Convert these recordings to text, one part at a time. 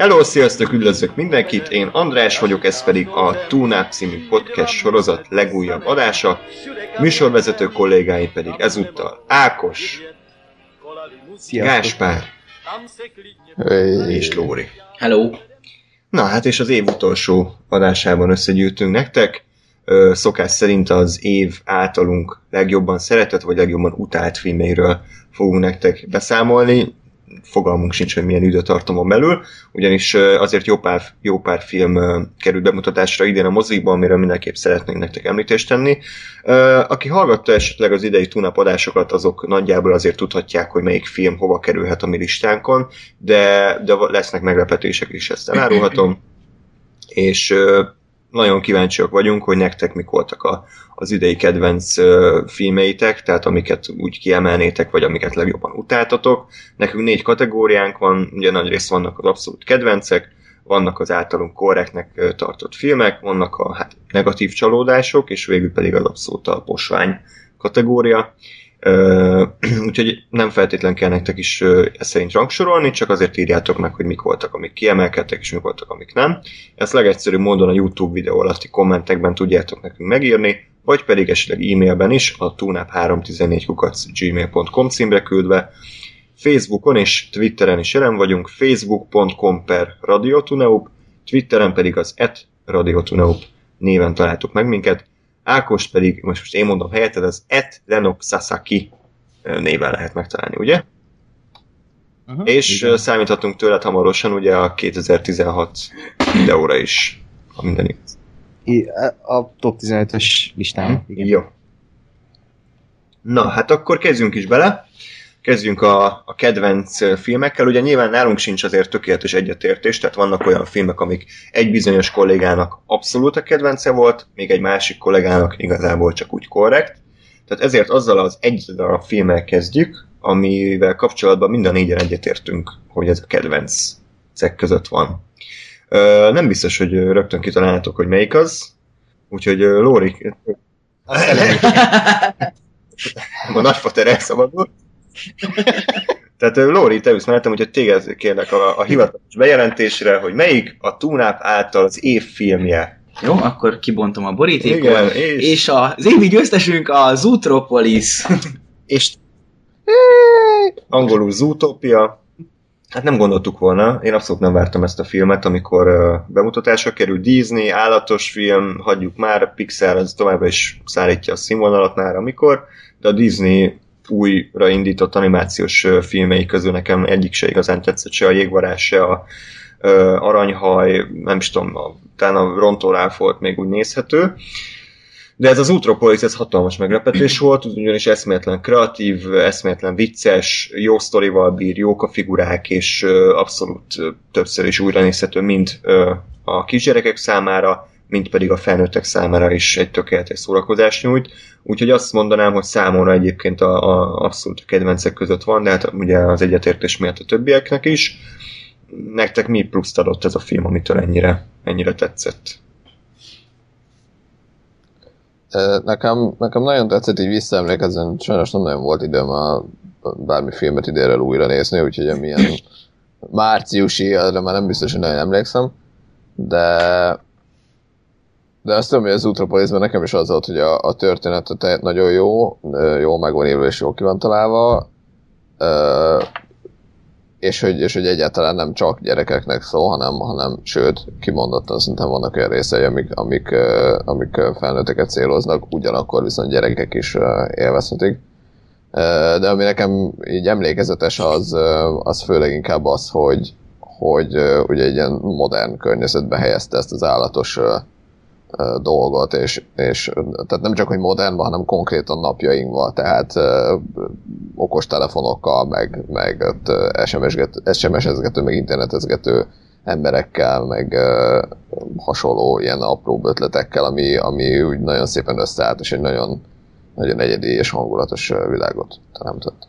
Hello, sziasztok, üdvözlök mindenkit, én András vagyok, ez pedig a Túnáp című podcast sorozat legújabb adása. Műsorvezető kollégáim pedig ezúttal Ákos, Sziasztok. Gáspár és Lóri. Hello! Na hát és az év utolsó adásában összegyűjtünk nektek. Szokás szerint az év általunk legjobban szeretett vagy legjobban utált filmeiről fogunk nektek beszámolni. Fogalmunk sincs, hogy milyen időtartamon belül, ugyanis azért jó pár, jó pár film került bemutatásra idén a mozikban, amiről mindenképp szeretnénk nektek említést tenni. Aki hallgatta esetleg az idei túnap adásokat, azok nagyjából azért tudhatják, hogy melyik film hova kerülhet a mi listánkon, de, de lesznek meglepetések is, ezt elárulhatom. És nagyon kíváncsiak vagyunk, hogy nektek mik voltak a, az idei kedvenc ö, filmeitek, tehát amiket úgy kiemelnétek, vagy amiket legjobban utáltatok. Nekünk négy kategóriánk van, ugye nagy rész vannak az abszolút kedvencek, vannak az általunk korrektnek tartott filmek, vannak a hát, negatív csalódások, és végül pedig az abszolút a posvány kategória. Úgyhogy nem feltétlen kell nektek is ezt szerint rangsorolni, csak azért írjátok meg, hogy mik voltak, amik kiemelkedtek, és mik voltak, amik nem. Ezt legegyszerűbb módon a YouTube videó alatti kommentekben tudjátok nekünk megírni, vagy pedig esetleg e-mailben is a tunap314 gmail.com címre küldve. Facebookon és Twitteren is jelen vagyunk, facebook.com per radiotuneup, Twitteren pedig az et radiotuneup néven találtuk meg minket. Ákos pedig, most, most én mondom helyetted, az et Lenok Sasaki néven lehet megtalálni, ugye? Uh-huh. És Igen. Számíthatunk tőled hamarosan ugye a 2016 videóra is, ha minden igaz. I- A top 15-ös listán. Igen. Jó. Na, hát akkor kezdjünk is bele. Kezdjünk a, a kedvenc filmekkel. Ugye nyilván nálunk sincs azért tökéletes egyetértés, tehát vannak olyan filmek, amik egy bizonyos kollégának abszolút a kedvence volt, még egy másik kollégának igazából csak úgy korrekt. Tehát ezért azzal az egy darab filmmel kezdjük, amivel kapcsolatban mind a négyen egyetértünk, hogy ez a kedvencek között van. Nem biztos, hogy rögtön kitalálnátok, hogy melyik az, úgyhogy Lóri, a nagyfater elszabadult. Tehát Lóri, te mellettem, úgyhogy téged kérlek a, a hivatalos bejelentésre, hogy melyik a Túnáp által az év filmje. Jó, akkor kibontom a borítékot. Igen, és, És az évi győztesünk a Zootropolis. és angolul Zootopia. Hát nem gondoltuk volna, én abszolút nem vártam ezt a filmet, amikor uh, bemutatásra kerül Disney, állatos film, hagyjuk már, Pixar az továbbra is szállítja a színvonalat már amikor, de a Disney újra indított animációs filmei közül nekem egyik se igazán tetszett, se a jégvarás, se a ö, aranyhaj, nem is tudom, a, talán a Rontó volt még úgy nézhető. De ez az Ultrapolis, ez hatalmas meglepetés volt, ugyanis eszméletlen kreatív, eszméletlen vicces, jó sztorival bír, jók a figurák, és abszolút többször is újra nézhető mind a kisgyerekek számára, mint pedig a felnőttek számára is egy tökéletes szórakozást nyújt. Úgyhogy azt mondanám, hogy számomra egyébként a, a abszolút a kedvencek között van, de hát ugye az egyetértés miatt a többieknek is. Nektek mi pluszt adott ez a film, amitől ennyire, ennyire tetszett? Nekem, nekem nagyon tetszett így visszaemlékezni, sajnos nem nagyon volt időm a bármi filmet idénre újra nézni, úgyhogy amilyen márciusi, arra már nem biztos, hogy nagyon emlékszem, de de azt tudom, hogy az Ultrapolisban nekem is az volt, hogy a, a történet nagyon jó, jó meg van írva és jó ki van találva, és hogy, és hogy egyáltalán nem csak gyerekeknek szól, hanem, hanem sőt, kimondottan szerintem vannak olyan részei, amik, amik, amik felnőtteket céloznak, ugyanakkor viszont gyerekek is élvezhetik. De ami nekem így emlékezetes, az, az főleg inkább az, hogy, hogy ugye egy ilyen modern környezetbe helyezte ezt az állatos dolgot, és, és tehát nem csak, hogy modernban, hanem konkrétan napjainkban, tehát ö, okostelefonokkal, meg, meg SMS-ezgető, meg internetezgető emberekkel, meg ö, hasonló ilyen apró ötletekkel, ami, ami úgy nagyon szépen összeállt, és egy nagyon nagyon egyedi és hangulatos világot teremtett.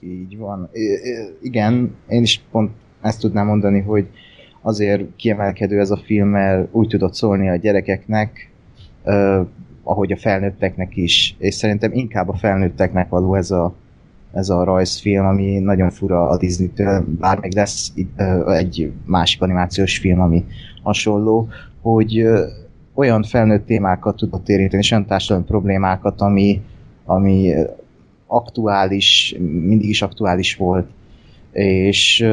Így van. I- i- igen, én is pont ezt tudnám mondani, hogy azért kiemelkedő ez a film, mert úgy tudott szólni a gyerekeknek, uh, ahogy a felnőtteknek is, és szerintem inkább a felnőtteknek való ez a, ez a rajzfilm, ami nagyon fura a Disney-től, bár még lesz egy másik animációs film, ami hasonló, hogy olyan felnőtt témákat tudott érinteni, és olyan társadalmi problémákat, ami, ami aktuális, mindig is aktuális volt, és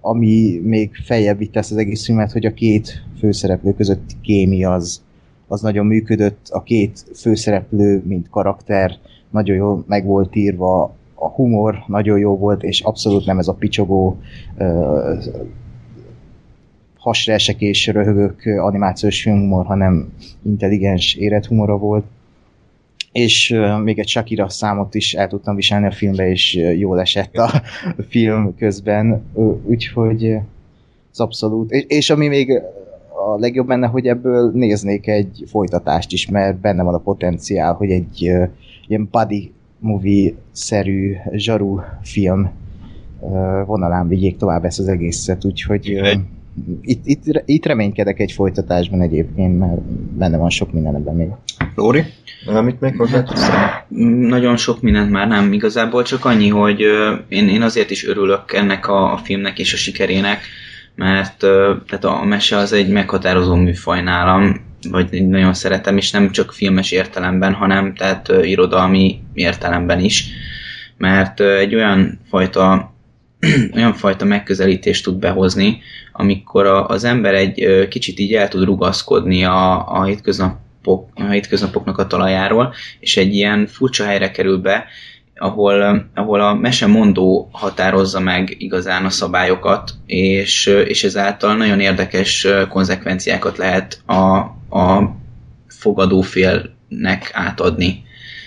ami még feljebb vitte ezt az egész filmet, hogy a két főszereplő közötti kémia az, az nagyon működött, a két főszereplő, mint karakter, nagyon jól meg volt írva, a humor nagyon jó volt, és abszolút nem ez a picsogó uh, hasra esek és röhögök animációs filmhumor, hanem intelligens, érett humora volt. És még egy Shakira számot is el tudtam viselni a filmbe, és jól esett a film közben, úgyhogy az abszolút. És, és ami még a legjobb benne, hogy ebből néznék egy folytatást is, mert benne van a potenciál, hogy egy ilyen buddy movie-szerű zsaru film vonalán vigyék tovább ezt az egészet, úgyhogy Egy- itt, itt, itt reménykedek egy folytatásban egyébként, mert benne van sok minden ebben még. Lóri, valamit még hozzá? Nagyon sok mindent már nem, igazából csak annyi, hogy én, én azért is örülök ennek a, a filmnek és a sikerének, mert tehát a mese az egy meghatározó műfaj nálam, vagy nagyon szeretem, és nem csak filmes értelemben, hanem tehát irodalmi értelemben is, mert egy olyan fajta olyan fajta megközelítést tud behozni, amikor a, az ember egy kicsit így el tud rugaszkodni a, a, hétköznapok, a hétköznapoknak a talajáról, és egy ilyen furcsa helyre kerül be, ahol, ö, ahol a mesemondó határozza meg igazán a szabályokat, és, ö, és ezáltal nagyon érdekes ö, konzekvenciákat lehet a, a fogadófélnek átadni.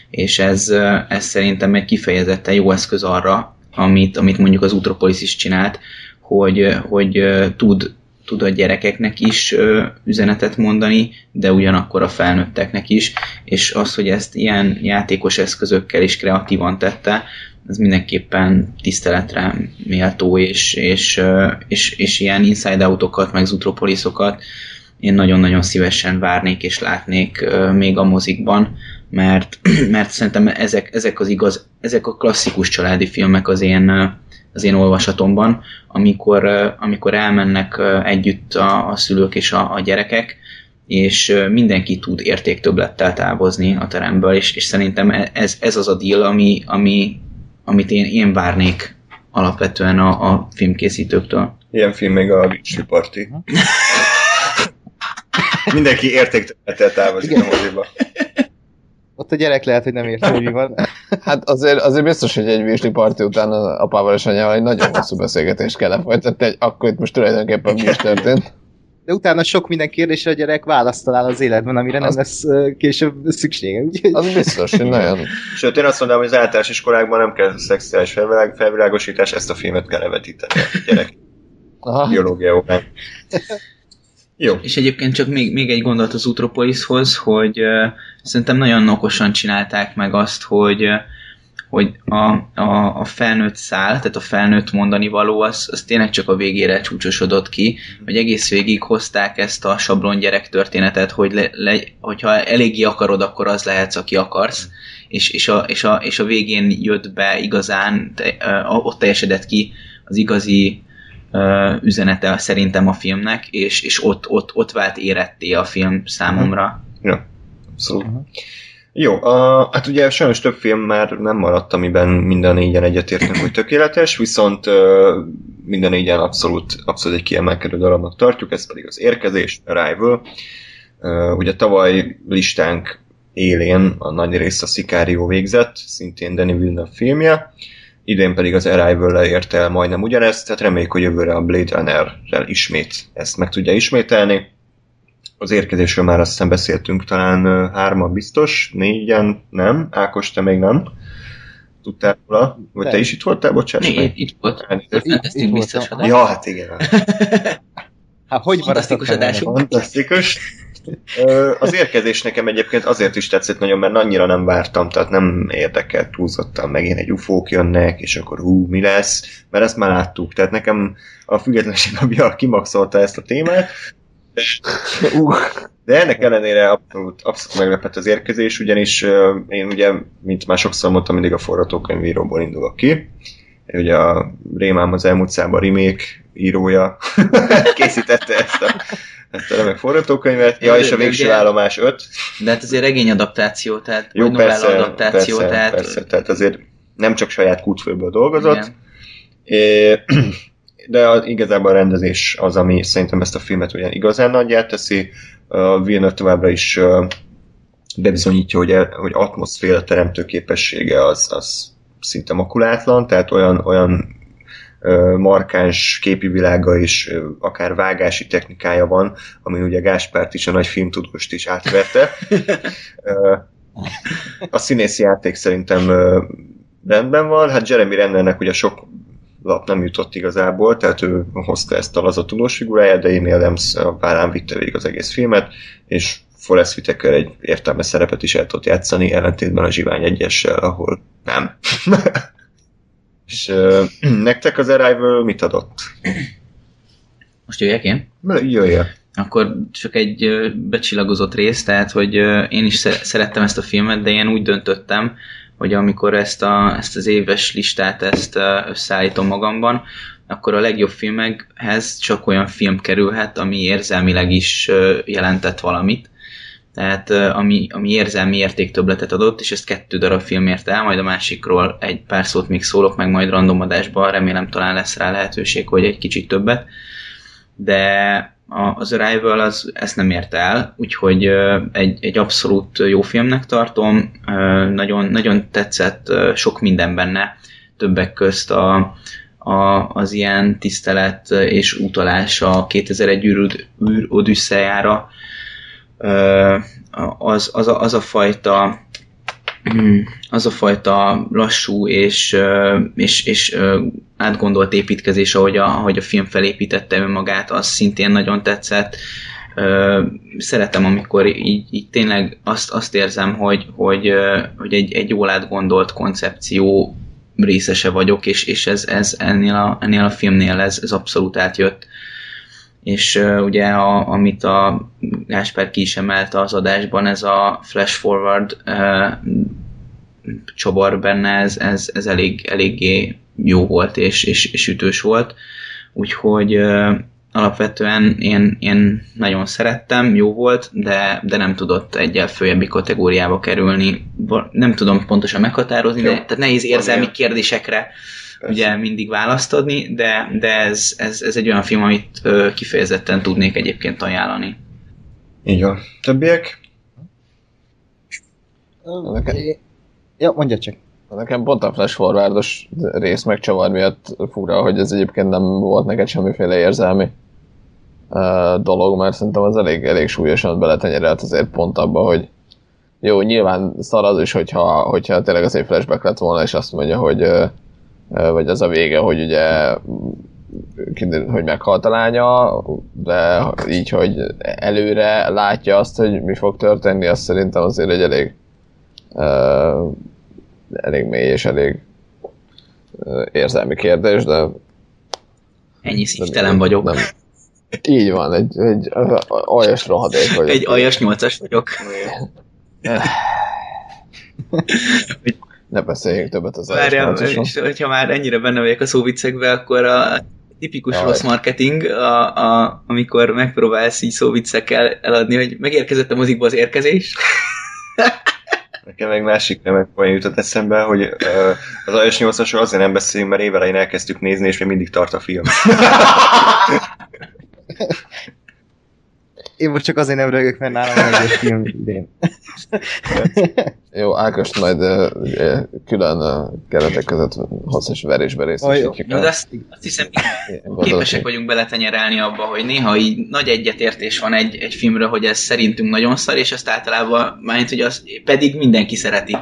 És ez, ö, ez szerintem egy kifejezetten jó eszköz arra, amit, amit mondjuk az Utropolis is csinált, hogy, hogy tud, tud a gyerekeknek is ö, üzenetet mondani, de ugyanakkor a felnőtteknek is, és az, hogy ezt ilyen játékos eszközökkel is kreatívan tette, ez mindenképpen tiszteletre méltó, és, és, ö, és, és ilyen inside outokat, meg Zutropoliszokat én nagyon-nagyon szívesen várnék és látnék ö, még a mozikban, mert, mert szerintem ezek, ezek az igaz, ezek a klasszikus családi filmek az én, az én olvasatomban, amikor, amikor elmennek együtt a, a szülők és a, a gyerekek, és mindenki tud értéktöblettel távozni a teremből, és, és szerintem e- ez, ez az a deal, ami, ami, amit én, én várnék alapvetően a, a filmkészítőktől. Ilyen film még a Beach Party. Mindenki értéktöbletel távozik a moziba. Ott a gyerek lehet, hogy nem érti, hogy mi van. Hát azért, azért biztos, hogy egy Weasley party után az apával és anyával egy nagyon hosszú beszélgetést kell lefolytatni, hogy akkor itt most tulajdonképpen mi is történt. De utána sok minden kérdésre a gyerek választ talál az életben, amire nem Az- lesz ö, később szüksége. Úgyhogy Az biztos, hogy nagyon... Sőt, én azt mondom, hogy az általános iskolákban nem kell szexuális felvilág, felvilágosítás, ezt a filmet kell levetíteni a gyerek Aha. biológia órán. Jó. És egyébként csak még, még egy gondolat az Utropolishoz, hogy uh, szerintem nagyon okosan csinálták meg azt, hogy hogy a, a, a felnőtt szál, tehát a felnőtt mondani való, az, az tényleg csak a végére csúcsosodott ki, hogy egész végig hozták ezt a sablon gyerek történetet, hogy le, le, hogyha eléggé akarod, akkor az lehetsz, aki akarsz, és, és, a, és, a, és a végén jött be igazán, te, ott teljesedett ki az igazi üzenete szerintem a filmnek, és, és ott, ott, ott vált éretté a film számomra. Ja, abszolút. Jó, a, hát ugye sajnos több film már nem maradt, amiben minden négyen egyetértünk, hogy tökéletes, viszont ö, minden négyen abszolút, abszolút egy kiemelkedő darabnak tartjuk, ez pedig az Érkezés, Arrival. Ö, ugye tavaly listánk élén a nagy rész a Sicario végzett, szintén Danny Villeneuve filmje, idén pedig az Arrival érte el majdnem ugyanezt, tehát reméljük, hogy jövőre a Blade Runner-rel ismét ezt meg tudja ismételni. Az érkezésről már azt hiszem beszéltünk, talán hárman biztos, négyen nem, Ákos, te még nem. Tudtál róla? Vagy te is itt voltál, bocsáss Né, meg? itt volt. Elnézést. Itt- itt biztos voltam. adás. Ja, hát igen. Hát hogy Fantasztikus adásunk. Fantasztikus. Az érkezés nekem egyébként azért is tetszett nagyon, mert annyira nem vártam, tehát nem érdekelt túlzottan, megint egy ufók jönnek, és akkor hú, mi lesz, mert ezt már láttuk, tehát nekem a függetlenség napja kimaxolta ezt a témát, Uh, de ennek ellenére abszolút, abszolút meglepett az érkezés, ugyanis én ugye, mint már sokszor mondtam, mindig a forgatókönyvíróból indulok ki. Ugye a Rémám az elmúlt szában remake írója készítette ezt a, ezt a remek forgatókönyvet. Ja, és a végső Ugye- állomás 5. De hát azért regényadaptáció, tehát Jó, vagy novella persze, adaptáció, persze, tehát persze, tehát azért nem csak saját kútfőből dolgozott, igen. É, de a, igazából a rendezés az, ami szerintem ezt a filmet ugyan igazán nagyját teszi. A Villeneuve továbbra is ö, bebizonyítja, hogy, el, hogy atmoszféra teremtő képessége az, az szinte makulátlan, tehát olyan, olyan markáns képi világa és akár vágási technikája van, ami ugye Gáspárt is a nagy filmtudóst is átvette. A színészi játék szerintem rendben van, hát Jeremy Rennernek ugye sok lap nem jutott igazából, tehát ő hozta ezt a laza tudós figuráját, de Amy Adams a vállán vitte végig az egész filmet, és Forrest Whitaker egy értelmes szerepet is el tudott játszani, ellentétben a Zsivány egyessel, ahol nem. és nektek az Arrival mit adott? Most jöjjek én? Jöjjön. Akkor csak egy becsillagozott rész, tehát hogy én is sze- szerettem ezt a filmet, de én úgy döntöttem, hogy amikor ezt, a, ezt az éves listát ezt összeállítom magamban, akkor a legjobb filmekhez csak olyan film kerülhet, ami érzelmileg is jelentett valamit. Tehát ami, ami érzelmi értéktöbletet adott, és ezt kettő darab film érte el, majd a másikról egy pár szót még szólok, meg majd random adásban, remélem talán lesz rá lehetőség, hogy egy kicsit többet. De az Arrival az ezt nem érte el, úgyhogy egy, egy abszolút jó filmnek tartom, nagyon, nagyon tetszett sok minden benne, többek közt a, a, az ilyen tisztelet és utalás a 2001 űr, űr odüsszejára, az, az, a, az a fajta az a fajta lassú és, és, és átgondolt építkezés, ahogy a, ahogy a film felépítette önmagát, az szintén nagyon tetszett. Szeretem, amikor így, így tényleg azt, azt érzem, hogy, hogy, hogy egy, egy jól átgondolt koncepció részese vagyok, és, és ez, ez ennél, a, ennél a filmnél ez, ez abszolút átjött. És uh, ugye, a, amit a Gáspár ki is emelte az adásban, ez a flash forward uh, csavar benne, ez, ez, ez elég, eléggé jó volt és, és, és ütős volt. Úgyhogy uh, alapvetően én, én nagyon szerettem, jó volt, de, de nem tudott egyel följebbi kategóriába kerülni. Nem tudom pontosan meghatározni, de tehát nehéz érzelmi Azért. Kérdésekre ugye mindig választ adni, de, de ez, ez, ez egy olyan film, amit ö, kifejezetten tudnék egyébként ajánlani. Így van. Többiek? Nekem, Ja, mondja csak. nekem pont a flash forwardos rész megcsavar miatt fura, hogy ez egyébként nem volt neked semmiféle érzelmi dolog, mert szerintem az elég, elég súlyosan beletenyerelt azért pont abba, hogy jó, nyilván szar az is, hogyha, hogyha tényleg az egy flashback lett volna, és azt mondja, hogy uh, vagy az a vége, hogy ugye hogy meghalt a lánya, de így, hogy előre látja azt, hogy mi fog történni, az szerintem azért egy elég uh, elég mély és elég uh, érzelmi kérdés, de Ennyi szívtelen vagyok. Nem. Így van, egy, egy aljas rohadék vagyok. Egy aljas nyolcas vagyok. Ne beszéljünk többet az Várjál, és hogyha már ennyire benne vagyok a szóviccekbe, akkor a tipikus Jaj. rossz marketing, a, a, amikor megpróbálsz így szóviccekkel eladni, hogy megérkezett a mozikba az érkezés. Nekem meg másik remek poén jutott eszembe, hogy ö, az Ajos 8 azért nem beszélünk, mert évelején elkezdtük nézni, és még mindig tart a film. Én most csak azért nem rögök, mert nálam van egy film idén. Jó, Ákost majd uh, külön uh, keretek között hosszas verésbe részesítjük. Jó, de azt, azt hiszem, képesek vagyunk beletenyerelni abba, hogy néha így nagy egyetértés van egy, egy filmről, hogy ez szerintünk nagyon szar, és ezt általában, mármint, hogy az pedig mindenki szereti.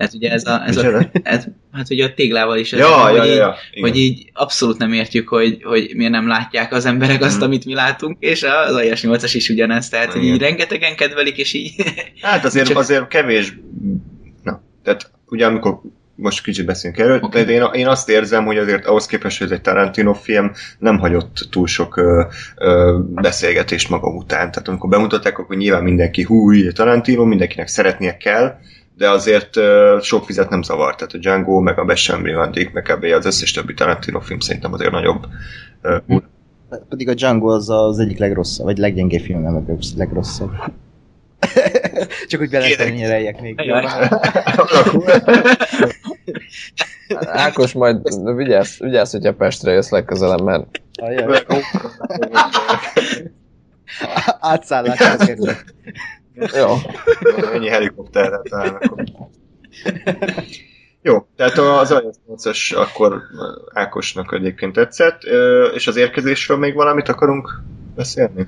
Tehát ugye ez a, ez a ez, hát ugye a téglával is ez Ja, ja, hogy, ja, így, ja, igen. hogy így abszolút nem értjük, hogy, hogy miért nem látják az emberek azt, Mhm. amit mi látunk, és az Aljas 8-as is ugyanez, tehát hogy Igen. így rengetegen kedvelik, és így Hát azért, Csak- azért kevés... Na, tehát ugye amikor most kicsit beszélünk erről, okay. de én, én azt érzem, hogy azért ahhoz képest, hogy ez egy Tarantino film, nem hagyott túl sok ö, ö, beszélgetést maga után. Tehát amikor bemutatták, akkor nyilván mindenki hú, így a Tarantino, mindenkinek szeretnie kell, de azért sok fizet nem zavart. Tehát a Django, meg a Bessan Brigandik, meg kb. az összes többi Tarantino film szerintem azért nagyobb. Ö, Pedig a Django az az egyik legrosszabb, vagy leggyengébb film, nem a legrosszabb. Csak úgy beleternyeleljek még. Ákos, majd vigyázz, vigyázz, hogyha Pestre jössz legközelebb, mert Ajaj. Átszállás azért. Jó. Ennyi helikopterrel talán akkor. Jó, tehát az Alliance 8 akkor Ákosnak egyébként tetszett, és az érkezésről még valamit akarunk beszélni?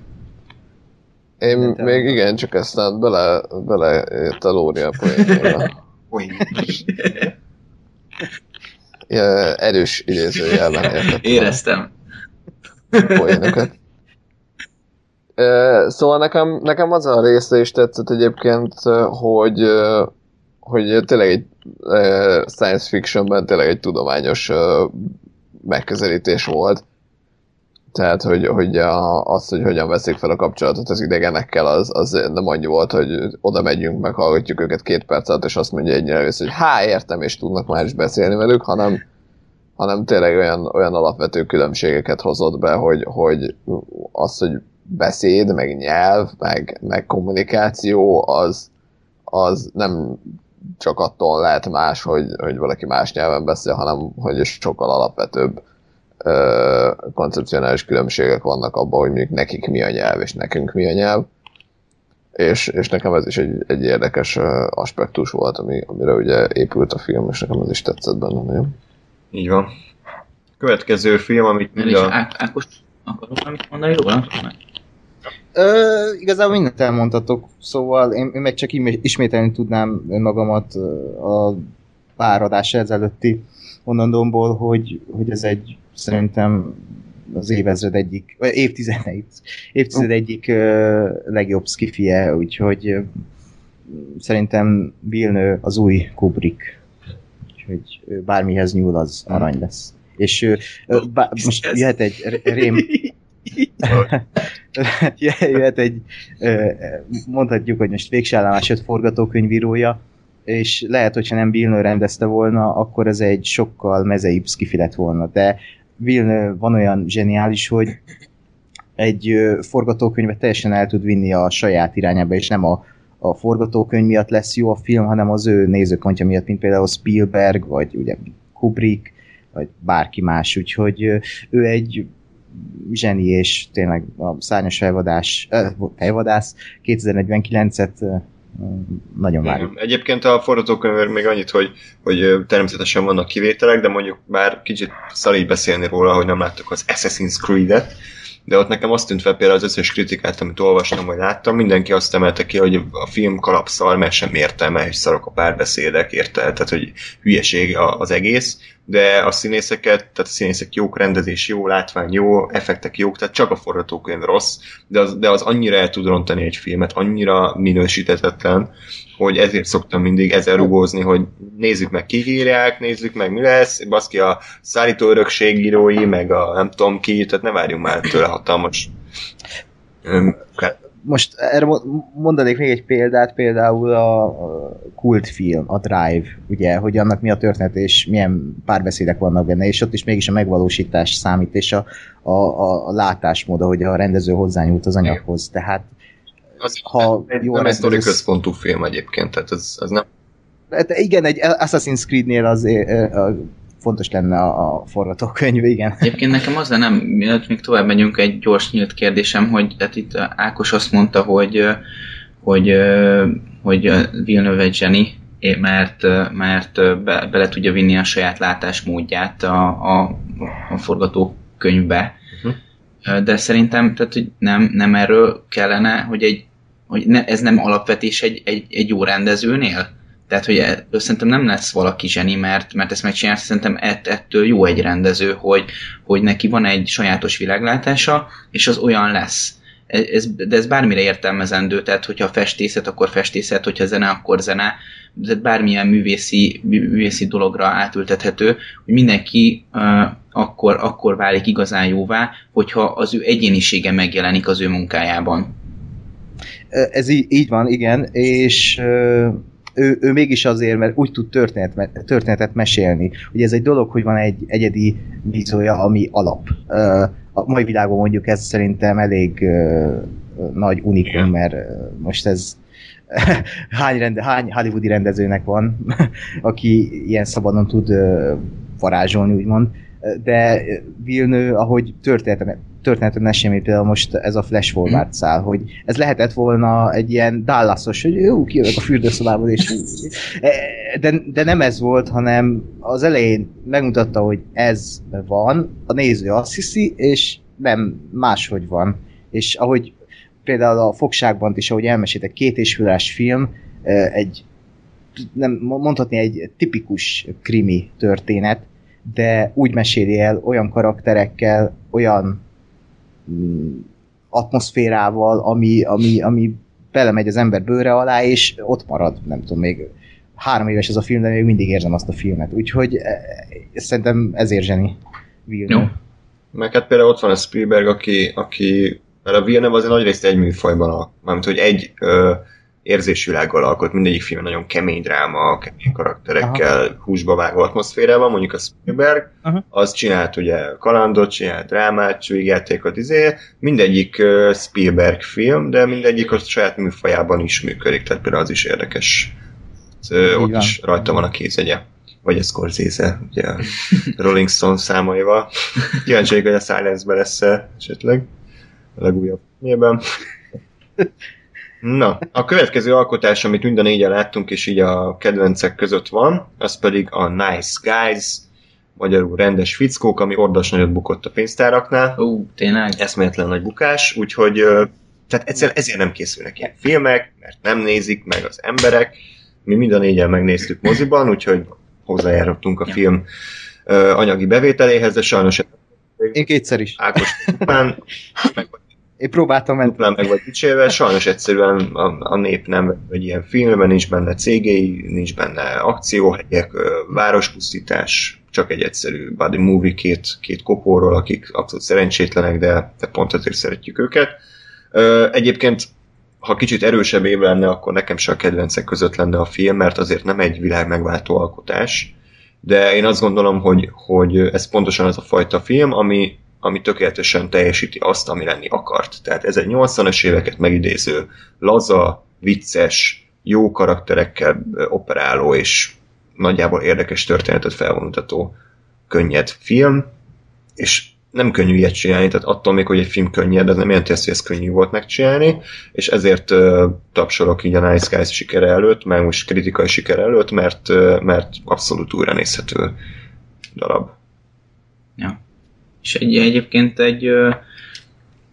Én Szerintem- még igen, csak aztán bele, bele jött a Lóri a poénjába. Ui. Ja, erős idézőjelben értettem éreztem. a poénokat. Szóval nekem, nekem az a része is tetszett egyébként, hogy, hogy tényleg egy science fictionben tényleg egy tudományos megközelítés volt. Tehát, hogy, hogy a, az, hogy hogyan veszik fel a kapcsolatot az idegenekkel, az, az nem annyi volt, hogy oda megyünk, meghallgatjuk őket két perc alatt, és azt mondja egyre össze, hogy há, értem, és tudnak már is beszélni velük, hanem, hanem tényleg olyan, olyan alapvető különbségeket hozott be, hogy, hogy az, hogy beszéd, meg nyelv, meg, meg kommunikáció, az, az nem csak attól lehet más, hogy, hogy valaki más nyelven beszél, hanem hogy sokkal alapvetőbb ö, koncepcionális különbségek vannak abban, hogy mondjuk nekik mi a nyelv, és nekünk mi a nyelv. És, és nekem ez is egy, egy érdekes aspektus volt, ami, amire ugye épült a film, és nekem ez is tetszett benne nagyon. Így van. Következő film, amit is a... Ákos, akarok valamit mondani róla? Ö, igazából mindent elmondhatok, szóval én, én meg csak ismételni tudnám magamat a pár adás ezelőtti mondandómból, hogy, hogy ez egy szerintem az évezred egyik, vagy évtized, évtized egyik ö, legjobb skifie, úgyhogy ö, szerintem Villeneuve az új Kubrick. Úgyhogy ö, bármihez nyúl, az arany lesz. És ö, bá, most jöhet egy rém, jöhet egy, mondhatjuk, hogy most végsállomás öt forgatókönyvírója, és lehet, hogyha nem Villeneuve rendezte volna, akkor ez egy sokkal mezeibb skifi lett volna, de Villeneuve van olyan zseniális, hogy egy forgatókönyvet teljesen el tud vinni a saját irányába, és nem a, a forgatókönyv miatt lesz jó a film, hanem az ő nézőpontja miatt, mint például Spielberg, vagy ugye Kubrick, vagy bárki más, úgyhogy ő egy zseni, és tényleg a szárnyas fejvadás, äh, fejvadász 2049-et ö, nagyon várjuk. Egyébként a forgatókönyvről még annyit, hogy, hogy természetesen vannak kivételek, de mondjuk bár kicsit szar így beszélni róla, hogy nem láttuk az Assassin's Creed-et, de ott nekem azt tűnt fel például az összes kritikát, amit olvastam, vagy láttam, mindenki azt emelte ki, hogy a film kalapszar, mert sem értelme, és szarok a párbeszédek, érte, tehát hogy hülyeség az egész, de a színészeket, tehát a színészek jók, rendezés jó, látvány jó, effektek jók, tehát csak a forgatókönyv rossz, de az, de az annyira el tud rontani egy filmet, annyira minősítetetlen, hogy ezért szoktam mindig ezer rugózni, hogy nézzük meg kihírják, nézzük meg mi lesz, baszki a szállító örökségírói, meg a nem tudom ki, tehát ne várjunk már tőle hatalmas öm, Most erre mo- mondanék még egy példát, például a, kultfilm, a Drive, ugye, hogy annak mi a történet, és milyen párbeszédek vannak benne, és ott is mégis a megvalósítás számít, és a, a, a, a látásmód, hogy a rendező hozzányúlt az anyaghoz. Tehát az, ha egy, jó nem egy sztori központú film egyébként, tehát az, az nem Hát igen, egy Assassin's Creed-nél az fontos lenne a, a forgatókönyv, igen. Egyébként nekem az nem, mielőtt még tovább megyünk, egy gyors nyílt kérdésem, hogy tehát itt Ákos azt mondta, hogy hogy, hogy Villeneuve egy zseni, mert, mert be, bele tudja vinni a saját látásmódját a, a, a forgatókönyvbe. Uh-huh. De szerintem tehát, hogy nem, nem erről kellene, hogy, egy, hogy ne, ez nem alapvetés egy, egy, egy jó rendezőnél? Tehát, hogy e- szerintem nem lesz valaki zseni, mert, mert ezt megcsinálsz, szerintem ett, ettől jó egy rendező, hogy, hogy neki van egy sajátos világlátása, és az olyan lesz. Ez, de ez bármire értelmezendő, tehát hogyha festészet, akkor festészet, hogyha zene, akkor zene, de bármilyen művészi, művészi dologra átültethető, hogy mindenki uh, akkor, akkor válik igazán jóvá, hogyha az ő egyénisége megjelenik az ő munkájában. Ez így, így van, igen, és ő, ő mégis azért, mert úgy tud történet, történetet mesélni. Ugye ez egy dolog, hogy van egy egyedi vízója, ami alap. A mai világban mondjuk ez szerintem elég nagy unikum, mert most ez hány, rende, hány hollywoodi rendezőnek van, aki ilyen szabadon tud varázsolni, úgymond de Vilnő, ahogy történetet, történetet mesélni, például most ez a flash forward mhm. szál, hogy ez lehetett volna egy ilyen Dallasos, hogy jó, kijövök a fürdőszobából, és de, de nem ez volt, hanem az elején megmutatta, hogy ez van, a néző azt hiszi, és nem máshogy van. És ahogy például a fogságban is, ahogy elmesélt egy két és film, egy nem mondhatni egy tipikus krimi történet, de úgy meséli el olyan karakterekkel, olyan atmoszférával, ami, ami, ami belemegy az ember bőre alá, és ott marad, nem tudom, még három éves ez a film, de még mindig érzem azt a filmet. Úgyhogy e, szerintem ezért zseni Villeneuve. Jó. Meg hát például ott van a Spielberg, aki, aki mert a Villeneuve azért nagy részt egy műfajban, mármint hogy egy ö, érzésvilággal alkot, mindegyik film nagyon kemény dráma, kemény karakterekkel, Aha. húsba vágó atmoszférával, mondjuk a Spielberg, Aha. az csinált ugye kalandot, csinált drámát, játékot, izé, mindegyik uh, Spielberg film, de mindegyik a saját műfajában is működik, tehát például az is érdekes. Ez, uh, ott van. is rajta van a kézegye. Vagy a Scorsese, ugye a Rolling Stone számaival. Kíváncsi hogy a Silence-ben lesz esetleg a legújabb filmében. Na, a következő alkotás, amit mind a négyen láttunk, és így a kedvencek között van, az pedig a Nice Guys, magyarul rendes fickók, ami ordas nagyot bukott a pénztáraknál. Ú, uh, tényleg? Eszméletlen nagy bukás, úgyhogy tehát egyszer ezért nem készülnek ilyen filmek, mert nem nézik meg az emberek. Mi mind a négyen megnéztük moziban, úgyhogy hozzájárultunk a film anyagi bevételéhez, de sajnos én kétszer is. Ákos után, meg én próbáltam menni. Duplán meg vagy dicsérve, sajnos egyszerűen a, a nép nem egy ilyen filmben, nincs benne cégei, nincs benne akcióhelyek, várospusztítás, csak egy egyszerű body movie két, két kopóról, akik abszolút szerencsétlenek, de, de pont azért szeretjük őket. Egyébként ha kicsit erősebb év lenne, akkor nekem se a kedvencek között lenne a film, mert azért nem egy világ megváltó alkotás. De én azt gondolom, hogy, hogy ez pontosan az a fajta film, ami, ami tökéletesen teljesíti azt, ami lenni akart. Tehát ez egy 80-as éveket megidéző, laza, vicces, jó karakterekkel operáló és nagyjából érdekes történetet felvonultató könnyed film, és nem könnyű ilyet csinálni, tehát attól még, hogy egy film könnyed, ez nem jelenti azt, hogy ez könnyű volt megcsinálni, és ezért uh, tapsolok így a Nice Guys sikere előtt, meg most kritikai sikere előtt, mert, uh, mert abszolút újra nézhető darab. Ja. És egy, egyébként egy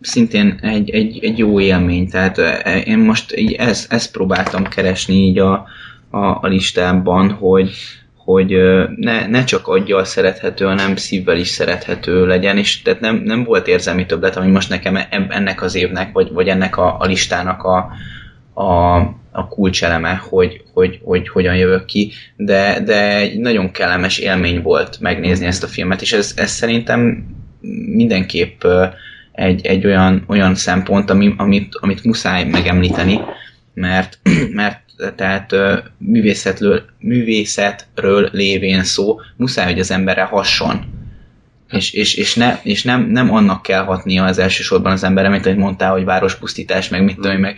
szintén egy, egy, egy jó élmény, tehát én most így ezt, ezt próbáltam keresni így a, a, a listában, hogy, hogy ne, ne csak aggyal szerethető, hanem szívvel is szerethető legyen, és tehát nem, nem volt érzelmi többlet, ami most nekem ennek az évnek, vagy, vagy ennek a, a listának a, a, a kulcseleme, hogy, hogy, hogy hogyan jövök ki, de, de egy nagyon kellemes élmény volt megnézni ezt a filmet, és ez, ez szerintem mindenképp egy, egy olyan, olyan szempont, ami, amit, amit muszáj megemlíteni, mert, mert tehát művészetről, művészetről lévén szó, muszáj, hogy az emberre hasson. És, és, és, ne, és nem, nem annak kell hatnia az elsősorban az emberre, mint ahogy mondtál, hogy várospusztítás, meg mit tudom, meg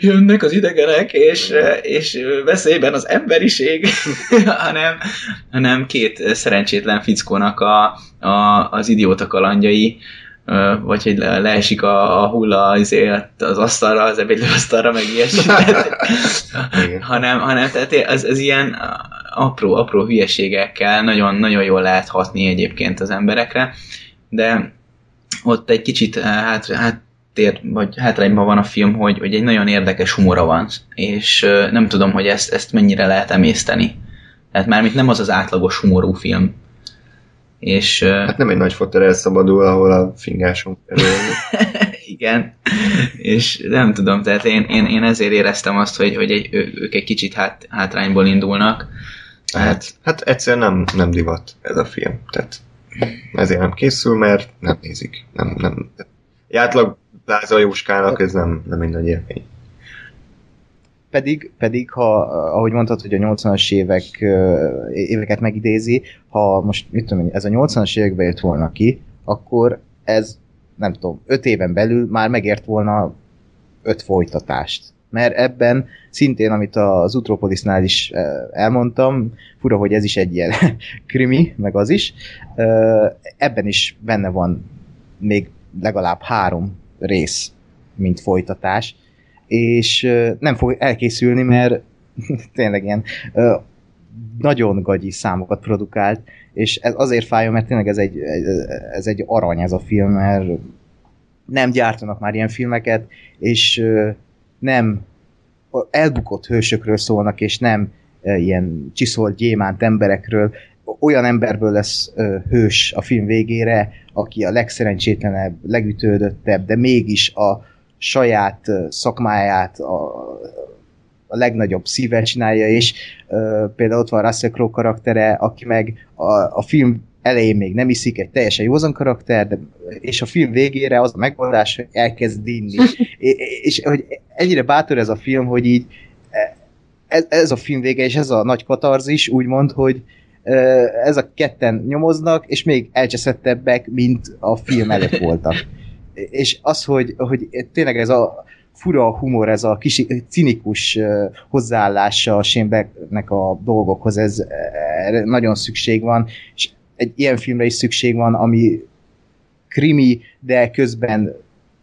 jönnek az idegenek, és, és veszélyben az emberiség, hanem, hanem két szerencsétlen fickónak a, a, az idióta kalandjai, vagy hogy leesik a, a hulla az, az asztalra, az asztalra, meg ilyesmi. hanem, hanem tehát az, az ilyen apró, apró hülyeségekkel nagyon, nagyon jól lehet hatni egyébként az emberekre, de ott egy kicsit, hát, hát háttér, vagy hátrányban van a film, hogy, hogy egy nagyon érdekes humora van, és nem tudom, hogy ezt, ezt mennyire lehet emészteni. Tehát mármint nem az az átlagos humorú film. És, hát nem egy nagy fotel elszabadul, ahol a fingáson Igen, és nem tudom, tehát én, én, én ezért éreztem azt, hogy, hogy egy, ők egy kicsit hát, hátrányból indulnak. Hát, hát egyszer nem, nem divat ez a film, tehát ezért nem készül, mert nem nézik. Nem, nem. Egy átlag Jóskának ez nem, nem egy nagy élmény. Pedig, pedig, ha, ahogy mondtad, hogy a 80-as évek, éveket megidézi, ha most, mit tudom ez a 80-as években jött volna ki, akkor ez, nem tudom, 5 éven belül már megért volna öt folytatást. Mert ebben szintén, amit az Utropolisnál is elmondtam, fura, hogy ez is egy ilyen krimi, meg az is, ebben is benne van még legalább három rész, mint folytatás, és nem fog elkészülni, mert tényleg ilyen nagyon gagyi számokat produkált, és ez azért fájja, mert tényleg ez egy, ez egy arany ez a film, mert nem gyártanak már ilyen filmeket, és nem elbukott hősökről szólnak, és nem ilyen csiszolt gyémánt emberekről, olyan emberből lesz hős a film végére, aki a legszerencsétlenebb, legütődöttebb, de mégis a saját szakmáját a, a legnagyobb szívvel csinálja, és ö, például ott van Russell Crowe karaktere, aki meg a, a film elején még nem iszik, egy teljesen józan karakter, de, és a film végére az a megoldás, hogy elkezd inni. és, és hogy ennyire bátor ez a film, hogy így e, ez, ez a film vége, és ez a nagy katarzis, úgymond, hogy ez a ketten nyomoznak, és még elcseszettebbek, mint a film előtt voltak. És az, hogy, hogy tényleg ez a fura humor, ez a kis cinikus hozzáállása a Shane a dolgokhoz, ez nagyon szükség van, és egy ilyen filmre is szükség van, ami krimi, de közben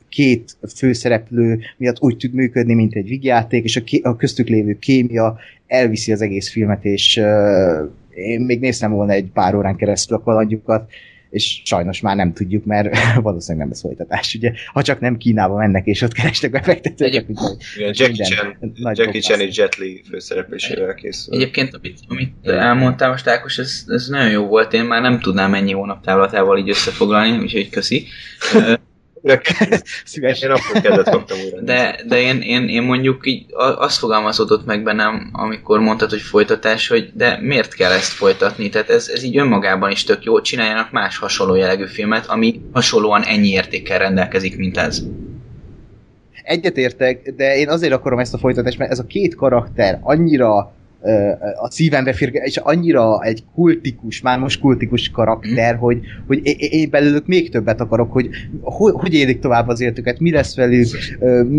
két főszereplő miatt úgy tud működni, mint egy vigjáték, és a, ké- a köztük lévő kémia elviszi az egész filmet, és uh, én még néztem volna egy pár órán keresztül a kalandjukat, és sajnos már nem tudjuk, mert valószínűleg nem lesz folytatás, ugye? Ha csak nem Kínába mennek, és ott keresnek befektetőket. Jackie Chan, Jackie Chan és Jet Li főszereplésével készül. Egyébként, amit, amit elmondtál most, Ákos, ez, ez nagyon jó volt, én már nem tudnám ennyi hónap távlatával így összefoglalni, úgyhogy köszi. Szívesen. Én akkor kedvet kaptam újra. De, de én, én, én mondjuk így azt fogalmazódott meg bennem, amikor mondtad, hogy folytatás, hogy de miért kell ezt folytatni? Tehát ez, ez így önmagában is tök jó, csináljanak más hasonló jellegű filmet, ami hasonlóan ennyi értékkel rendelkezik, mint ez. Egyetértek, de én azért akarom ezt a folytatást, mert ez a két karakter annyira a szívembe fér, és annyira egy kultikus, már most kultikus karakter, mm. hogy, hogy én belőlük még többet akarok, hogy hogy, élik tovább az életüket, mi lesz velük,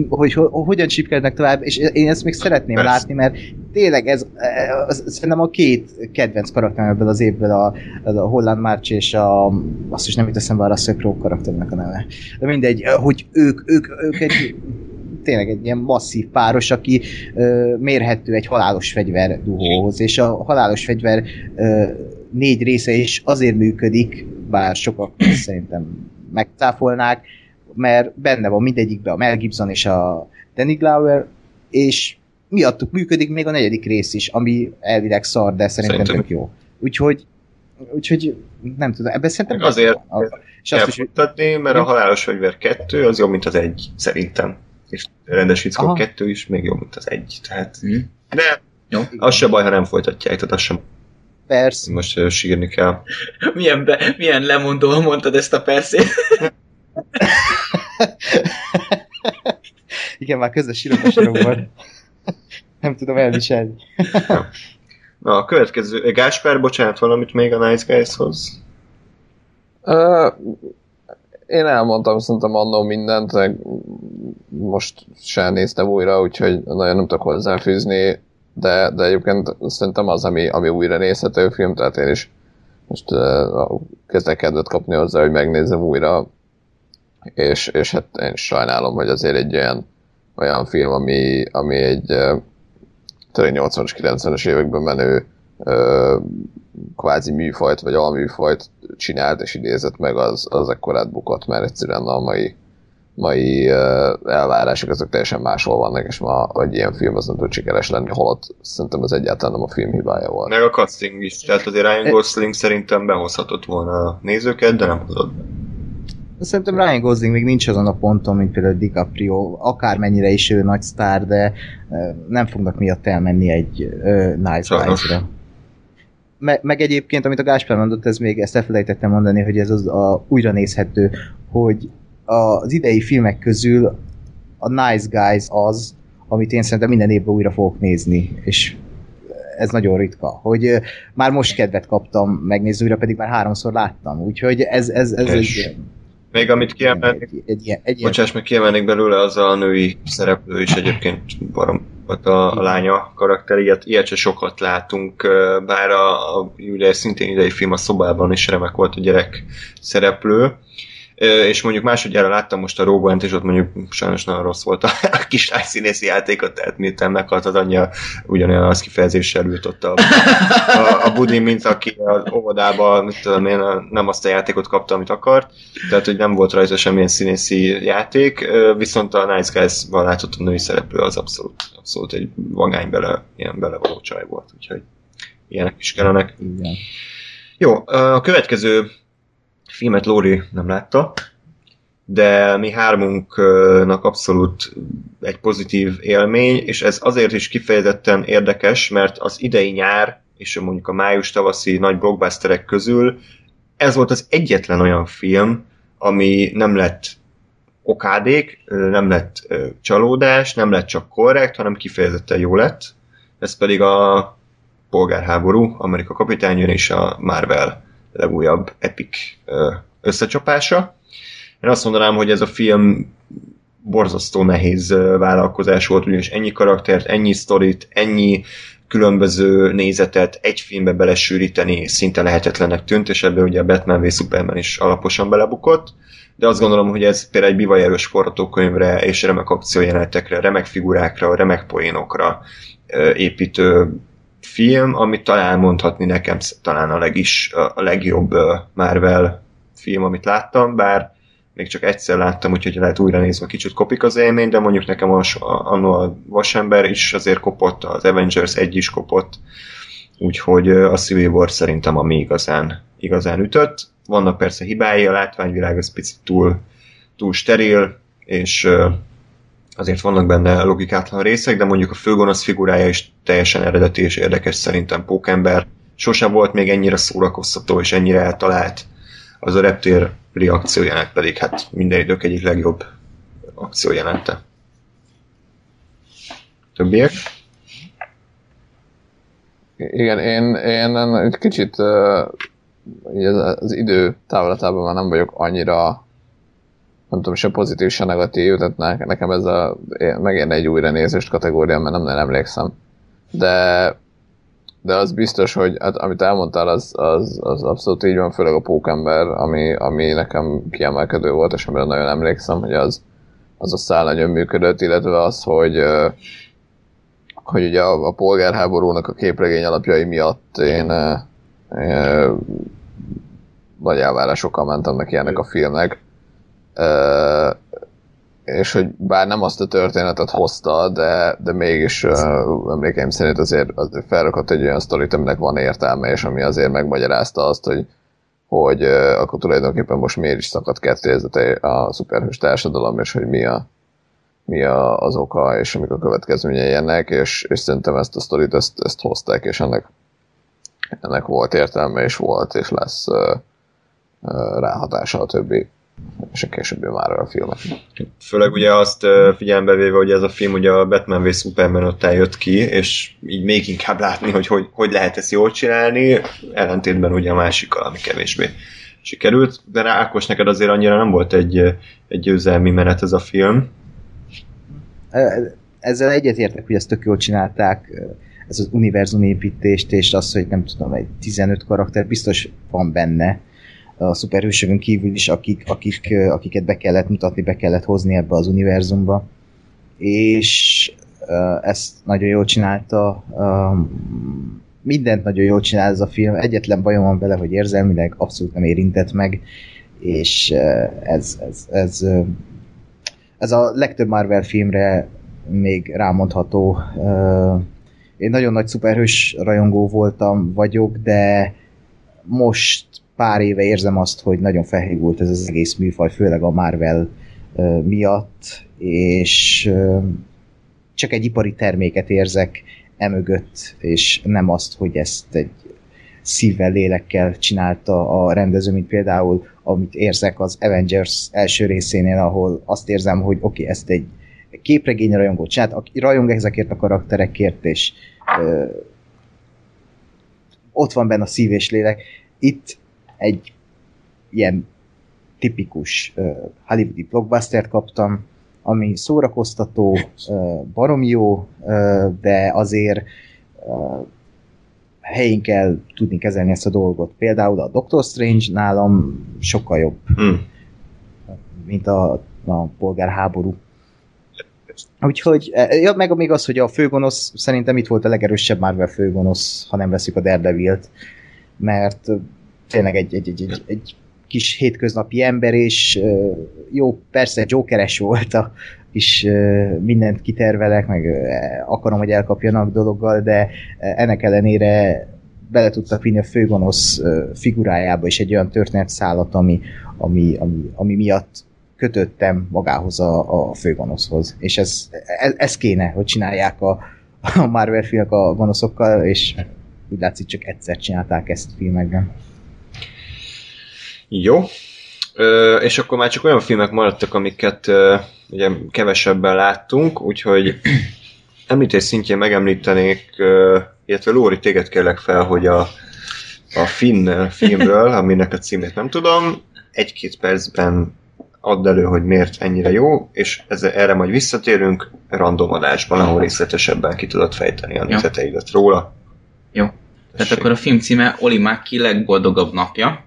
hogy, hogy hogyan csipkednek tovább, és én ezt még szeretném Persze. látni, mert tényleg ez, ez szerintem a két kedvenc karakter ebből az évből a, a Holland March és a, azt is nem jut eszembe a Russell Crowe karakternek a neve. De mindegy, hogy ők, ők, ők egy tényleg egy ilyen masszív páros, aki ö, mérhető egy halálos fegyver duhóhoz, és a halálos fegyver ö, négy része is azért működik, bár sokak szerintem megcáfolnák, mert benne van mindegyikben a Mel Gibson és a Danny Glover, és miattuk működik még a negyedik rész is, ami elvileg szar, de szerintem, szerintem. tök jó. Úgyhogy úgyhogy nem tudom, ebben szerintem... Azért a, és azt is, mert a halálos fegyver kettő az jobb, mint az egy, szerintem és rendes fickó kettő is még jobb, mint az egy. Tehát, mm. De jó. az se baj, ha nem folytatják, tehát az sem Persze. Most uh, sírni kell. milyen, be, milyen lemondóan mondtad ezt a perszét? Igen, már közös sírok van. Nem tudom elviselni. Na, a következő, Gáspár, bocsánat, valamit még a Nice Guys-hoz? Uh, én elmondtam szerintem annó mindent, meg most sem néztem újra, úgyhogy nagyon nem tudok hozzáfűzni, de, de egyébként szerintem az, ami, ami újra nézhető film, tehát én is most uh, kezdek kedvet kapni hozzá, hogy megnézem újra, és, és hát én sajnálom, hogy azért egy olyan, olyan film, ami, ami egy uh, 80-as, 90-es években menő kvázi műfajt, vagy alműfajt csinált és idézett meg, az, az ekkorát bukott, mert egyszerűen a mai, mai elvárások azok teljesen máshol vannak, és ma egy ilyen film az nem tud sikeres lenni, holott szerintem ez egyáltalán nem a film hibája volt. Meg a casting is, tehát azért Ryan Gosling szerintem behozhatott volna a nézőket, de nem hozott be. Szerintem Ryan Gosling még nincs azon a ponton, mint például DiCaprio, akármennyire is ő nagy sztár, de nem fognak miatt elmenni egy uh, Nice Guys-ra. Me, meg egyébként, amit a Gáspár mondott, ez még ezt elfelejtettem mondani, hogy ez az a újra nézhető, hogy az idei filmek közül a Nice Guys az, amit én szerintem minden évben újra fogok nézni, és ez nagyon ritka, hogy már most kedvet kaptam megnézni újra, pedig már háromszor láttam, úgyhogy ez, ez, ez egy még amit kiemelnék, egy, egy, egy, egy bocsáss, meg kiemelnék belőle, az a női szereplő is egyébként barom, a, a lánya karakter, ilyet, ilyet se sokat látunk, bár a, a ugye szintén idei film a szobában is remek volt a gyerek szereplő, és mondjuk másodjára láttam most a Rogue és ott mondjuk sajnos nagyon rossz volt a, a kislány színészi játékot, tehát miután meghalt az anyja, ugyanolyan az kifejezéssel ült ott a, a, a Budin, mint aki az óvodában, mit tudom én, nem azt a játékot kapta, amit akart, tehát hogy nem volt rajta semmilyen színészi játék, viszont a Nice Guys-ban látott a női szereplő az abszolút, abszolút egy vagány bele, ilyen belevaló csaj volt, úgyhogy ilyenek is kellenek. Igen. Jó, a következő filmet Lóri nem látta, de mi hármunknak abszolút egy pozitív élmény, és ez azért is kifejezetten érdekes, mert az idei nyár és mondjuk a május-tavaszi nagy blockbusterek közül ez volt az egyetlen olyan film, ami nem lett okádék, nem lett csalódás, nem lett csak korrekt, hanem kifejezetten jó lett. Ez pedig a polgárháború, Amerika kapitány és a Marvel legújabb epic összecsapása. Én azt mondanám, hogy ez a film borzasztó nehéz vállalkozás volt, ugyanis ennyi karaktert, ennyi sztorit, ennyi különböző nézetet egy filmbe belesűríteni szinte lehetetlennek tűnt, és ebbe ugye a Batman v Superman is alaposan belebukott, de azt gondolom, hogy ez például egy bivajerős forgatókönyvre és remek akciójelenetekre, remek figurákra, remek poénokra építő film, amit talán mondhatni nekem talán a, legis, a legjobb Marvel film, amit láttam, bár még csak egyszer láttam, úgyhogy lehet újra nézve kicsit kopik az élmény, de mondjuk nekem a, a, a Vasember is azért kopott, az Avengers egy is kopott, úgyhogy a Civil War szerintem ami igazán, igazán ütött. Vannak persze hibái, a látványvilág az picit túl, túl steril, és azért vannak benne logikátlan részek, de mondjuk a főgonosz figurája is teljesen eredeti és érdekes szerintem Pókember. Sosem volt még ennyire szórakoztató és ennyire eltalált. Az a reptér reakciójának pedig hát minden idők egyik legjobb akciójelente. Többiek? Igen, én, én egy kicsit uh, az idő távlatában már nem vagyok annyira nem tudom, se pozitív, se negatív, tehát nekem ez a megérne egy újranézést kategória, mert nem nagyon emlékszem. De, de az biztos, hogy hát, amit elmondtál, az, az, az abszolút így van, főleg a pókember, ami, ami nekem kiemelkedő volt, és amire nagyon emlékszem, hogy az, az a szál nagyon működött, illetve az, hogy hogy ugye a, a polgárháborúnak a képregény alapjai miatt én, én nagy elvárásokkal mentem neki ennek a filmnek, és hogy bár nem azt a történetet hozta, de, de mégis uh, emlékeim szerint azért, azért felrakott egy olyan sztorit, aminek van értelme, és ami azért megmagyarázta azt, hogy, hogy uh, akkor tulajdonképpen most miért is szakadt ketté a szuperhős társadalom, és hogy mi, a, mi a, az oka, és amik a következményei ennek, és, és szerintem ezt a sztorit ezt, ezt hozták, és ennek, ennek volt értelme, és volt, és lesz uh, uh, ráhatása a többi és a későbbi már a filmek. Főleg ugye azt figyelembe véve, hogy ez a film ugye a Batman v Superman ott eljött ki, és így még inkább látni, hogy hogy, hogy lehet ezt jól csinálni, ellentétben ugye a másikkal, ami kevésbé sikerült, de rá Ákos, neked azért annyira nem volt egy, egy győzelmi menet ez a film. Ezzel egyetértek, hogy ezt tök jól csinálták, ez az univerzumépítést, és az, hogy nem tudom, egy 15 karakter biztos van benne, a szuperhősökön kívül is, akik, akik, akiket be kellett mutatni, be kellett hozni ebbe az univerzumba. És ezt nagyon jól csinálta. Mindent nagyon jól csinál ez a film. Egyetlen bajom van vele, hogy érzelmileg abszolút nem érintett meg, és ez, ez, ez ez a legtöbb Marvel filmre még rámondható. Én nagyon nagy szuperhős rajongó voltam, vagyok, de most pár éve érzem azt, hogy nagyon felhívult ez az egész műfaj, főleg a Marvel miatt, és csak egy ipari terméket érzek emögött, és nem azt, hogy ezt egy szívvel, lélekkel csinálta a rendező, mint például amit érzek az Avengers első részénél, ahol azt érzem, hogy oké, okay, ezt egy képregény rajongó csinált, aki rajong ezekért a karakterekért, és ö, ott van benne a szív és lélek. Itt egy ilyen tipikus ö, hollywoodi blockbustert kaptam, ami szórakoztató, ö, barom jó, ö, de azért ö, helyén kell tudni kezelni ezt a dolgot. Például a Doctor Strange nálam sokkal jobb, hmm. mint a, a polgárháború. Úgyhogy, e, ja, meg még az, hogy a főgonosz szerintem itt volt a legerősebb Marvel főgonosz, ha nem veszük a Daredevil-t, mert tényleg egy, egy, egy, egy, egy kis hétköznapi ember, és jó, persze Jokeres volt a kis mindent kitervelek, meg akarom, hogy elkapjanak dologgal, de ennek ellenére bele tudtak vinni a főgonosz figurájába is egy olyan történetszállat, ami, ami, ami, ami miatt kötöttem magához a, a főgonoszhoz. És ez, ez, ez kéne, hogy csinálják a, a Marvel filmek a gonoszokkal, és úgy látszik, csak egyszer csinálták ezt filmekben. Jó. Ö, és akkor már csak olyan filmek maradtak, amiket ö, ugye kevesebben láttunk, úgyhogy említés szintjén megemlítenék, ö, illetve Lóri, téged kérlek fel, hogy a, a Finn filmről, aminek a címét nem tudom, egy-két percben add elő, hogy miért ennyire jó, és ezzel, erre majd visszatérünk random adásban, ahol részletesebben ki tudod fejteni a nézeteidet róla. Jó. Tessék. Tehát akkor a film címe Oli Maki legboldogabb napja.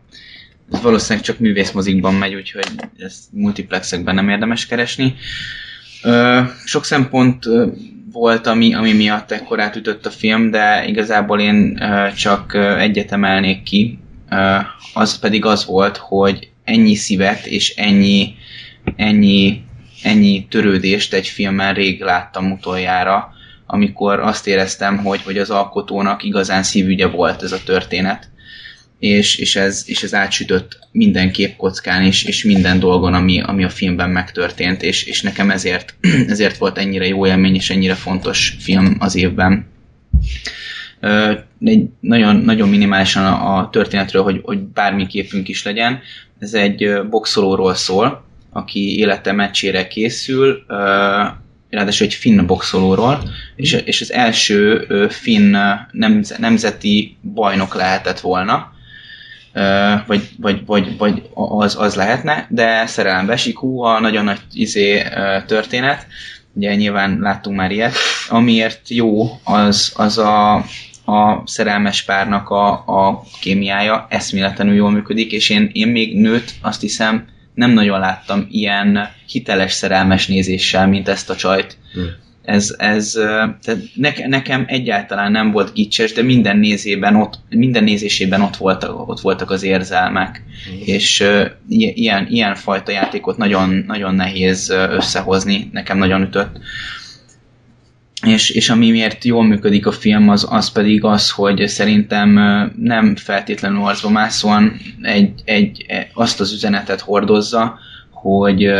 Ez valószínűleg csak művészmozikban megy, úgyhogy ezt multiplexekben nem érdemes keresni. Sok szempont volt, ami, ami miatt ekkor átütött a film, de igazából én csak egyet emelnék ki. Az pedig az volt, hogy ennyi szívet és ennyi, ennyi, ennyi törődést egy filmen rég láttam utoljára, amikor azt éreztem, hogy, hogy az alkotónak igazán szívügye volt ez a történet, és, és, ez, és ez átsütött minden képkockán és, és minden dolgon, ami, ami a filmben megtörtént, és, és nekem ezért, ezért volt ennyire jó élmény, és ennyire fontos film az évben. Egy nagyon, nagyon minimálisan a, a történetről, hogy, hogy bármi képünk is legyen. Ez egy boxolóról szól, aki élete meccsére készül, ráadásul egy finn boxolóról, és, és az első finn nemzeti bajnok lehetett volna, vagy, vagy, vagy, vagy az, az lehetne, de szerelembe esik, hú, a nagyon nagy izé, történet, ugye nyilván láttunk már ilyet, amiért jó, az, az a, a szerelmes párnak a, a kémiája eszméletlenül jól működik, és én, én még nőt azt hiszem nem nagyon láttam ilyen hiteles szerelmes nézéssel, mint ezt a csajt. Hmm ez, ez tehát ne, nekem egyáltalán nem volt gicses, de minden nézében ott, minden nézésében ott voltak, ott voltak az érzelmek, mm. és uh, ilyen, ilyen fajta játékot nagyon, nagyon nehéz összehozni, nekem nagyon ütött. És, és ami miért jól működik a film, az, az pedig az, hogy szerintem nem feltétlenül arcba mászóan egy, egy, azt az üzenetet hordozza, hogy,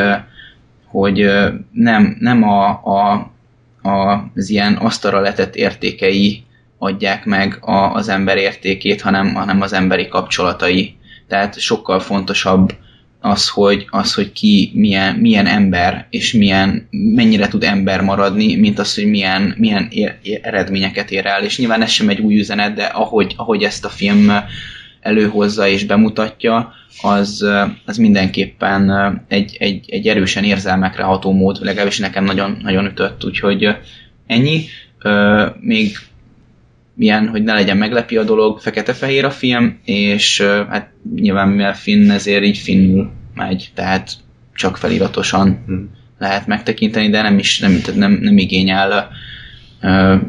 hogy nem, nem a, a az ilyen asztalra letett értékei adják meg a, az ember értékét, hanem, hanem az emberi kapcsolatai. Tehát sokkal fontosabb az, hogy, az, hogy ki milyen, milyen ember, és milyen, mennyire tud ember maradni, mint az, hogy milyen, milyen ér, eredményeket ér el. És nyilván ez sem egy új üzenet, de ahogy, ahogy ezt a film előhozza és bemutatja, az, az mindenképpen egy, egy, egy erősen érzelmekre ható mód, legalábbis nekem nagyon, nagyon ütött, úgyhogy ennyi. Még milyen, hogy ne legyen meglepi a dolog, fekete-fehér a film, és hát nyilván mivel finn, ezért így finnül megy, tehát csak feliratosan hmm. lehet megtekinteni, de nem is nem, nem, nem igényel uh,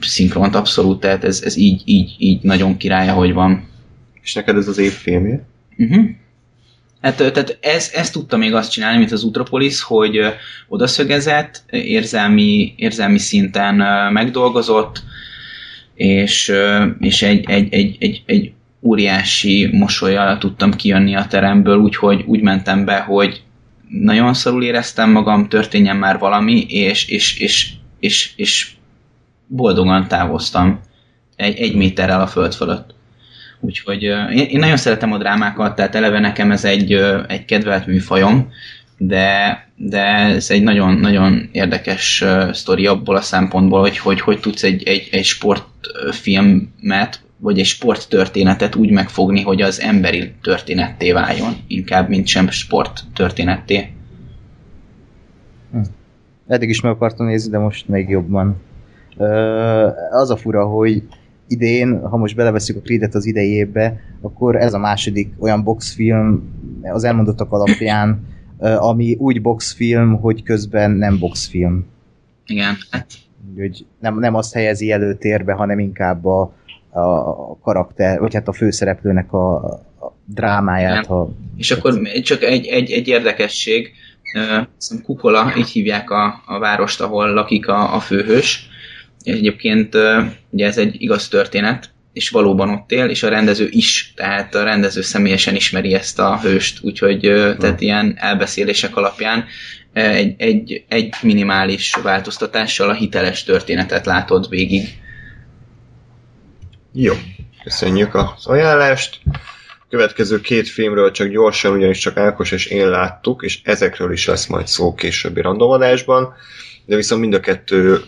szinkront abszolút, tehát ez, ez így, így, így nagyon királya, hogy van. És neked ez az év filmje? Uh-huh. Hát, tehát ez, ezt tudta még azt csinálni, mint az Utropolis, hogy odaszögezett, érzelmi, érzelmi szinten megdolgozott, és, és egy, egy, egy, egy, egy óriási mosolyjal tudtam kijönni a teremből, úgyhogy úgy mentem be, hogy nagyon szarul éreztem magam, történjen már valami, és, és, és, és, és boldogan távoztam egy, egy méterrel a föld fölött. Úgyhogy én, nagyon szeretem a drámákat, tehát eleve nekem ez egy, egy kedvelt műfajom, de, de ez egy nagyon, nagyon érdekes sztori abból a szempontból, hogy hogy, hogy tudsz egy, egy, egy sportfilmet, vagy egy sporttörténetet úgy megfogni, hogy az emberi történetté váljon, inkább, mint sem sporttörténetté. Hm. Eddig is meg akartam nézni, de most még jobban. Az a fura, hogy idén, ha most beleveszünk a Creed-et az idejébe, akkor ez a második olyan boxfilm az elmondottak alapján, ami úgy boxfilm, hogy közben nem boxfilm. Igen. Úgy, nem, nem azt helyezi előtérbe, hanem inkább a, a karakter, vagy hát a főszereplőnek a, a drámáját. Ha... És akkor csak egy, egy, egy érdekesség, Kupola, így hívják a, a várost, ahol lakik a, a főhős. Egyébként ugye ez egy igaz történet, és valóban ott él, és a rendező is, tehát a rendező személyesen ismeri ezt a hőst, úgyhogy tehát ilyen elbeszélések alapján egy, egy, egy minimális változtatással a hiteles történetet látod végig. Jó, köszönjük az ajánlást. Következő két filmről csak gyorsan, ugyanis csak Ákos és én láttuk, és ezekről is lesz majd szó későbbi randomadásban, de viszont mind a kettő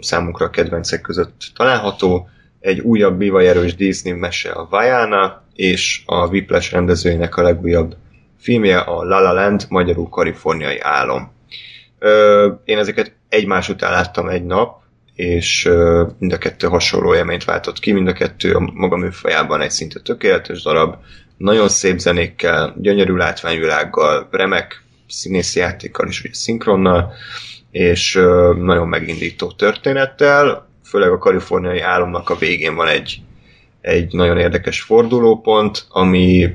számunkra a kedvencek között található. Egy újabb bivajerős Disney mese a Vajana, és a Whiplash rendezőjének a legújabb filmje a La La Land, magyarul kaliforniai álom. Ö, én ezeket egymás után láttam egy nap, és mind a kettő hasonló élményt váltott ki, mind a kettő a maga műfajában egy szinte tökéletes darab, nagyon szép zenékkel, gyönyörű látványvilággal, remek színészi játékkal és ugye szinkronnal, és nagyon megindító történettel, főleg a kaliforniai álomnak a végén van egy, egy nagyon érdekes fordulópont, ami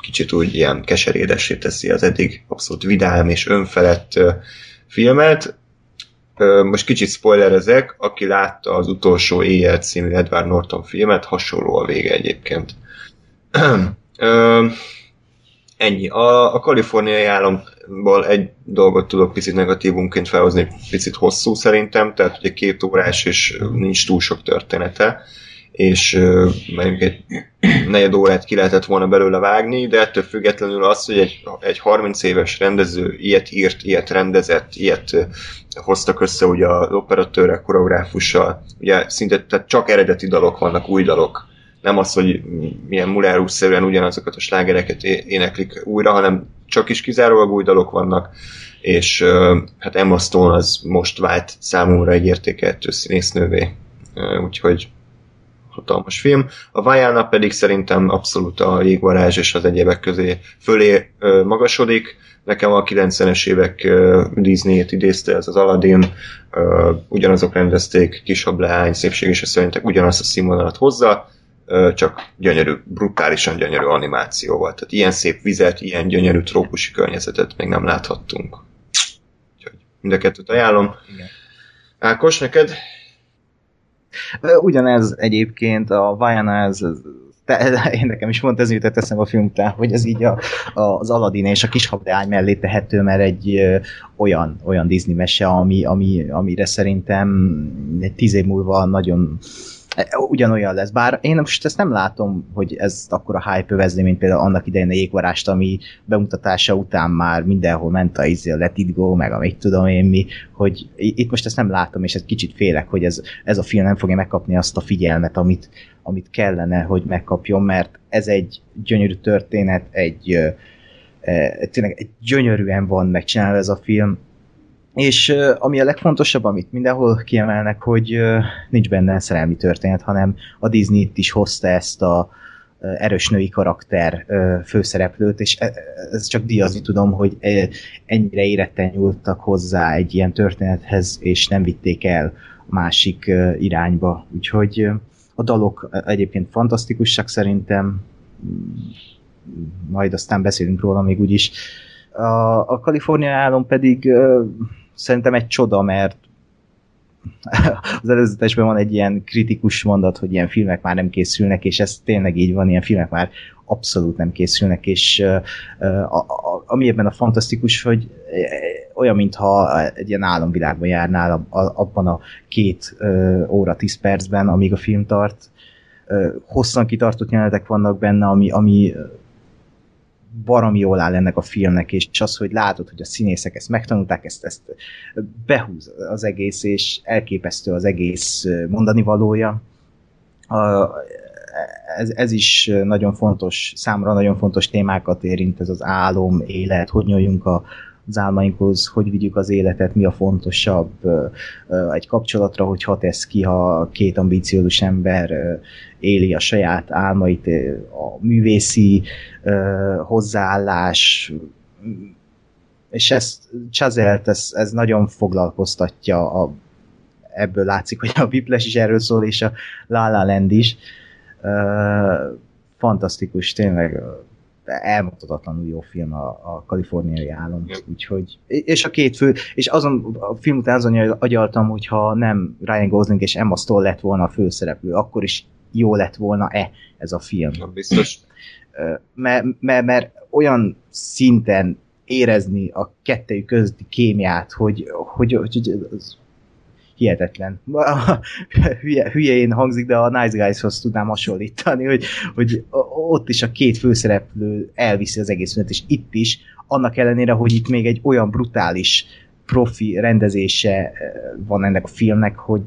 kicsit úgy ilyen keserédesé teszi az eddig abszolút vidám és önfelett filmet, most kicsit spoilerezek, aki látta az utolsó éjjel című Edward Norton filmet, hasonló a vége egyébként. Ennyi. A, a kaliforniai államból egy dolgot tudok picit negatívunként felhozni, picit hosszú szerintem, tehát ugye két órás és nincs túl sok története és mondjuk egy negyed órát ki lehetett volna belőle vágni, de ettől függetlenül az, hogy egy, egy 30 éves rendező ilyet írt, ilyet rendezett, ilyet hoztak össze ugye az operatőrek, koreográfussal, ugye szinte tehát csak eredeti dalok vannak, új dalok. Nem az, hogy milyen mulárúszerűen ugyanazokat a slágereket éneklik újra, hanem csak is kizárólag új dalok vannak, és hát Emma Stone az most vált számomra egy értékeltő színésznővé. Úgyhogy hatalmas film. A Vajana pedig szerintem abszolút a jégvarázs és az egyébek közé fölé magasodik. Nekem a 90-es évek ö, Disney-et idézte, ez az Aladdin, ugyanazok rendezték, kisabb leány, szépség és szerintek ugyanazt a színvonalat hozza, csak gyönyörű, brutálisan gyönyörű animációval. Tehát ilyen szép vizet, ilyen gyönyörű trópusi környezetet még nem láthattunk. Úgyhogy mind a kettőt ajánlom. Igen. Ákos, neked Ugyanez egyébként a Vajana, ez, te, én nekem is mondta, ez jutott eszembe a film után, hogy ez így a, a, az Aladdin és a kis habdeány mellé tehető, mert egy ö, olyan, olyan Disney mese, ami, ami, amire szerintem egy tíz év múlva nagyon ugyanolyan lesz. Bár én most ezt nem látom, hogy ez akkor a hype övezni, mint például annak idején a jégvarást, ami bemutatása után már mindenhol ment a, izé, a Let It Go, meg a mit tudom én mi, hogy itt most ezt nem látom, és egy kicsit félek, hogy ez, ez a film nem fogja megkapni azt a figyelmet, amit, amit kellene, hogy megkapjon, mert ez egy gyönyörű történet, egy e, tényleg egy gyönyörűen van megcsinálva ez a film, és ami a legfontosabb, amit mindenhol kiemelnek, hogy nincs benne szerelmi történet, hanem a Disney itt is hozta ezt a erős női karakter főszereplőt, és e, ez csak díjazni tudom, hogy ennyire éretten nyúltak hozzá egy ilyen történethez, és nem vitték el másik irányba. Úgyhogy a dalok egyébként fantasztikusak szerintem, majd aztán beszélünk róla még úgyis. A, a Kalifornia álom pedig szerintem egy csoda, mert az előzetesben van egy ilyen kritikus mondat, hogy ilyen filmek már nem készülnek, és ez tényleg így van, ilyen filmek már abszolút nem készülnek, és ami ebben a fantasztikus, hogy olyan, mintha egy ilyen álomvilágban járnál abban a két óra, tíz percben, amíg a film tart. Hosszan kitartott jelenetek vannak benne, ami, ami baromi jól áll ennek a filmnek, és az, hogy látod, hogy a színészek ezt megtanulták, ezt, ezt behúz az egész, és elképesztő az egész mondani valója. Ez, ez is nagyon fontos, számra nagyon fontos témákat érint, ez az álom, élet, hogy nyúljunk a, az álmainkhoz, hogy vigyük az életet, mi a fontosabb egy kapcsolatra, hogy hat ez ki, ha két ambíciózus ember éli a saját álmait, a művészi hozzáállás, és ezt Chazelt, ez, ez nagyon foglalkoztatja, a, ebből látszik, hogy a Whiplash is erről szól, és a La La Land is. fantasztikus, tényleg elmondhatatlanul jó film a, a kaliforniai ja. úgyhogy, és a két fő, és azon a film után azon agyaltam, hogyha nem Ryan Gosling és Emma Stone lett volna a főszereplő, akkor is jó lett volna-e ez a film. Nem biztos. Mert, mert, mert olyan szinten érezni a kettőjük közötti kémiát, hogy, hogy, hogy, hogy az hihetetlen. Hülye, hülyén hangzik, de a Nice Guys-hoz tudnám hasonlítani, hogy, hogy ott is a két főszereplő elviszi az egész filmet, és itt is, annak ellenére, hogy itt még egy olyan brutális profi rendezése eh, van ennek a filmnek, hogy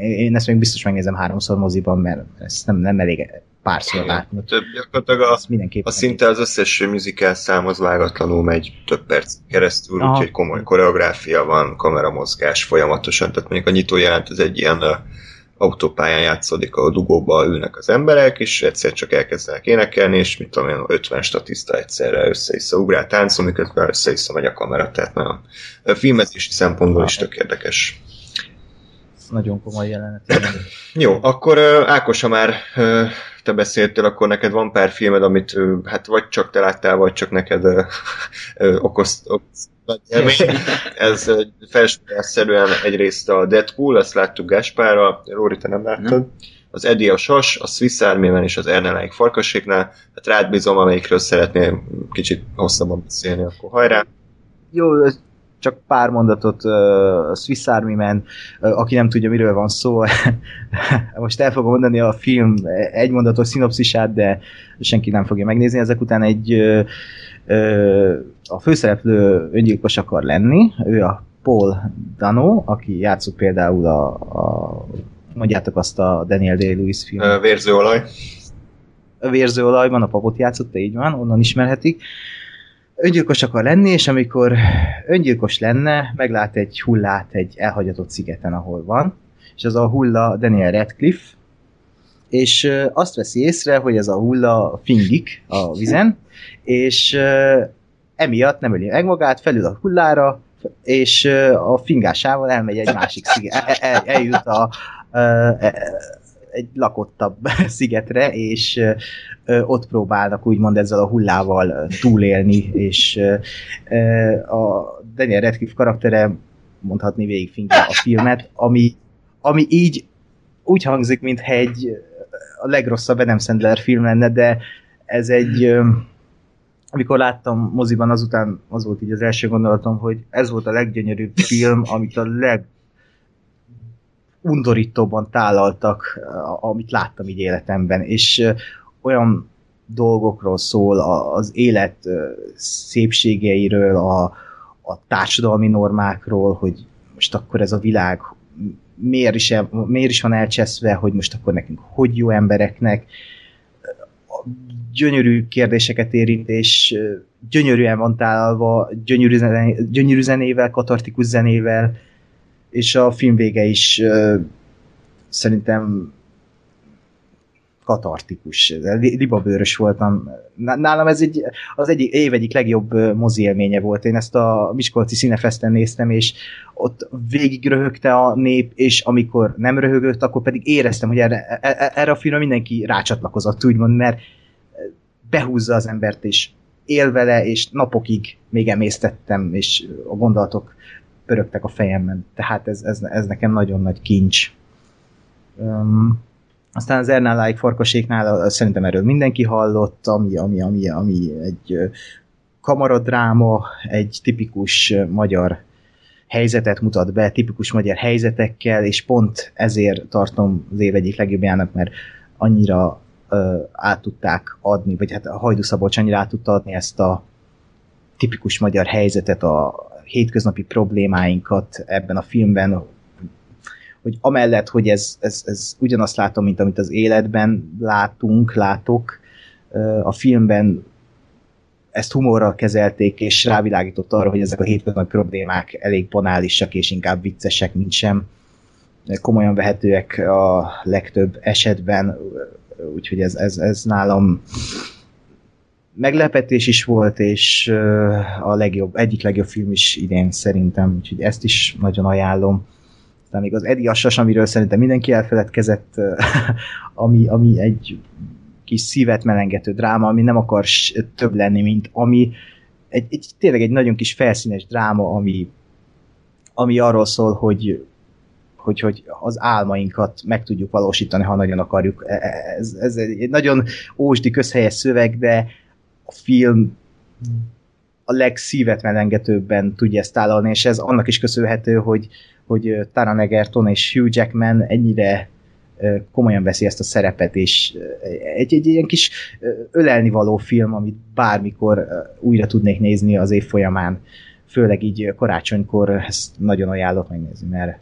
én ezt még biztos megnézem háromszor moziban, mert ezt nem, nem elég párszor látni. Több gyakorlatilag a, a szinte az összes musical szám az vágatlanul megy több perc keresztül, Aha. úgyhogy komoly koreográfia van, kameramozgás folyamatosan, tehát mondjuk a nyitó jelent ez egy ilyen autópályán játszódik, a dugóba ülnek az emberek, és egyszer csak elkezdenek énekelni, és mit tudom én, 50 statiszta egyszerre össze-vissza ugrál táncol, miközben össze-vissza megy a kamera, tehát nagyon a filmezési szempontból is tök érdekes nagyon komoly jelenet. Jó, akkor Ákos, ha már te beszéltél, akkor neked van pár filmed, amit hát vagy csak te láttál, vagy csak neked okozt, okozt Ez felsorolásszerűen egyrészt a Deadpool, ezt láttuk Gáspárral, Róri, te nem láttad. Az Eddie a Sas, a Swiss army és az Erneláig farkaséknál. Hát rád bízom, amelyikről szeretnél kicsit hosszabban beszélni, akkor hajrá! Jó, csak pár mondatot uh, Swiss Army Man, uh, aki nem tudja, miről van szó, most el fogom mondani a film egy mondatos szinopszisát, de senki nem fogja megnézni. Ezek után egy uh, uh, a főszereplő öngyilkos akar lenni, ő a Paul Dano, aki játszott például a, a mondjátok azt a Daniel Day-Lewis film. Vérzőolaj. A Vérzőolajban a papot játszott, így van, onnan ismerhetik. Uh, öngyilkos akar lenni, és amikor öngyilkos lenne, meglát egy hullát egy elhagyatott szigeten, ahol van, és az a hulla Daniel Radcliffe, és azt veszi észre, hogy ez a hulla fingik a vizen, és emiatt nem öli meg magát, felül a hullára, és a fingásával elmegy egy másik sziget, el, el, eljut a, egy lakottabb szigetre, és ott próbálnak úgymond ezzel a hullával túlélni, és a Daniel Radcliffe karaktere mondhatni végig a filmet, ami, ami így úgy hangzik, mintha egy a legrosszabb Adam Sandler film lenne, de ez egy amikor láttam moziban, azután az volt így az első gondolatom, hogy ez volt a leggyönyörűbb film, amit a leg undorítóban tálaltak, amit láttam így életemben, és olyan dolgokról szól, az élet szépségeiről, a, a társadalmi normákról, hogy most akkor ez a világ miért is, miért is van elcseszve, hogy most akkor nekünk hogy jó embereknek, gyönyörű kérdéseket érint, és gyönyörűen van tálalva, gyönyörű, zené, gyönyörű zenével, katartikus zenével, és a film vége is uh, szerintem katartikus. Libabőrös voltam. Nálam ez egy, az egyik év egyik legjobb mozi élménye volt. Én ezt a Miskolci Színefesten néztem, és ott végig röhögte a nép, és amikor nem röhögött, akkor pedig éreztem, hogy erre, e, e, erre a filmre mindenki rácsatlakozott, úgymond, mert behúzza az embert, és él vele, és napokig még emésztettem, és a gondolatok pörögtek a fejemben. Tehát ez, ez, ez nekem nagyon nagy kincs. Um, aztán az Ernáláig farkaséknál szerintem erről mindenki hallott, ami, ami, ami, ami egy kamaradráma, egy tipikus magyar helyzetet mutat be, tipikus magyar helyzetekkel, és pont ezért tartom az év egyik legjobbjának, mert annyira ö, át tudták adni, vagy hát a Hajdu Szabolcs annyira át tudta adni ezt a tipikus magyar helyzetet, a hétköznapi problémáinkat ebben a filmben, hogy amellett, hogy ez, ez, ez ugyanazt látom, mint amit az életben látunk, látok, a filmben ezt humorral kezelték, és rávilágított arra, hogy ezek a hétköznapi problémák elég banálisak, és inkább viccesek, mint sem. Komolyan vehetőek a legtöbb esetben, úgyhogy ez, ez, ez nálam meglepetés is volt, és a legjobb, egyik legjobb film is idén szerintem, úgyhogy ezt is nagyon ajánlom. Aztán még az Eddie Assas, amiről szerintem mindenki elfeledkezett, ami, ami egy kis szívet melengető dráma, ami nem akar több lenni, mint ami egy, egy, tényleg egy nagyon kis felszínes dráma, ami, ami arról szól, hogy, hogy, hogy az álmainkat meg tudjuk valósítani, ha nagyon akarjuk. E, e, ez, ez egy nagyon ósdi közhelyes szöveg, de a film a legszívet melengetőbben tudja ezt tálalni, és ez annak is köszönhető, hogy, hogy Taron Egerton és Hugh Jackman ennyire komolyan veszi ezt a szerepet, és egy, egy ilyen kis ölelni való film, amit bármikor újra tudnék nézni az év folyamán, főleg így karácsonykor ezt nagyon ajánlok megnézni, mert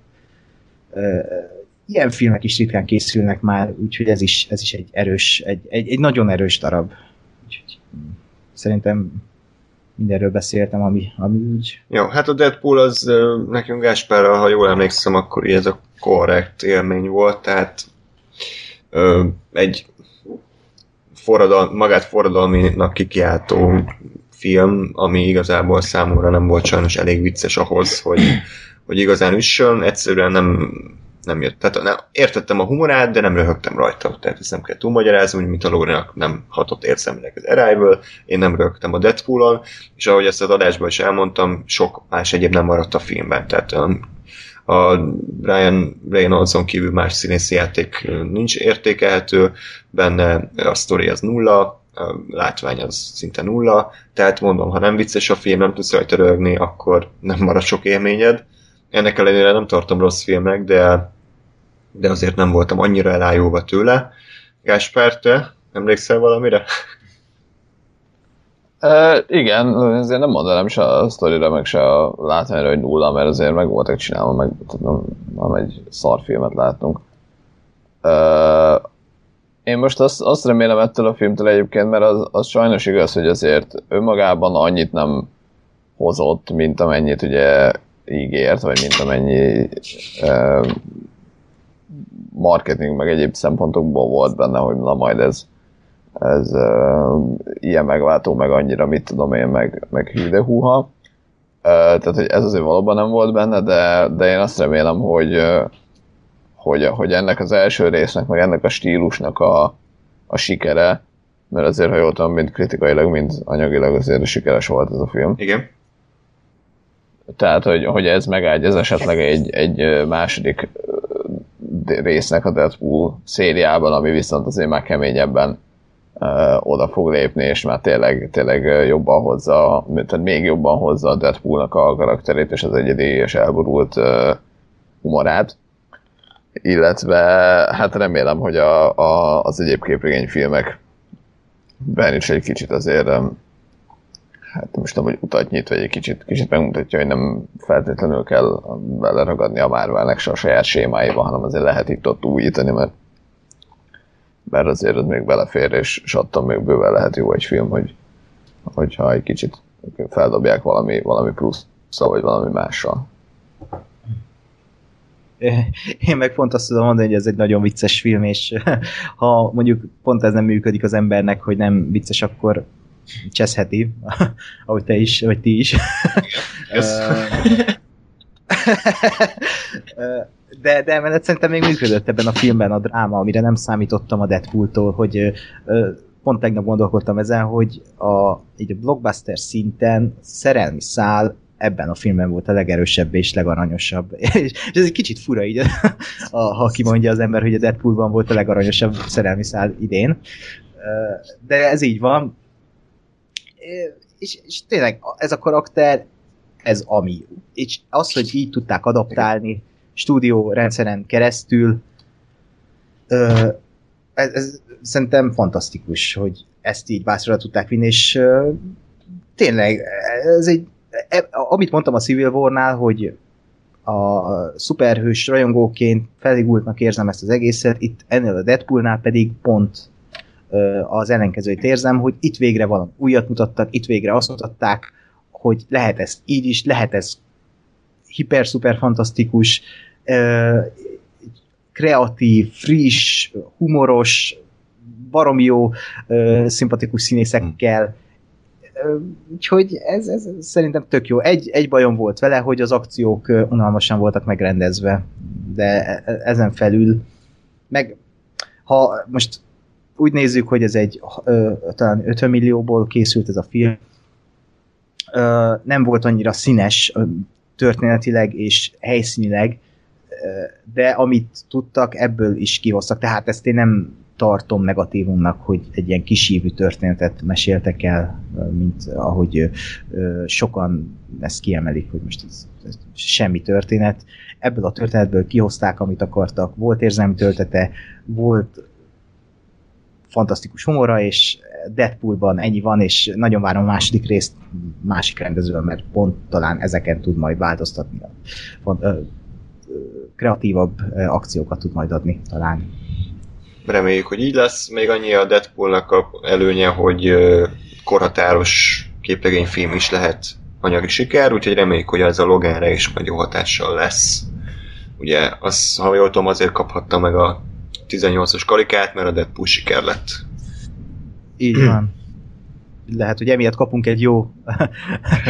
ilyen filmek is ritkán készülnek már, úgyhogy ez is, ez is egy erős, egy, egy, egy nagyon erős darab. Úgyhogy szerintem mindenről beszéltem, ami, ami úgy... Jó, hát a Deadpool az nekünk Gáspárral, ha jól emlékszem, akkor ez a korrekt élmény volt, tehát ö, egy forradal, magát forradalminak kikiáltó film, ami igazából számomra nem volt sajnos elég vicces ahhoz, hogy, hogy igazán üssön, egyszerűen nem nem jött. Tehát nem, értettem a humorát, de nem röhögtem rajta. Tehát ezt nem kell túlmagyarázni, úgy, mint a Lórinak nem hatott érzelmileg az Arrival, én nem röhögtem a Deadpool-on, és ahogy ezt az adásban is elmondtam, sok más egyéb nem maradt a filmben. Tehát um, a Ryan Reynoldson kívül más színészi játék nincs értékelhető, benne a sztori az nulla, a látvány az szinte nulla, tehát mondom, ha nem vicces a film, nem tudsz rajta röhögni, akkor nem marad sok élményed. Ennek ellenére nem tartom rossz filmnek, de de azért nem voltam annyira elájulva tőle. Gáspár, te emlékszel valamire? E, igen, azért nem mondanám se a sztorira, meg se a látványra, hogy nulla, mert azért meg voltak csinálva, meg tudom, nem egy szarfilmet láttunk. E, én most azt, azt remélem ettől a filmtől egyébként, mert az, az sajnos igaz, hogy azért önmagában annyit nem hozott, mint amennyit ugye ígért, vagy mint amennyi e, marketing, meg egyéb szempontokból volt benne, hogy na majd ez, ez uh, ilyen megváltó, meg annyira, mit tudom én, meg, meg hű de húha. Uh, tehát, hogy ez azért valóban nem volt benne, de, de én azt remélem, hogy, hogy, hogy ennek az első résznek, meg ennek a stílusnak a, a sikere, mert azért, ha jól tudom, mind kritikailag, mind anyagilag azért sikeres volt ez a film. Igen. Tehát, hogy, hogy ez megágy, ez esetleg egy, egy második résznek a Deadpool szériában, ami viszont azért már keményebben uh, oda fog lépni, és már tényleg, tényleg jobban hozza, tehát még jobban hozza a Deadpoolnak a karakterét, és az egyedi és elborult humorát. Illetve hát remélem, hogy a, a, az egyéb képregényfilmek ben is egy kicsit azért um, hát most nem, hogy utat nyit, vagy egy kicsit, kicsit megmutatja, hogy nem feltétlenül kell beleragadni a Marvelnek se a saját sémáiba, hanem azért lehet itt ott újítani, mert, mert azért az még belefér, és, és attól még bőven lehet jó egy film, hogy, hogyha egy kicsit feldobják valami, valami plusz vagy valami mással. Én meg pont azt tudom mondani, hogy ez egy nagyon vicces film, és ha mondjuk pont ez nem működik az embernek, hogy nem vicces, akkor cseszheti, ahogy te is, vagy ti is. De, de emellett szerintem még működött ebben a filmben a dráma, amire nem számítottam a Deadpool-tól, hogy pont tegnap gondolkodtam ezen, hogy a, így a blockbuster szinten szerelmi szál ebben a filmben volt a legerősebb és legaranyosabb. és ez egy kicsit fura így, a, ha kimondja az ember, hogy a Deadpoolban volt a legaranyosabb szerelmi szál idén. De ez így van. És, és tényleg ez a karakter, ez ami. És az, hogy így tudták adaptálni stúdió rendszeren keresztül, ez, ez szerintem fantasztikus, hogy ezt így bászra tudták vinni, és tényleg ez egy E, amit mondtam a Civil War-nál, hogy a szuperhős rajongóként feligultnak érzem ezt az egészet, itt ennél a Deadpoolnál pedig pont az ellenkezőt érzem, hogy itt végre valami újat mutattak, itt végre azt mutatták, hogy lehet ez így is, lehet ez hiper-szuper fantasztikus, kreatív, friss, humoros, baromi jó, szimpatikus színészekkel, Úgyhogy ez, ez szerintem tök jó. Egy, egy bajom volt vele, hogy az akciók unalmasan voltak megrendezve, de e, e, ezen felül meg ha most úgy nézzük, hogy ez egy ö, talán 50 millióból készült ez a film, ö, nem volt annyira színes ö, történetileg és helyszínileg, de amit tudtak, ebből is kihoztak. Tehát ezt én nem tartom negatívumnak, hogy egy ilyen kisívű történetet meséltek el, mint ahogy sokan ezt kiemelik, hogy most ez, ez semmi történet. Ebből a történetből kihozták, amit akartak. Volt érzelmi töltete, volt fantasztikus humora, és Deadpoolban ennyi van, és nagyon várom a második részt másik rendezővel, mert pont talán ezeken tud majd változtatni. Kreatívabb akciókat tud majd adni talán reméljük, hogy így lesz. Még annyi a Deadpoolnak a előnye, hogy korhatáros képregényfilm is lehet anyagi siker, úgyhogy reméljük, hogy ez a Loganre is majd jó hatással lesz. Ugye, az, ha jól tudom, azért kaphatta meg a 18-as karikát, mert a Deadpool siker lett. Így van. Lehet, hogy emiatt kapunk egy jó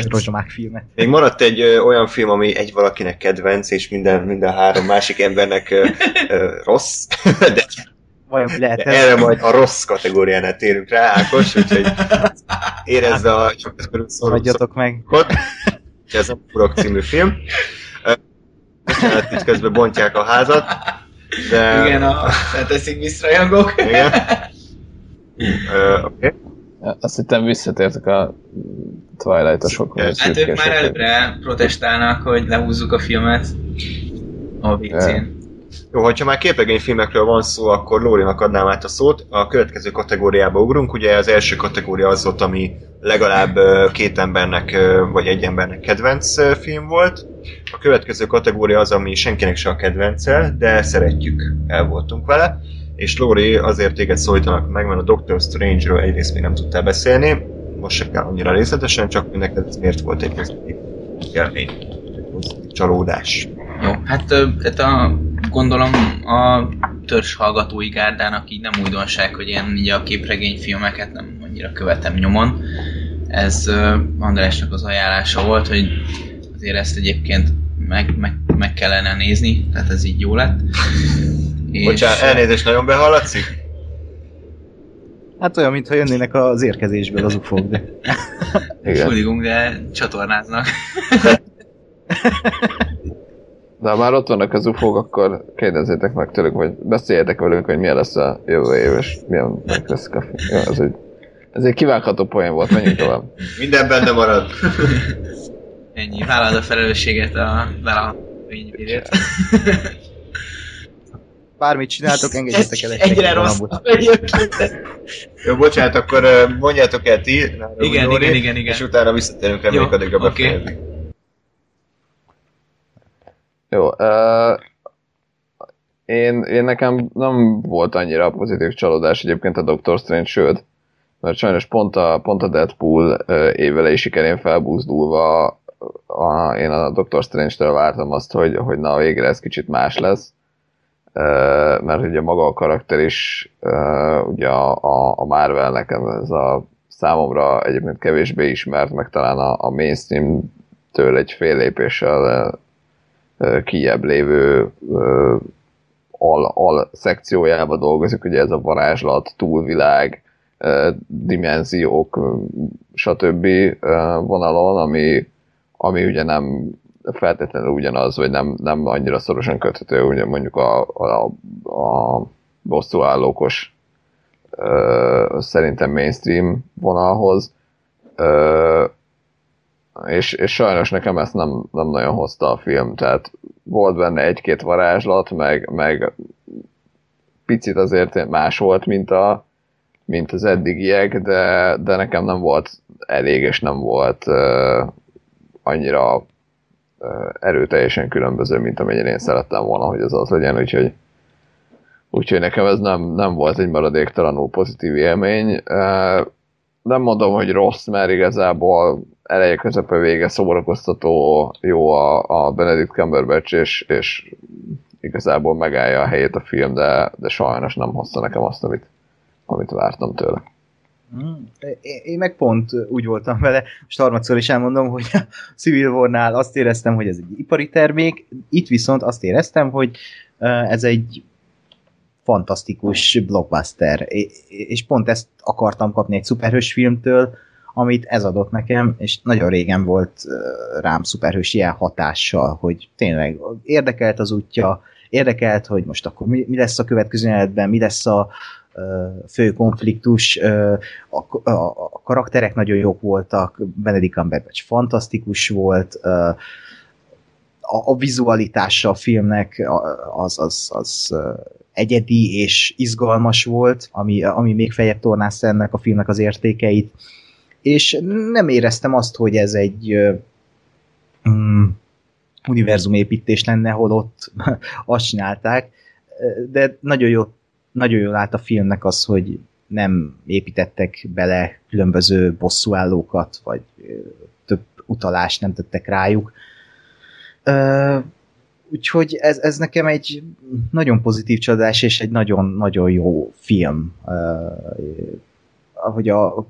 rozsomák filmet. Még maradt egy ö, olyan film, ami egy valakinek kedvenc, és minden, minden három másik embernek ö, ö, rossz, de vajon lehet ez? Erre majd a rossz kategóriánál térünk rá, Ákos, úgyhogy érezze a Hagyjatok meg. Ez a Purok című film. Bocsánat, itt közben bontják a házat. De... Igen, a felteszik visszrajongók. Igen. Uh, Oké. Okay. Azt hittem visszatértek a Twilight-osok. Hát ők már előre protestálnak, hogy lehúzzuk a filmet a végcén. Jó, hogyha már képregényfilmekről van szó, akkor Lórinak adnám át a szót. A következő kategóriába ugrunk. Ugye az első kategória az volt, ami legalább két embernek, vagy egy embernek kedvenc film volt. A következő kategória az, ami senkinek se a kedvence, de szeretjük, el voltunk vele. És Lóri, azért téged szólítanak meg, mert a Doctor Strange-ről egyrészt még nem tudtál beszélni, most sem kell annyira részletesen, csak neked ez miért volt egy pozitív élmény, egy csalódás. Jó, hát, hát a gondolom a törzs hallgatói gárdának így nem újdonság, hogy én így a képregényfilmeket nem annyira követem nyomon. Ez uh, Andrásnak az ajánlása volt, hogy azért ezt egyébként meg, meg, meg kellene nézni, tehát ez így jó lett. Bocsánat, elnézést, nagyon behallatszik? Hát olyan, mintha jönnének az érkezésből az ufók, de... Igen. de csatornáznak. De ha már ott vannak az ufók, akkor kérdezzétek meg tőlük, vagy beszéljetek velünk, hogy milyen lesz a jövő év, és milyen lesz a. Ja, ez egy, ez egy kivágható poén volt, menjünk tovább. Minden benne marad. Ennyi, vállald a felelősséget a vállalvényvédért. Bármit csináltok, engedjetek el egy Egyre rosszabb Jó, bocsánat, akkor mondjátok el ti. Igen, igen, igen, igen. És utána visszatérünk, reméljük addigra okay. Jó, uh, én, én nekem nem volt annyira pozitív csalódás egyébként a Doctor Strange, sőt, mert sajnos pont a, pont a Deadpool uh, évelei sikerén felbúzdulva a, én a Doctor Strange-től vártam azt, hogy, hogy na végre ez kicsit más lesz, uh, mert ugye maga a karakter is uh, ugye a, a Marvelnek ez a számomra egyébként kevésbé ismert, meg talán a, a mainstream-től egy fél lépéssel kijebb lévő al, al szekciójába dolgozik, ugye ez a varázslat, túlvilág, dimenziók, stb. vonalon, ami, ami ugye nem feltétlenül ugyanaz, vagy nem, nem annyira szorosan köthető, ugye mondjuk a, a, a bosszúállókos szerintem mainstream vonalhoz, és, és sajnos nekem ezt nem, nem nagyon hozta a film, tehát volt benne egy-két varázslat, meg, meg picit azért más volt, mint, a, mint az eddigiek, de, de nekem nem volt elég, és nem volt uh, annyira uh, erőteljesen különböző, mint amennyire én szerettem volna, hogy ez az legyen, úgyhogy úgyhogy nekem ez nem, nem volt egy maradéktalanul pozitív élmény. Uh, nem mondom, hogy rossz, mert igazából eleje közepe vége szórakoztató, jó a, a Benedict Cumberbatch, és, és igazából megállja a helyét a film, de, de sajnos nem hozta nekem azt, amit, amit vártam tőle. Hmm. Én meg pont úgy voltam vele, most harmadszor is elmondom, hogy a Civil War-nál azt éreztem, hogy ez egy ipari termék, itt viszont azt éreztem, hogy ez egy fantasztikus blockbuster, és pont ezt akartam kapni egy szuperhős filmtől, amit ez adott nekem, és nagyon régen volt rám szuperhős ilyen hatással, hogy tényleg érdekelt az útja, érdekelt, hogy most akkor mi, mi lesz a következő jelenetben, mi lesz a fő konfliktus, a, a, a karakterek nagyon jók voltak, Benedict Cumberbatch fantasztikus volt, a, a vizualitása a filmnek az, az, az egyedi és izgalmas volt, ami, ami még feljebb tornázta ennek a filmnek az értékeit, és nem éreztem azt, hogy ez egy um, univerzumépítés lenne, hol ott azt csinálták, de nagyon jó, nagyon jól állt a filmnek az, hogy nem építettek bele különböző bosszúállókat, vagy több utalást nem tettek rájuk. Úgyhogy ez, ez nekem egy nagyon pozitív csodás, és egy nagyon-nagyon jó film. ahogy a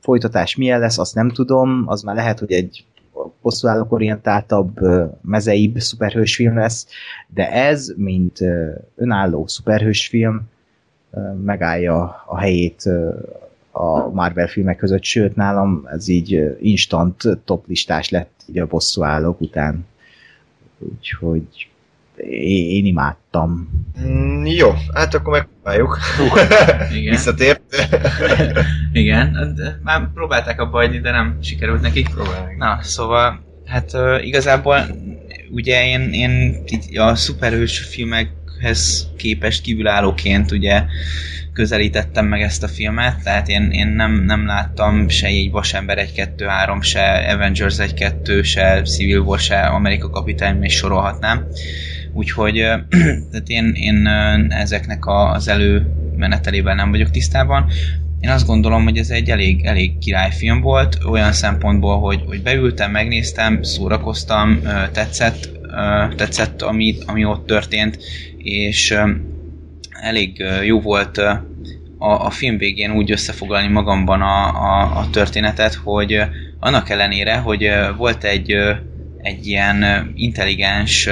folytatás milyen lesz, azt nem tudom, az már lehet, hogy egy bosszúállók orientáltabb, mezeibb szuperhős film lesz, de ez, mint önálló szuperhős film, megállja a helyét a Marvel filmek között, sőt nálam ez így instant top listás lett így a bosszúállók után. Úgyhogy én imádtam. Mm, jó, hát akkor megpróbáljuk. Igen. Visszatért. Igen, már próbálták a bajni, de nem sikerült nekik. Próbálják. Na, szóval, hát igazából ugye én, én a szuperhős filmekhez képest kívülállóként ugye közelítettem meg ezt a filmet, tehát én, én nem, nem láttam se egy Vasember 1-2-3, se Avengers 1-2, se Civil War, se Amerika Kapitány, és sorolhatnám. Úgyhogy tehát én, én ezeknek az előmenetelével nem vagyok tisztában. Én azt gondolom, hogy ez egy elég, elég királyfilm volt, olyan szempontból, hogy, hogy beültem, megnéztem, szórakoztam, tetszett, tetszett ami, ami ott történt, és elég jó volt a, a film végén úgy összefoglalni magamban a, a, a történetet, hogy annak ellenére, hogy volt egy, egy ilyen intelligens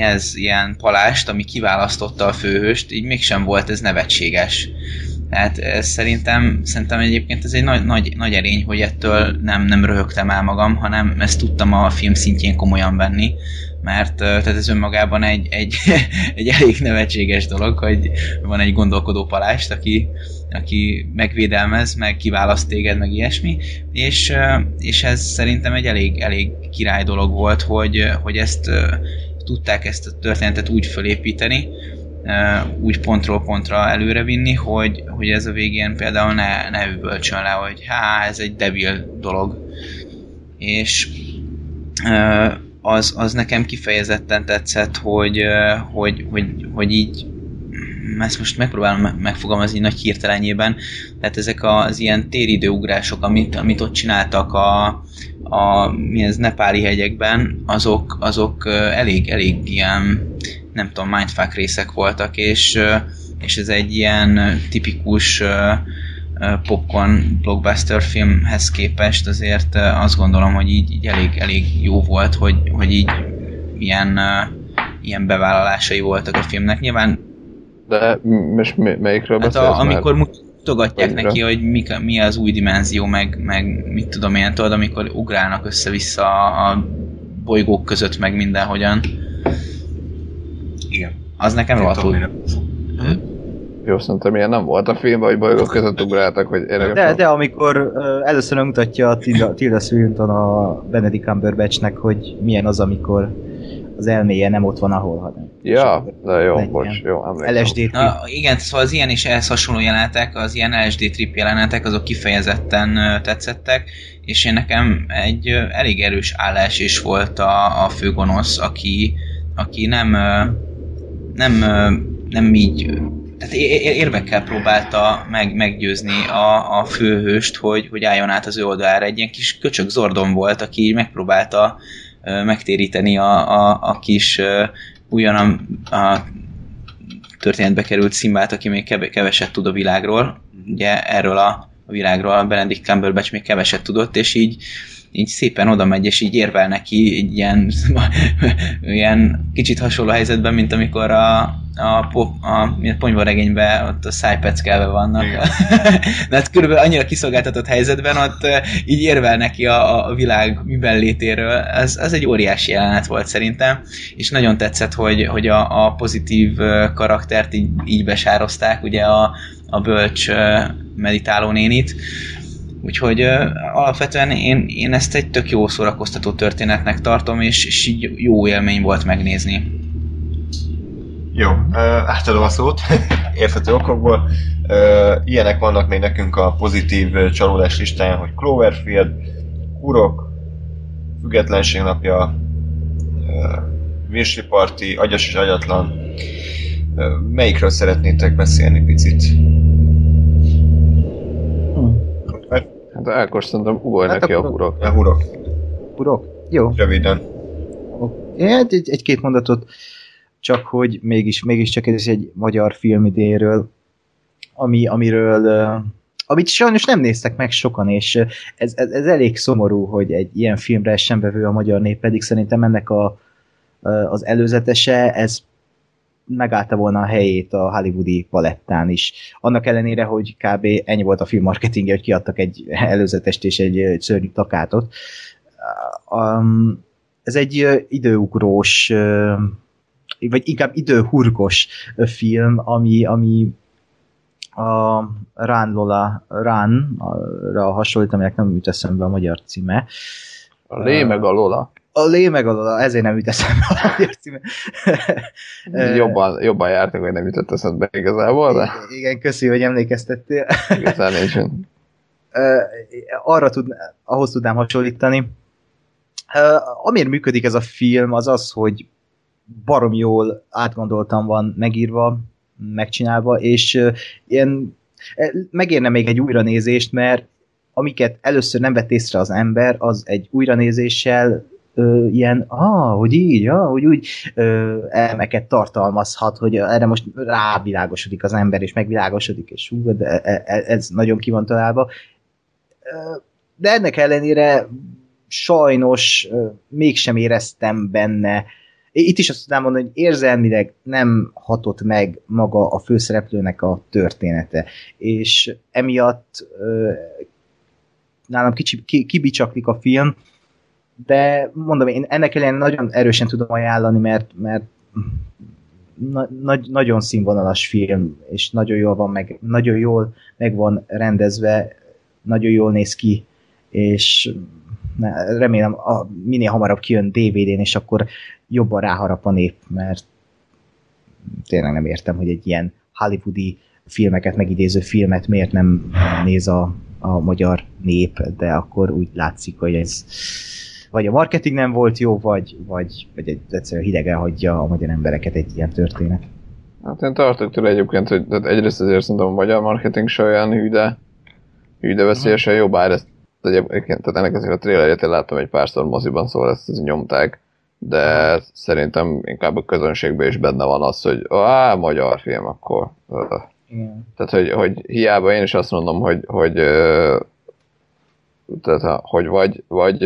ez, ilyen palást, ami kiválasztotta a főhőst, így mégsem volt ez nevetséges. Tehát ez szerintem, szerintem egyébként ez egy nagy, nagy, nagy erény, hogy ettől nem, nem röhögtem el magam, hanem ezt tudtam a film szintjén komolyan venni, mert tehát ez önmagában egy, egy, egy elég nevetséges dolog, hogy van egy gondolkodó palást, aki, aki megvédelmez, meg kiválaszt téged, meg ilyesmi, és, és ez szerintem egy elég, elég király dolog volt, hogy, hogy ezt tudták ezt a történetet úgy fölépíteni, úgy pontról pontra előre vinni, hogy, hogy ez a végén például ne, ne üvölcsön le, hogy há, ez egy debil dolog. És az, az nekem kifejezetten tetszett, hogy, hogy, hogy, hogy így ezt most megpróbálom megfogalmazni nagy hirtelenjében, tehát ezek az ilyen téridőugrások, amit, amit ott csináltak a, a mi ez, nepáli hegyekben, azok, azok elég, elég ilyen, nem tudom, mindfuck részek voltak, és, és ez egy ilyen tipikus popcorn blockbuster filmhez képest azért azt gondolom, hogy így, így elég, elég jó volt, hogy, hogy így ilyen, ilyen bevállalásai voltak a filmnek. Nyilván de most melyikről hát a, amikor, mutogatják Annyira. neki, hogy mi, mi az új dimenzió, meg, meg mit tudom én, tudod, amikor ugrálnak össze-vissza a, a bolygók között, meg mindenhogyan. Igen. Az nekem rohadtul mire- Jó, szerintem ilyen nem volt a filmben, hogy bolygók között ugráltak, hogy érdekes. De, de amikor uh, először mutatja a Tilda, Tilda Swinton a Benedict Cumberbatchnek, hogy milyen az, amikor az elméje nem ott van, ahol, hanem. Ja, de jó, Egy bocs, jó, emlékszem. LSD trip. Na, igen, szóval az ilyen és ehhez hasonló jelenetek, az ilyen LSD trip jelenetek, azok kifejezetten tetszettek, és én nekem egy elég erős állás is volt a, a főgonosz, aki, aki nem, nem, nem így, tehát érvekkel próbálta meg, meggyőzni a, a főhőst, hogy, hogy álljon át az ő oldalára. Egy ilyen kis köcsög zordon volt, aki megpróbálta megtéríteni a, a, a kis újonnan a történetbe került Szimbát, aki még keve- keveset tud a világról. Ugye erről a, a világról a Benedict Cumberbatch még keveset tudott, és így így szépen oda megy, és így érvel neki egy ilyen, ilyen kicsit hasonló helyzetben, mint amikor a, a, po, a, a ponyvaregényben ott a szájpeckelve vannak. De hát körülbelül annyira kiszolgáltatott helyzetben ott így érvel neki a, a világ miben létéről. Ez, ez egy óriási jelenet volt szerintem, és nagyon tetszett, hogy, hogy a, a pozitív karaktert így, így besározták, ugye a, a bölcs meditáló nénit, Úgyhogy ö, alapvetően én, én ezt egy tök jó szórakoztató történetnek tartom, és, és így jó élmény volt megnézni. Jó, ö, átadom a szót, érthető okokból. Ö, ilyenek vannak még nekünk a pozitív csalódás listáján, hogy Cloverfield, Urok, Függetlenség napja, ö, Virsli Parti, Agyas és Agyatlan. Melyikről szeretnétek beszélni picit? Hát Ákos szerintem ugorj Hát neki a akkor- urok. A Urok, Urok? Jó. röviden. Hát egy, egy-két mondatot, csak hogy mégis, mégiscsak ez egy magyar film idénről, ami, amiről amit sajnos nem néztek meg sokan, és ez, ez, ez elég szomorú, hogy egy ilyen filmre essen bevő a magyar nép, pedig szerintem ennek a, az előzetese, ez megállta volna a helyét a hollywoodi palettán is. Annak ellenére, hogy kb. ennyi volt a film marketingje, hogy kiadtak egy előzetest és egy, egy szörnyű takátot. Um, ez egy időugrós, vagy inkább időhurgos film, ami, ami a Rán Lola Ránra hasonlít, aminek nem jut eszembe a magyar címe. A Lé meg a Lola. A Lé meg a ezért nem jut eszembe a magyar címe. Ö, Jobban, jobban jártak, hogy nem jutott eszedbe igazából, de Igen, köszi, hogy emlékeztettél. igazán nincs. Arra tud, ahhoz tudnám hasonlítani. Amiért működik ez a film, az az, hogy barom jól átgondoltan van megírva, megcsinálva, és ilyen eh, megérne még egy újranézést, mert amiket először nem vett észre az ember, az egy újranézéssel ilyen, ah, hogy így, ah, hogy úgy ö, elmeket tartalmazhat, hogy erre most rávilágosodik az ember, és megvilágosodik, és hú, de e- e- ez nagyon ki van találva. De ennek ellenére sajnos mégsem éreztem benne, itt is azt tudnám mondani, hogy érzelmileg nem hatott meg maga a főszereplőnek a története, és emiatt ö, nálam kicsi, ki, kibicsaklik a film, de mondom, én ennek ellenére nagyon erősen tudom ajánlani, mert, mert na, nagy, nagyon színvonalas film, és nagyon jól van meg, nagyon jól meg van rendezve, nagyon jól néz ki, és remélem a, minél hamarabb kijön DVD-n, és akkor jobban ráharap a nép, mert tényleg nem értem, hogy egy ilyen hollywoodi filmeket megidéző filmet miért nem néz a, a magyar nép, de akkor úgy látszik, hogy ez vagy a marketing nem volt jó, vagy, vagy, vagy egy, egyszerűen hidegen hagyja a magyar embereket egy ilyen történet. Hát én tartok tőle egyébként, hogy tehát egyrészt azért szerintem a magyar marketing se olyan hűde, hűde veszélyesen jó, bár ezt egyébként, tehát ennek azért a trailerjét én láttam egy párszor moziban, szóval ezt, ezt nyomták, de szerintem inkább a közönségben is benne van az, hogy á, magyar film, akkor. Igen. Tehát, hogy, hogy hiába én is azt mondom, hogy, hogy, tehát, hogy vagy, vagy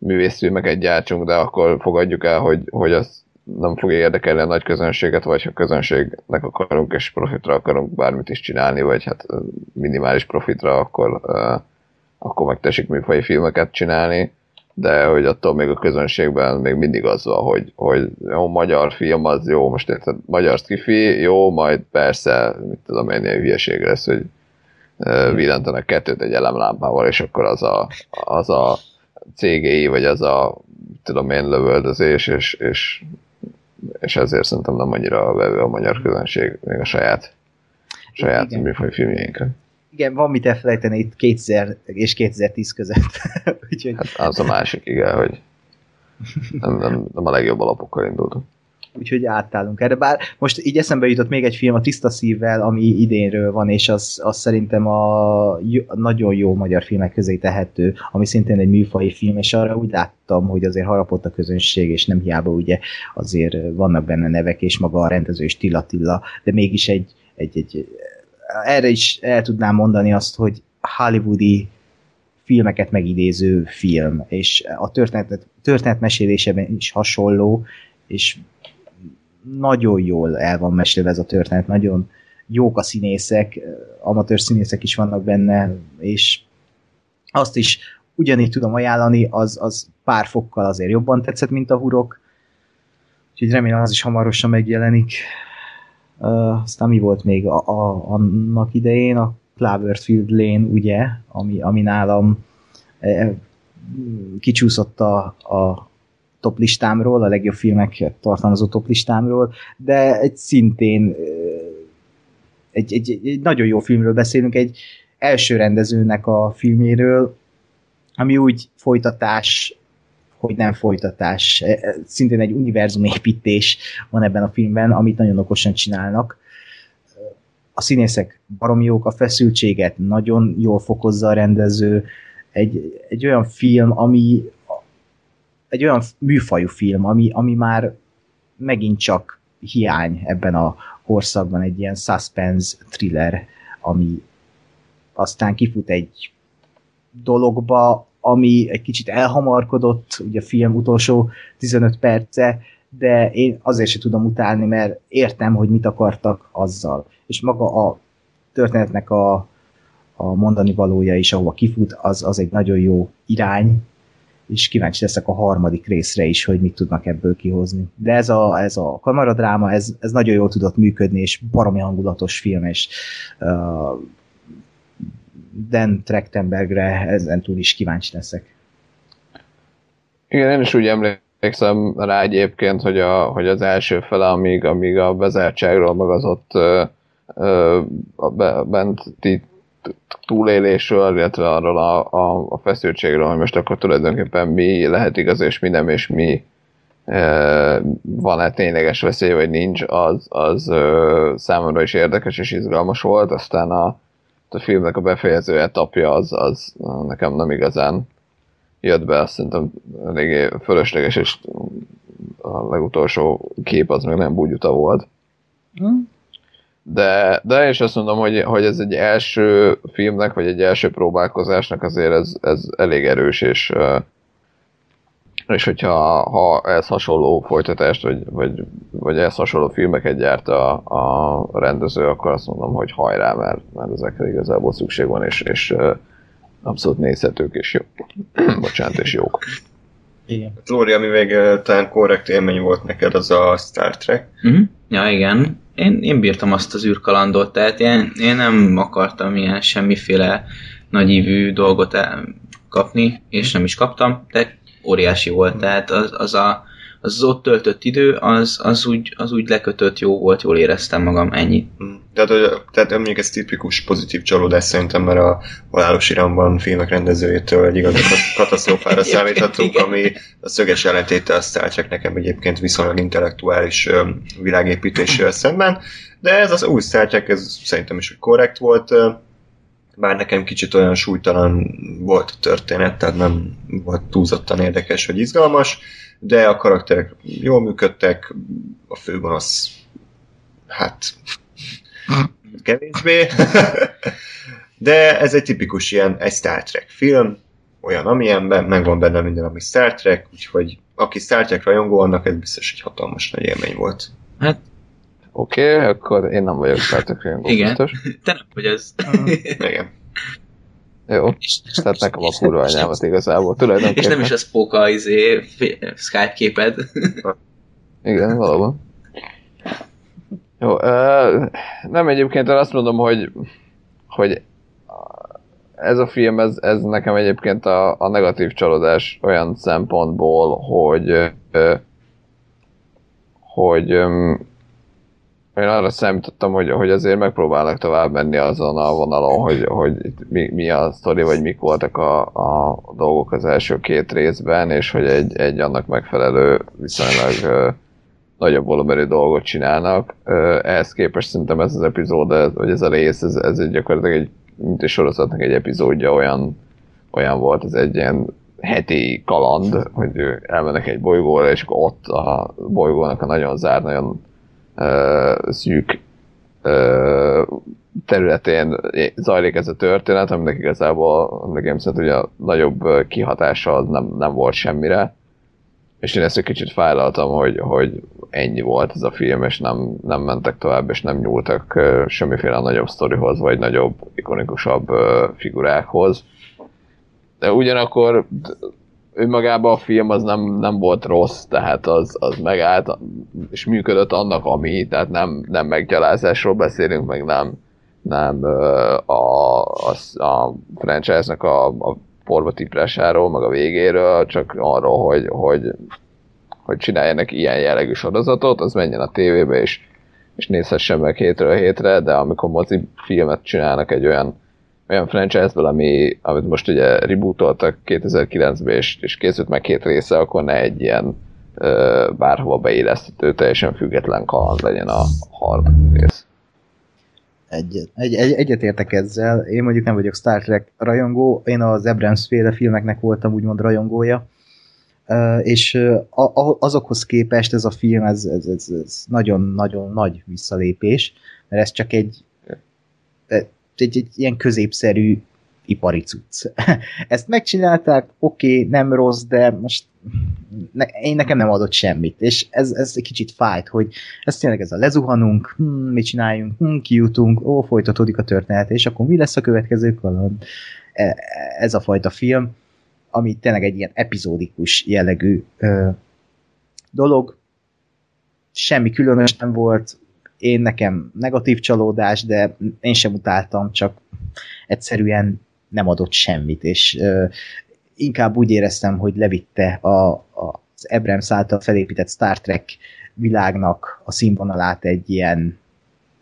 művészfilmeket gyártsunk, de akkor fogadjuk el, hogy, hogy az nem fogja érdekelni a nagy közönséget, vagy ha közönségnek akarunk és profitra akarunk bármit is csinálni, vagy hát minimális profitra, akkor, akkor meg tessék műfai filmeket csinálni, de hogy attól még a közönségben még mindig az van, hogy, hogy jó, magyar film az jó, most érted, magyar skifi, jó, majd persze, mit tudom én, ilyen hülyeség lesz, hogy villantanak kettőt egy elemlámpával, és akkor az a, az a cégei, vagy az a tudom én lövöldözés, és, és, és ezért szerintem nem annyira vevő a magyar közönség, még a saját, saját műfaj filmjeinkre. Igen, van mit elfelejteni itt 2000 és 2010 között. Úgyhogy... Hát az a másik, igen, hogy nem, nem, nem a legjobb alapokkal indultunk úgyhogy átállunk erre. Bár most így eszembe jutott még egy film a Tiszta Szívvel, ami idénről van, és az, az szerintem a nagyon jó magyar filmek közé tehető, ami szintén egy műfai film, és arra úgy láttam, hogy azért harapott a közönség, és nem hiába ugye azért vannak benne nevek, és maga a rendező is Tilla Tilla, de mégis egy, egy, egy erre is el tudnám mondani azt, hogy hollywoodi filmeket megidéző film, és a történet, történetmesélésében is hasonló, és nagyon jól el van mesélve ez a történet, nagyon jók a színészek, amatőr színészek is vannak benne, és azt is ugyanígy tudom ajánlani, az, az pár fokkal azért jobban tetszett, mint a hurok, úgyhogy remélem az is hamarosan megjelenik. Uh, aztán mi volt még a, a, annak idején, a Cloverfield Lane, ugye, ami, ami nálam eh, kicsúszott a, a, top listámról, a legjobb filmek tartalmazó top listámról, de egy szintén egy, egy, egy nagyon jó filmről beszélünk, egy első rendezőnek a filméről, ami úgy folytatás, hogy nem folytatás. E, e, szintén egy univerzumépítés van ebben a filmben, amit nagyon okosan csinálnak. A színészek baromi jók, a feszültséget nagyon jól fokozza a rendező. Egy, egy olyan film, ami, egy olyan műfajú film, ami, ami már megint csak hiány ebben a korszakban, egy ilyen suspense thriller, ami aztán kifut egy dologba, ami egy kicsit elhamarkodott, ugye a film utolsó 15 perce, de én azért sem tudom utálni, mert értem, hogy mit akartak azzal. És maga a történetnek a, a mondani valója is, ahova kifut, az, az egy nagyon jó irány, és kíváncsi leszek a harmadik részre is, hogy mit tudnak ebből kihozni. De ez a, ez a kamaradráma, ez, ez nagyon jól tudott működni, és baromi hangulatos film, és uh, Dan Trachtenbergre ezen túl is kíváncsi leszek. Igen, én is úgy emlékszem rá egyébként, hogy, a, hogy az első fele, amíg, amíg a bezártságról, meg az ott ö, a benti túlélésről, illetve arról a, a, a feszültségről, hogy most akkor tulajdonképpen mi lehet igaz és mi nem, és mi e, van-e tényleges veszély, vagy nincs, az, az e, számomra is érdekes és izgalmas volt, aztán a, a filmnek a befejező etapja az, az nekem nem igazán jött be, azt szerintem eléggé fölösleges, és a legutolsó kép az meg nem búgyuta volt. Hmm. De, de én is azt mondom, hogy, hogy ez egy első filmnek, vagy egy első próbálkozásnak azért ez, ez elég erős, és, és hogyha ha ez hasonló folytatást, vagy, vagy, vagy ez hasonló filmeket gyárt a, a rendező, akkor azt mondom, hogy hajrá, mert, mert ezekre igazából szükség van, és, és abszolút nézhetők, és jó. Bocsánat, és jók. Igen. Lóri, ami még talán korrekt élmény volt neked, az a Star Trek. Uh-huh. Ja, igen én, én bírtam azt az űrkalandot, tehát én, én nem akartam ilyen semmiféle nagyívű dolgot kapni, és nem is kaptam, de óriási volt, tehát az, az a az, ott töltött idő, az, az, úgy, az úgy lekötött jó volt, jól éreztem magam, ennyi. Hmm. Tehát, tehát mondjuk ez tipikus pozitív csalódás szerintem, mert a halálos iramban filmek rendezőjétől egy igazi katasztrófára számíthatunk, ami a szöges ellentéte a Star Trek nekem egyébként viszonylag intellektuális világépítésével szemben, de ez az új Star Trek, ez szerintem is korrekt volt, bár nekem kicsit olyan súlytalan volt a történet, tehát nem volt túlzottan érdekes vagy izgalmas, de a karakterek jól működtek, a főgonosz hát kevésbé, de ez egy tipikus ilyen egy Star Trek film, olyan amilyenben, megvan benne minden, ami Star Trek, úgyhogy aki Star Trek rajongó, annak ez biztos egy hatalmas nagy élmény volt. Oké, okay, akkor én nem vagyok Star Trek rajongó, Igen. biztos. Te nem vagy az. Igen. Jó, tehát nekem a kurva anyámat igazából. És Tulajdonképpen. nem is az póka izé, fi- Skype képed. Igen, valóban. Jó, ö, nem egyébként én azt mondom, hogy, hogy ez a film, ez, ez nekem egyébként a, a negatív csalódás olyan szempontból, hogy ö, hogy öm, én arra számítottam, hogy, hogy azért megpróbálnak tovább menni azon a vonalon, hogy, hogy mi, mi a sztori, vagy mik voltak a, a dolgok az első két részben, és hogy egy, egy annak megfelelő viszonylag ö, nagyobb volumenű dolgot csinálnak. Ö, ehhez képest szerintem ez az epizód, ez, vagy ez a rész, ez, ez egy gyakorlatilag egy, mint egy sorozatnak egy epizódja olyan, olyan volt, ez egy ilyen heti kaland, hogy elmennek egy bolygóra, és akkor ott a bolygónak a nagyon zárt, nagyon szűk területén zajlik ez a történet, aminek igazából nekem szerint ugye a nagyobb kihatása nem, nem volt semmire. És én ezt egy kicsit fájlaltam, hogy, hogy ennyi volt ez a film, és nem, nem mentek tovább, és nem nyúltak ö, semmiféle nagyobb sztorihoz, vagy nagyobb, ikonikusabb ö, figurákhoz. De ugyanakkor önmagában a film az nem, nem volt rossz, tehát az, az megállt, és működött annak, ami, tehát nem, nem meggyalázásról beszélünk, meg nem, nem a, a, a franchise-nak a, a porba tiprásáról, meg a végéről, csak arról, hogy, hogy, hogy csináljanak ilyen jellegű sorozatot, az menjen a tévébe, és, és nézhessen meg hétről hétre, de amikor mozi filmet csinálnak egy olyan olyan franchise-ből, ami, amit most ugye rebootoltak 2009-ben, és, és készült meg két része, akkor ne egy ilyen ö, bárhova beilleszthető, teljesen független kaland legyen a harmadik rész. Egyet, egy, egy, egyetértek ezzel. Én mondjuk nem vagyok Star Trek rajongó, én az Abrams féle filmeknek voltam úgymond rajongója. És azokhoz képest ez a film, ez, ez, ez, ez nagyon-nagyon nagy visszalépés, mert ez csak egy, egy, egy, ilyen középszerű ipari cucc. Ezt megcsinálták, oké, okay, nem rossz, de most ne, én nekem nem adott semmit, és ez, ez egy kicsit fájt, hogy ez tényleg ez a lezuhanunk, hm, mit csináljunk, hm, kijutunk, ó, folytatódik a történet, és akkor mi lesz a következő kaland? E, ez a fajta film, ami tényleg egy ilyen epizódikus jellegű ö, dolog, semmi különös nem volt, én nekem negatív csalódás, de én sem utáltam, csak egyszerűen nem adott semmit, és ö, inkább úgy éreztem, hogy levitte a, a, az Abrams által felépített Star Trek világnak a színvonalát egy ilyen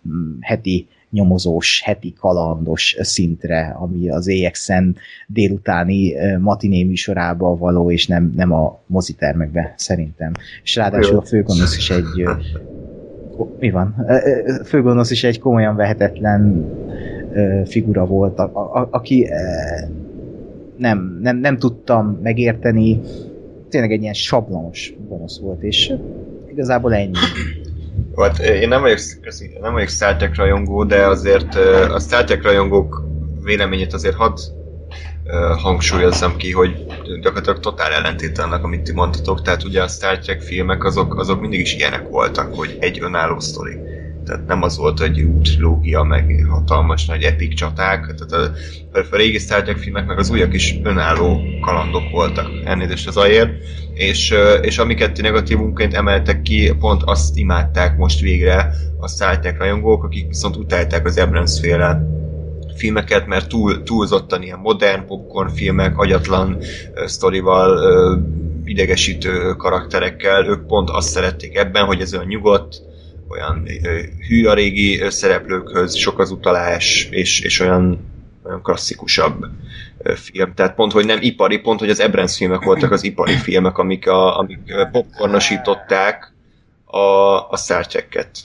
mm, heti nyomozós, heti kalandos szintre, ami az EXN délutáni matiné műsorába való, és nem, nem a mozitermekbe szerintem. És ráadásul a főgonosz is egy mi van? Főgonosz is egy komolyan vehetetlen figura volt, a, a, aki nem, nem, nem tudtam megérteni, tényleg egy ilyen sablonos gonosz volt, és igazából ennyi. Hát én nem vagyok, nem vagyok Star Trek rajongó, de azért a Star Trek rajongók véleményét azért hadd hangsúlyozzam ki, hogy gyakorlatilag totál ellentét annak, amit ti mondtatok. Tehát ugye a Star Trek filmek azok, azok mindig is ilyenek voltak, hogy egy önálló sztori. Tehát nem az volt, hogy trilógia, meg hatalmas nagy epik csaták. Tehát a, a, régi Star Trek filmek, meg az újak is önálló kalandok voltak. Elnézést az ajért. És, és amiket ti negatívunként emeltek ki, pont azt imádták most végre a Star Trek rajongók, akik viszont utálták az Abrams féle filmeket, mert túl, túlzottan ilyen modern popcorn filmek, agyatlan sztorival, idegesítő karakterekkel, ők pont azt szerették ebben, hogy ez olyan nyugodt, olyan hű a régi szereplőkhöz, sok az utalás, és, és olyan, olyan klasszikusabb film. Tehát pont, hogy nem ipari, pont, hogy az Abrams filmek voltak az ipari filmek, amik, a, amik popcornosították a, a Star Trek-et.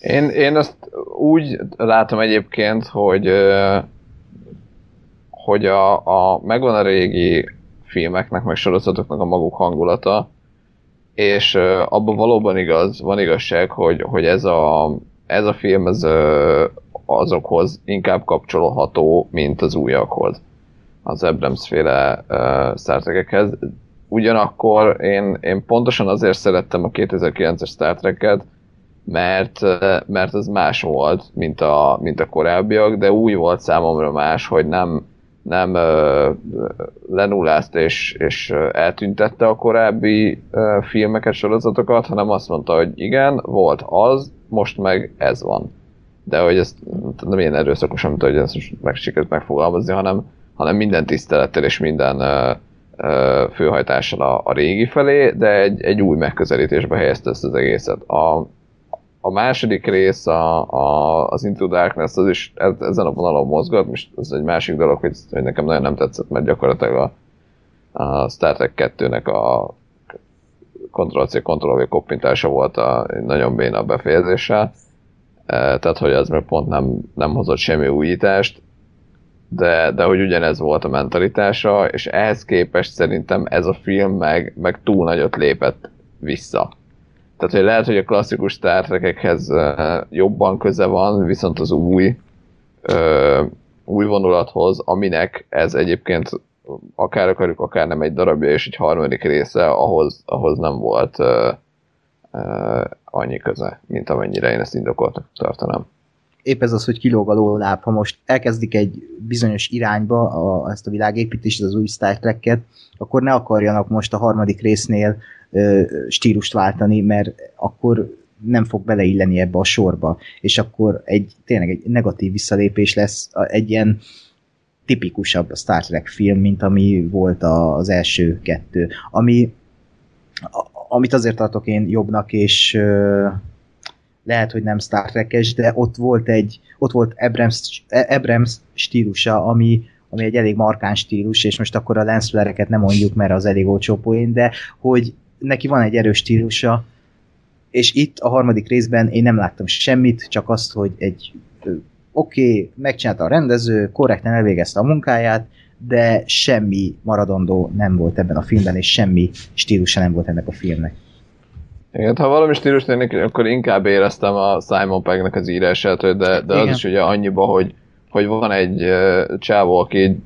Én, én azt úgy látom egyébként, hogy hogy a, a megvan a régi filmeknek, meg sorozatoknak a maguk hangulata, és abban valóban igaz, van igazság, hogy, hogy ez, a, ez a film ez, azokhoz inkább kapcsolható, mint az újakhoz, az Abrams féle uh, Star ugyanakkor én, én pontosan azért szerettem a 2009-es Star Trek-et, mert, mert ez más volt, mint a, mint a korábbiak, de úgy volt számomra más, hogy nem, nem uh, lenullázta és, és eltüntette a korábbi filmeket, sorozatokat, hanem azt mondta, hogy igen, volt az, most meg ez van. De hogy ezt nem ilyen erőszakos, amit hogy ezt most meg sikerült megfogalmazni, hanem, hanem minden tisztelettel és minden uh, főhajtással a, a régi felé, de egy, egy új megközelítésbe helyezte ezt az egészet. A, a második rész, a, a, az Into Darkness, az is ezen a vonalon mozgat, most ez egy másik dolog, hogy, hogy nekem nagyon nem tetszett, mert gyakorlatilag a, a Star Trek 2-nek a Ctrl-C, Ctrl-V koppintása volt a nagyon béna befejezéssel, e, tehát hogy ez meg pont nem, nem hozott semmi újítást, de, de hogy ugyanez volt a mentalitása, és ehhez képest szerintem ez a film meg, meg túl nagyot lépett vissza tehát, hogy lehet, hogy a klasszikus Star jobban köze van, viszont az új, ö, új vonulathoz, aminek ez egyébként akár akarjuk, akár nem egy darabja és egy harmadik része, ahhoz, ahhoz nem volt ö, ö, annyi köze, mint amennyire én ezt indokoltak tartanám. Épp ez az, hogy kilóg a láb, ha most elkezdik egy bizonyos irányba a, ezt a világépítést, az új Star Trek-et, akkor ne akarjanak most a harmadik résznél stílust váltani, mert akkor nem fog beleilleni ebbe a sorba, és akkor egy tényleg egy negatív visszalépés lesz, egy ilyen tipikusabb a Star Trek film, mint ami volt az első kettő. Ami, amit azért tartok én jobbnak, és lehet, hogy nem Star Trek-es, de ott volt egy, ott volt Abrams, Abrams stílusa, ami, ami egy elég markáns stílus, és most akkor a lensflare nem mondjuk, mert az elég olcsó poén, de hogy neki van egy erős stílusa, és itt a harmadik részben én nem láttam semmit, csak azt, hogy egy oké, okay, megcsinálta a rendező, korrekten elvégezte a munkáját, de semmi maradandó nem volt ebben a filmben, és semmi stílusa nem volt ennek a filmnek. Igen, ha valami stílus lennék, akkor inkább éreztem a Simon Peggnek az írását, de, de az is ugye annyiba, hogy, hogy van egy uh, csávó, aki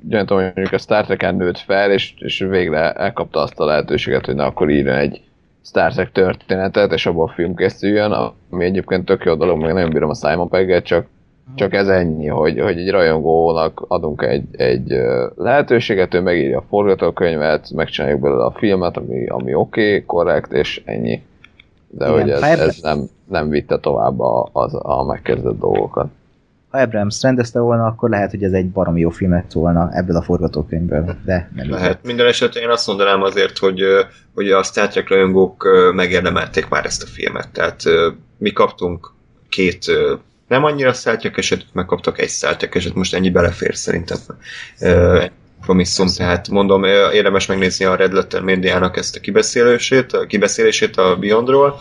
gyanítom, mondjuk a Star Trek-en nőtt fel, és, és végre elkapta azt a lehetőséget, hogy na akkor írja egy Star Trek történetet, és abból film készüljön, ami egyébként tök jó dolog, meg nagyon bírom a Simon Pegget, csak, csak ez ennyi, hogy, hogy egy rajongónak adunk egy, egy lehetőséget, ő megírja a forgatókönyvet, megcsináljuk belőle a filmet, ami, ami oké, okay, korrekt, és ennyi. De Igen, hogy ez, ez nem, nem vitte tovább a, az, a megkezdett dolgokat ha Abrams rendezte volna, akkor lehet, hogy ez egy baromi jó film lett volna ebből a forgatókönyvből, de nem Lehet. Így. Minden esetben én azt mondanám azért, hogy, hogy a Star Trek rajongók megérdemelték már ezt a filmet. Tehát mi kaptunk két nem annyira Star Trek eset, megkaptak egy Star Trek eset, most ennyi belefér szerintem. Promisszum, tehát mondom, érdemes megnézni a Red Letter médiának ezt a kibeszélését, a kibeszélését a Beyondról,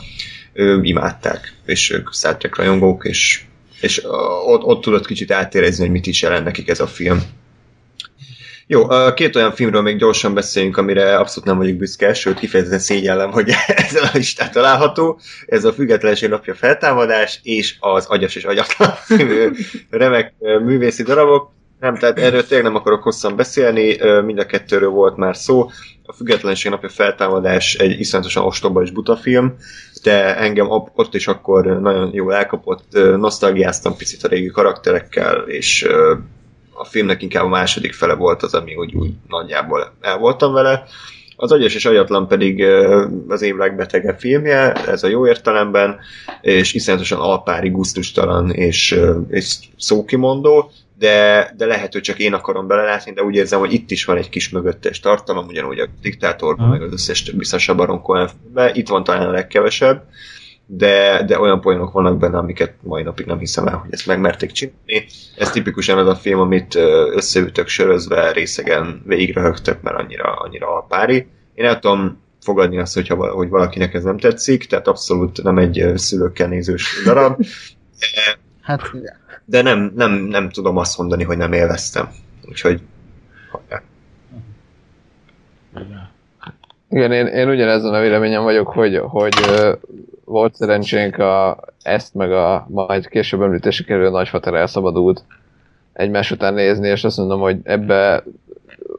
imádták, és ők Star rajongók, és és ott, ott tudod kicsit átérezni, hogy mit is jelent nekik ez a film. Jó, két olyan filmről még gyorsan beszéljünk, amire abszolút nem vagyok büszke, sőt kifejezetten szégyellem, hogy ezen a listán található. Ez a Függetlenség napja feltámadás, és az Agyas és Agyatlan remek művészi darabok. Nem, tehát erről tényleg nem akarok hosszan beszélni, mind a kettőről volt már szó. A Függetlenség napja feltámadás egy iszonyatosan ostoba és buta film, de engem ott is akkor nagyon jól elkapott, nosztalgiáztam picit a régi karakterekkel, és a filmnek inkább a második fele volt az, ami úgy, úgy nagyjából el voltam vele. Az Agyas és Agyatlan pedig az év legbetegebb filmje, ez a jó értelemben, és iszonyatosan alpári, gusztustalan és, és szókimondó, de, de lehet, hogy csak én akarom belelátni, de úgy érzem, hogy itt is van egy kis mögöttes tartalom, ugyanúgy a diktátorban, meg az összes többi Sasha Baron Cohen itt van talán a legkevesebb, de, de olyan poénok vannak benne, amiket mai napig nem hiszem el, hogy ezt megmerték csinálni. Ez tipikusan az a film, amit összeütök sörözve, részegen végigrehögtök, mert annyira, annyira alpári. Én el tudom fogadni azt, hogyha, hogy valakinek ez nem tetszik, tehát abszolút nem egy szülőkkel nézős darab. Hát de nem, nem, nem tudom azt mondani, hogy nem élveztem. Úgyhogy Igen, én, én ugyanezen a véleményem vagyok, hogy, hogy volt szerencsénk a, ezt, meg a majd később említése kerülő nagyfater elszabadult egymás után nézni, és azt mondom, hogy ebbe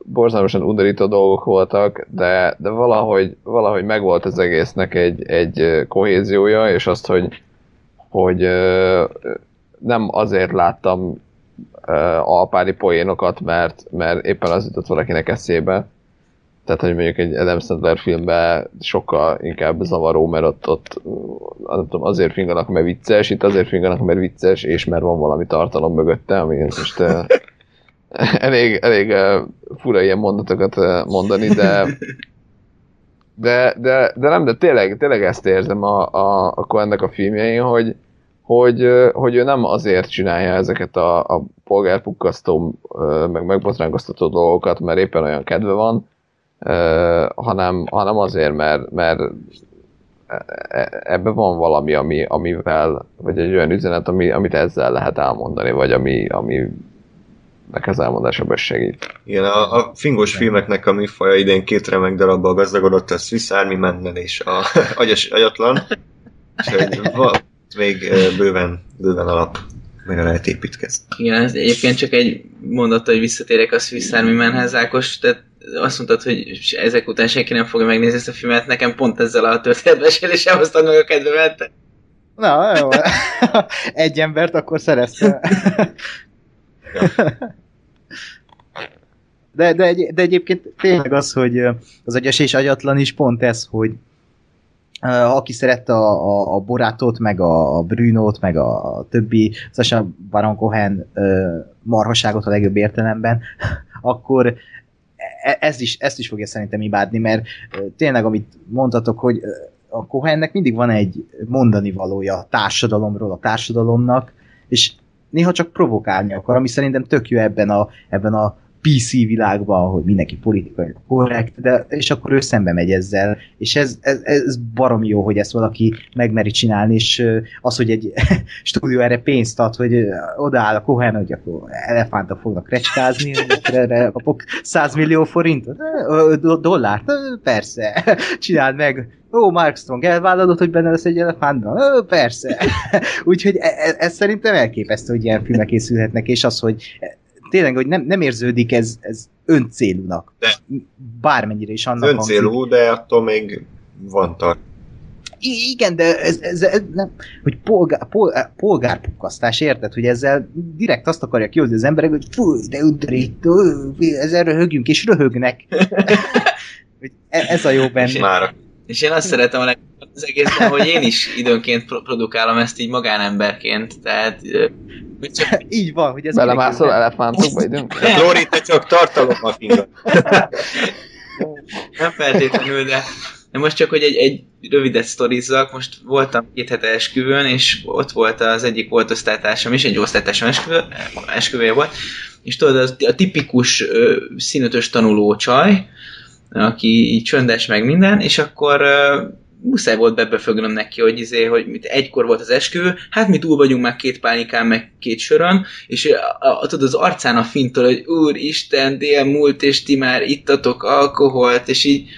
borzalmasan undorító dolgok voltak, de, de valahogy, valahogy megvolt az egésznek egy, egy kohéziója, és azt, hogy, hogy nem azért láttam alpári poénokat, mert, mert éppen az jutott valakinek eszébe, tehát, hogy mondjuk egy Adam Sandler filmben sokkal inkább zavaró, mert ott, ott nem tudom, azért finganak, mert vicces, itt azért finganak, mert vicces, és mert van valami tartalom mögötte, ami most elég, elég fura ilyen mondatokat mondani, de de, de, de nem, de tényleg, tényleg ezt érzem a, a, a ennek a filmjein, hogy, hogy, hogy ő nem azért csinálja ezeket a, a polgárpukkasztó, meg megbotránkoztató dolgokat, mert éppen olyan kedve van, hanem, hanem azért, mert, mert e, e, ebben van valami, ami, amivel, vagy egy olyan üzenet, ami, amit ezzel lehet elmondani, vagy ami, ami nek az elmondásában segít. Igen, a, a fingos filmeknek a műfaja idén két remek darabbal gazdagodott, a Swiss Army man és a agyas, agyatlan, és még bőven, bőven alap mire lehet építkezni. Igen, ez egyébként csak egy mondat, hogy visszatérek a Swiss Army Man-hez, Ákos, tehát azt mondtad, hogy ezek után senki nem fogja megnézni ezt a filmet, nekem pont ezzel a történetmesélésem hoztad meg a kedvemet. Na, jó. Egy embert akkor szerezte. De, de, egy, de egyébként tényleg az, hogy az agyas és agyatlan is pont ez, hogy Uh, aki szerette a, a, a Borátot, meg a, a Brünót, meg a, a többi Sasha Baron Cohen uh, marhaságot a legjobb értelemben, akkor e, ez is, ezt is fogja szerintem imádni, mert tényleg, amit mondtatok, hogy a Cohennek mindig van egy mondani valója a társadalomról, a társadalomnak, és néha csak provokálni akar, ami szerintem tök jó ebben a, ebben a PC világban, hogy mindenki politikai korrekt, de, és akkor ő szembe megy ezzel, és ez, ez, ez barom jó, hogy ezt valaki megmeri csinálni, és az, hogy egy stúdió erre pénzt ad, hogy odaáll a Cohen, hogy akkor elefántok fognak recskázni, erre kapok 100 millió forintot, dollárt, persze, csináld meg, Ó, Mark Strong elvállalod, hogy benne lesz egy elefántban? Persze. Úgyhogy ez, e, ez szerintem elképesztő, hogy ilyen filmek készülhetnek, és az, hogy tényleg, hogy nem, nem érződik ez, ez öncélúnak. De. Bármennyire is annak Öncélú, hangzik. de attól még van tart. I- igen, de ez, ez, ez nem, hogy polgár, polgár, polgárpukkasztás, érted? Hogy ezzel direkt azt akarja kihozni az emberek, hogy fú, de undorító, ezzel röhögjünk, és röhögnek. hogy e, ez a jó benne. Már és én azt szeretem a leg az egészben, hogy én is időnként produkálom ezt így magánemberként, tehát csak... így van, hogy ez Belemászol elefántokba időnk? Lóri, te csak tartalommal fingat. Nem feltétlenül, de, de most csak, hogy egy, egy rövidet sztorizzak, most voltam két hete esküvőn, és ott volt az egyik volt osztálytársam is, egy osztálytársam esküvő, esküvője volt, és tudod, az, a tipikus ö, színötös tanuló csaj, aki így csöndes meg minden, és akkor muszáj volt bebefögnöm neki, hogy, izé, hogy mit, egykor volt az esküvő, hát mi túl vagyunk már két pánikán, meg két sörön, és tudod, az arcán a fintől, hogy úristen, dél múlt, és ti már ittatok alkoholt, és így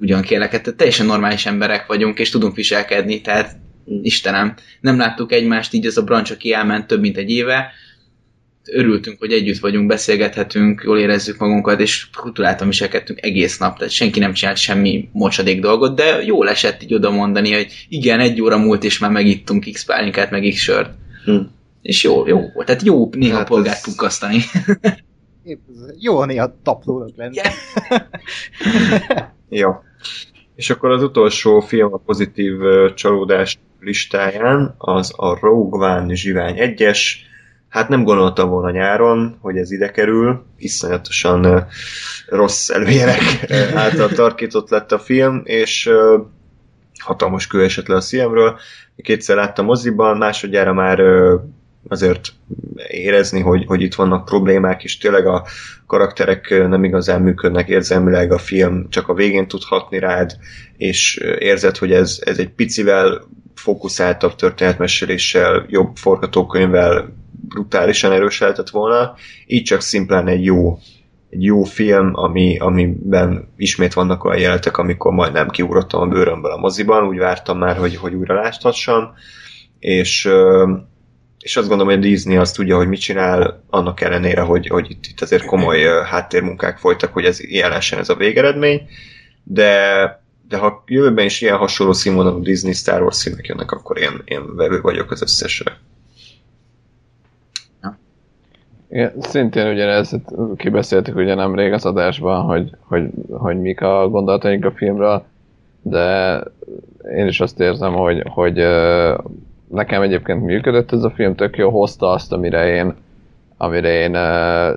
ugyan kérlek, tehát teljesen normális emberek vagyunk, és tudunk viselkedni, tehát Istenem, nem láttuk egymást így, ez a brancs, aki elment több mint egy éve, örültünk, hogy együtt vagyunk, beszélgethetünk, jól érezzük magunkat, és kulturáltan viselkedtünk egész nap, tehát senki nem csinált semmi mocsadék dolgot, de jól esett így oda mondani, hogy igen, egy óra múlt, és már megittunk x pálinkát, meg x sört. Hm. És jó, jó volt. Tehát jó néha hát polgárt ez... pukkasztani. jó néha taplónak lenni. Yeah. jó. És akkor az utolsó film a pozitív csalódás listáján az a Rogue One Zsivány 1-es, Hát nem gondoltam volna nyáron, hogy ez ide kerül, iszonyatosan rossz előjelek által tarkított lett a film, és hatalmas kő esett le a szívemről. Kétszer láttam moziban, másodjára már azért érezni, hogy, hogy itt vannak problémák, és tényleg a karakterek nem igazán működnek érzelmileg, a film csak a végén tud hatni rád, és érzed, hogy ez, ez egy picivel fókuszáltabb történetmeséléssel, jobb forgatókönyvvel brutálisan erős lehetett volna, így csak szimplán egy jó egy jó film, ami, amiben ismét vannak olyan jeletek, amikor majdnem kiugrottam a bőrömből a moziban, úgy vártam már, hogy, hogy újra láthassam, és és azt gondolom, hogy a Disney azt tudja, hogy mit csinál, annak ellenére, hogy, hogy itt, itt azért komoly háttérmunkák folytak, hogy ez jelensen ez a végeredmény, de, de ha jövőben is ilyen hasonló színvonalú Disney Star Wars filmek jönnek, akkor én, én vevő vagyok az összesre. Igen, szintén ugyanezt kibeszéltük ugye nemrég az adásban, hogy, hogy, hogy mik a gondolataink a filmről, de én is azt érzem, hogy, hogy nekem egyébként működött ez a film, tök jó hozta azt, amire én amire én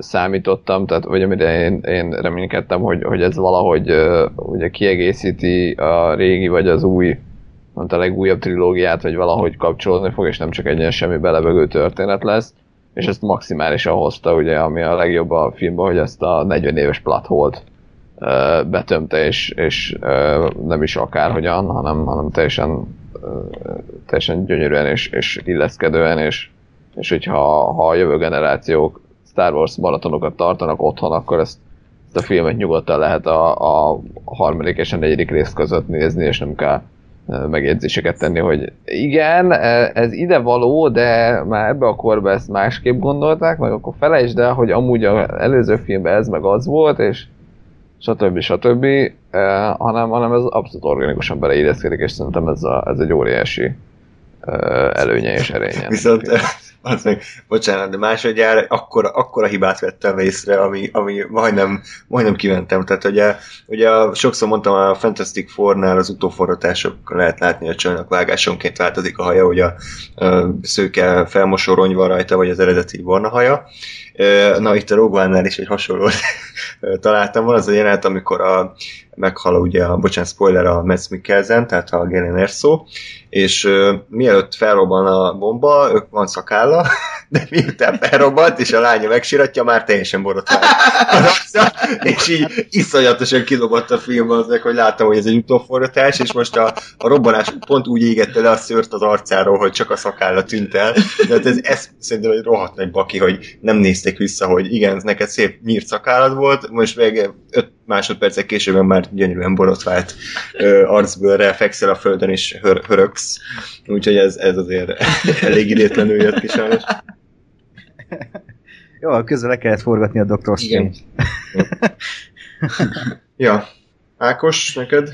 számítottam, tehát, vagy amire én, én reménykedtem, hogy, hogy ez valahogy ugye kiegészíti a régi vagy az új, mondta a legújabb trilógiát, vagy valahogy kapcsolódni fog, és nem csak egy ilyen semmi belevegő történet lesz, és ezt maximálisan hozta, ugye, ami a legjobb a filmben, hogy ezt a 40 éves platholt uh, betömte, és, és uh, nem is akárhogyan, hanem, hanem teljesen, uh, teljesen gyönyörűen és, és illeszkedően, és és hogyha ha a jövő generációk Star Wars maratonokat tartanak otthon, akkor ezt, ezt a filmet nyugodtan lehet a, a harmadik és a negyedik rész között nézni, és nem kell megjegyzéseket tenni, hogy igen, ez ide való, de már ebbe a korba ezt másképp gondolták, meg akkor felejtsd el, hogy amúgy az előző filmben ez meg az volt, és stb. stb. Eh, hanem, hanem ez abszolút organikusan beleilleszkedik, és szerintem ez, a, ez egy óriási eh, előnye és erénye. Viszont az meg, bocsánat, de másodjára akkora, akkora hibát vettem észre, ami, ami majdnem, majdnem kimentem. Tehát ugye, ugye sokszor mondtam a Fantastic Four-nál az utóforratások lehet látni, a csajnak vágásonként változik a haja, hogy a, a szőke felmosorony van rajta, vagy az eredeti barna haja. Na, itt a Rogue is egy hasonlót találtam. Van az a jelenet, amikor a, meghal ugye, a, bocsánat, spoiler, a Metz Mikkelsen, tehát a Galen Erso, és uh, mielőtt felrobban a bomba, ők van szakálla, de miután felrobbant, és a lánya megsiratja, már teljesen borotvált és így iszonyatosan kidobott a film az meg, hogy láttam, hogy ez egy utóforgatás, és most a, a robbanás pont úgy égette le a szőrt az arcáról, hogy csak a szakálla tűnt el. De hát ez, ez szerintem egy rohadt nagy baki, hogy nem nézték vissza, hogy igen, neked szép nyírt szakállad volt, most meg öt másodpercek később már gyönyörűen borotvált arcbőrrel fekszel a földön és hör, höröksz. Úgyhogy ez, ez azért elég idétlenül jött ki sajnos. Jó, közben le kellett forgatni a Dr. Strange. ja. Ákos, neked?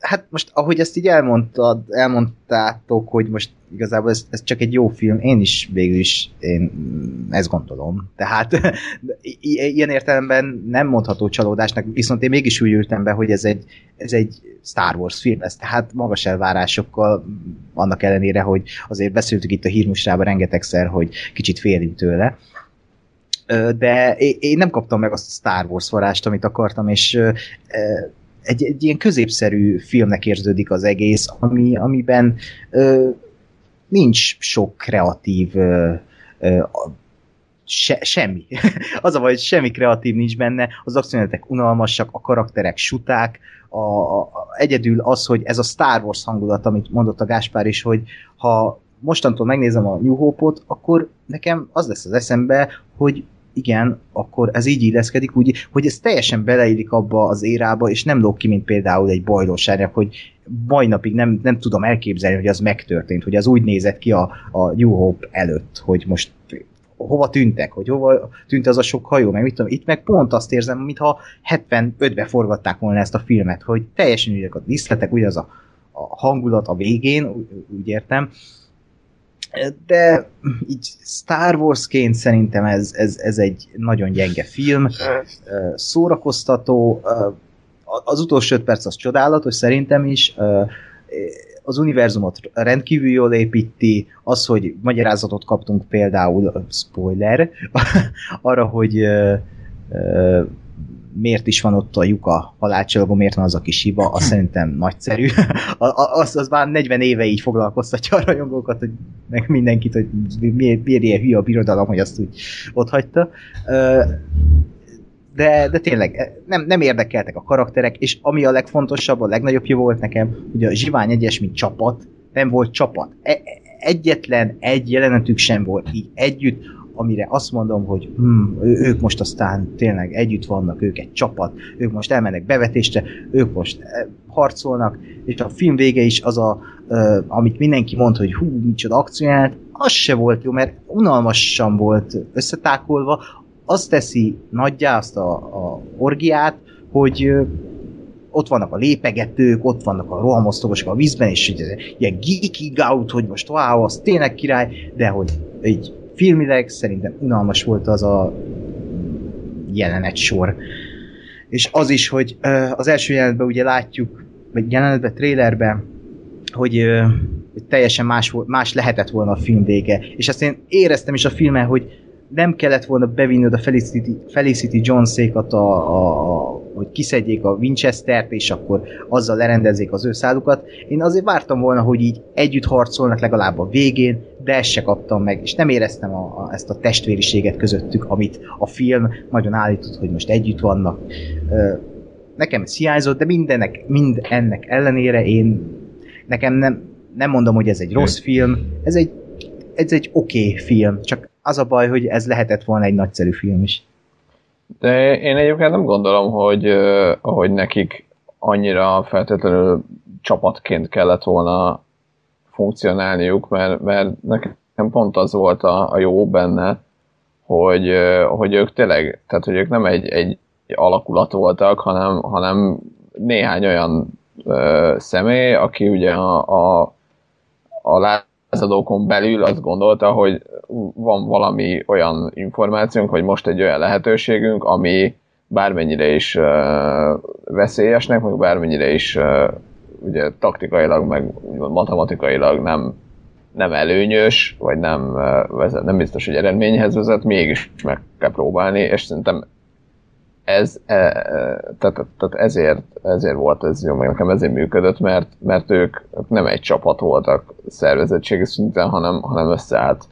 hát most, ahogy ezt így elmondtad, elmondtátok, hogy most igazából ez, ez csak egy jó film, én is végül is én ezt gondolom. Tehát ilyen értelemben nem mondható csalódásnak, viszont én mégis úgy ültem be, hogy ez egy, ez egy Star Wars film. Lesz, tehát magas elvárásokkal, annak ellenére, hogy azért beszéltük itt a hírmusrában rengetegszer, hogy kicsit félünk tőle. De én nem kaptam meg azt a Star Wars varást, amit akartam, és egy, egy ilyen középszerű filmnek érződik az egész, ami, amiben ö, nincs sok kreatív ö, ö, se, semmi. az a baj, hogy semmi kreatív nincs benne, az akciónetek unalmasak, a karakterek suták, a, a, a, egyedül az, hogy ez a Star Wars hangulat, amit mondott a Gáspár is, hogy ha mostantól megnézem a New Hope-ot, akkor nekem az lesz az eszembe, hogy igen, akkor ez így illeszkedik, úgy, hogy ez teljesen beleillik abba az érába, és nem lók ki, mint például egy bajlósárnyak, hogy mai napig nem, nem tudom elképzelni, hogy az megtörtént, hogy az úgy nézett ki a, a New Hope előtt, hogy most hova tűntek, hogy hova tűnt az a sok hajó, meg mit tudom, itt meg pont azt érzem, mintha 75-be forgatták volna ezt a filmet, hogy teljesen ügyek a diszletek, ugye az a, a hangulat a végén, úgy, úgy értem, de így Star Wars-ként szerintem ez, ez, ez egy nagyon gyenge film, szórakoztató, az utolsó öt perc az csodálatos, szerintem is, az univerzumot rendkívül jól építi, az, hogy magyarázatot kaptunk például, spoiler, arra, hogy miért is van ott a lyuka halálcsillagó, miért van az a kis hiba, az szerintem nagyszerű. az, az már 40 éve így foglalkoztatja a rajongókat, hogy meg mindenkit, hogy miért, miért ilyen hülye a birodalom, hogy azt úgy ott hagyta. De, de tényleg nem, nem érdekeltek a karakterek, és ami a legfontosabb, a legnagyobb jó volt nekem, hogy a Zsivány egyes, mint csapat, nem volt csapat. E- egyetlen egy jelenetük sem volt így együtt, amire azt mondom, hogy hm, ők most aztán tényleg együtt vannak, ők egy csapat, ők most elmennek bevetésre, ők most eh, harcolnak, és a film vége is az a, amit mindenki mond, hogy hú, micsoda akcióját, az se volt jó, mert unalmasan volt összetákolva, azt teszi nagyjá azt a, a orgiát, hogy ott vannak a lépegetők, ott vannak a rohamosztogosok a vízben, és így, ilyen geeky out, hogy most wow, az tényleg király, de hogy így filmileg szerintem unalmas volt az a jelenet sor. És az is, hogy az első jelenetben ugye látjuk, vagy jelenetben, trailerben, hogy, teljesen más, más lehetett volna a film vége. És azt én éreztem is a filmen, hogy nem kellett volna bevinned a Felicity, Felicity Jones-ékat, a, a, hogy kiszedjék a Winchester-t, és akkor azzal lerendezzék az ő szálukat. Én azért vártam volna, hogy így együtt harcolnak legalább a végén, de ezt se kaptam meg, és nem éreztem a, a, ezt a testvériséget közöttük, amit a film nagyon állított, hogy most együtt vannak. Nekem ez hiányzott, de mindennek, mind ennek ellenére én nekem nem, nem mondom, hogy ez egy rossz film, ez egy, ez egy oké okay film, csak az a baj, hogy ez lehetett volna egy nagyszerű film is. De én egyébként nem gondolom, hogy, hogy nekik annyira feltétlenül csapatként kellett volna funkcionálniuk, mert, mert nekem pont az volt a, a jó benne, hogy, hogy ők tényleg, tehát hogy ők nem egy, egy alakulat voltak, hanem, hanem néhány olyan ö, személy, aki ugye a, a, a lázadókon belül azt gondolta, hogy van valami olyan információnk, hogy most egy olyan lehetőségünk, ami bármennyire is uh, veszélyesnek, meg bármennyire is uh, ugye taktikailag, meg úgymond matematikailag nem, nem előnyös, vagy nem, vezet, nem biztos, hogy eredményhez vezet, mégis meg kell próbálni, és szerintem ez, e, e, tehát, tehát ezért, ezért volt ez jó, meg nekem ezért működött, mert, mert ők, ők nem egy csapat voltak szervezettségi szinten, hanem, hanem összeállt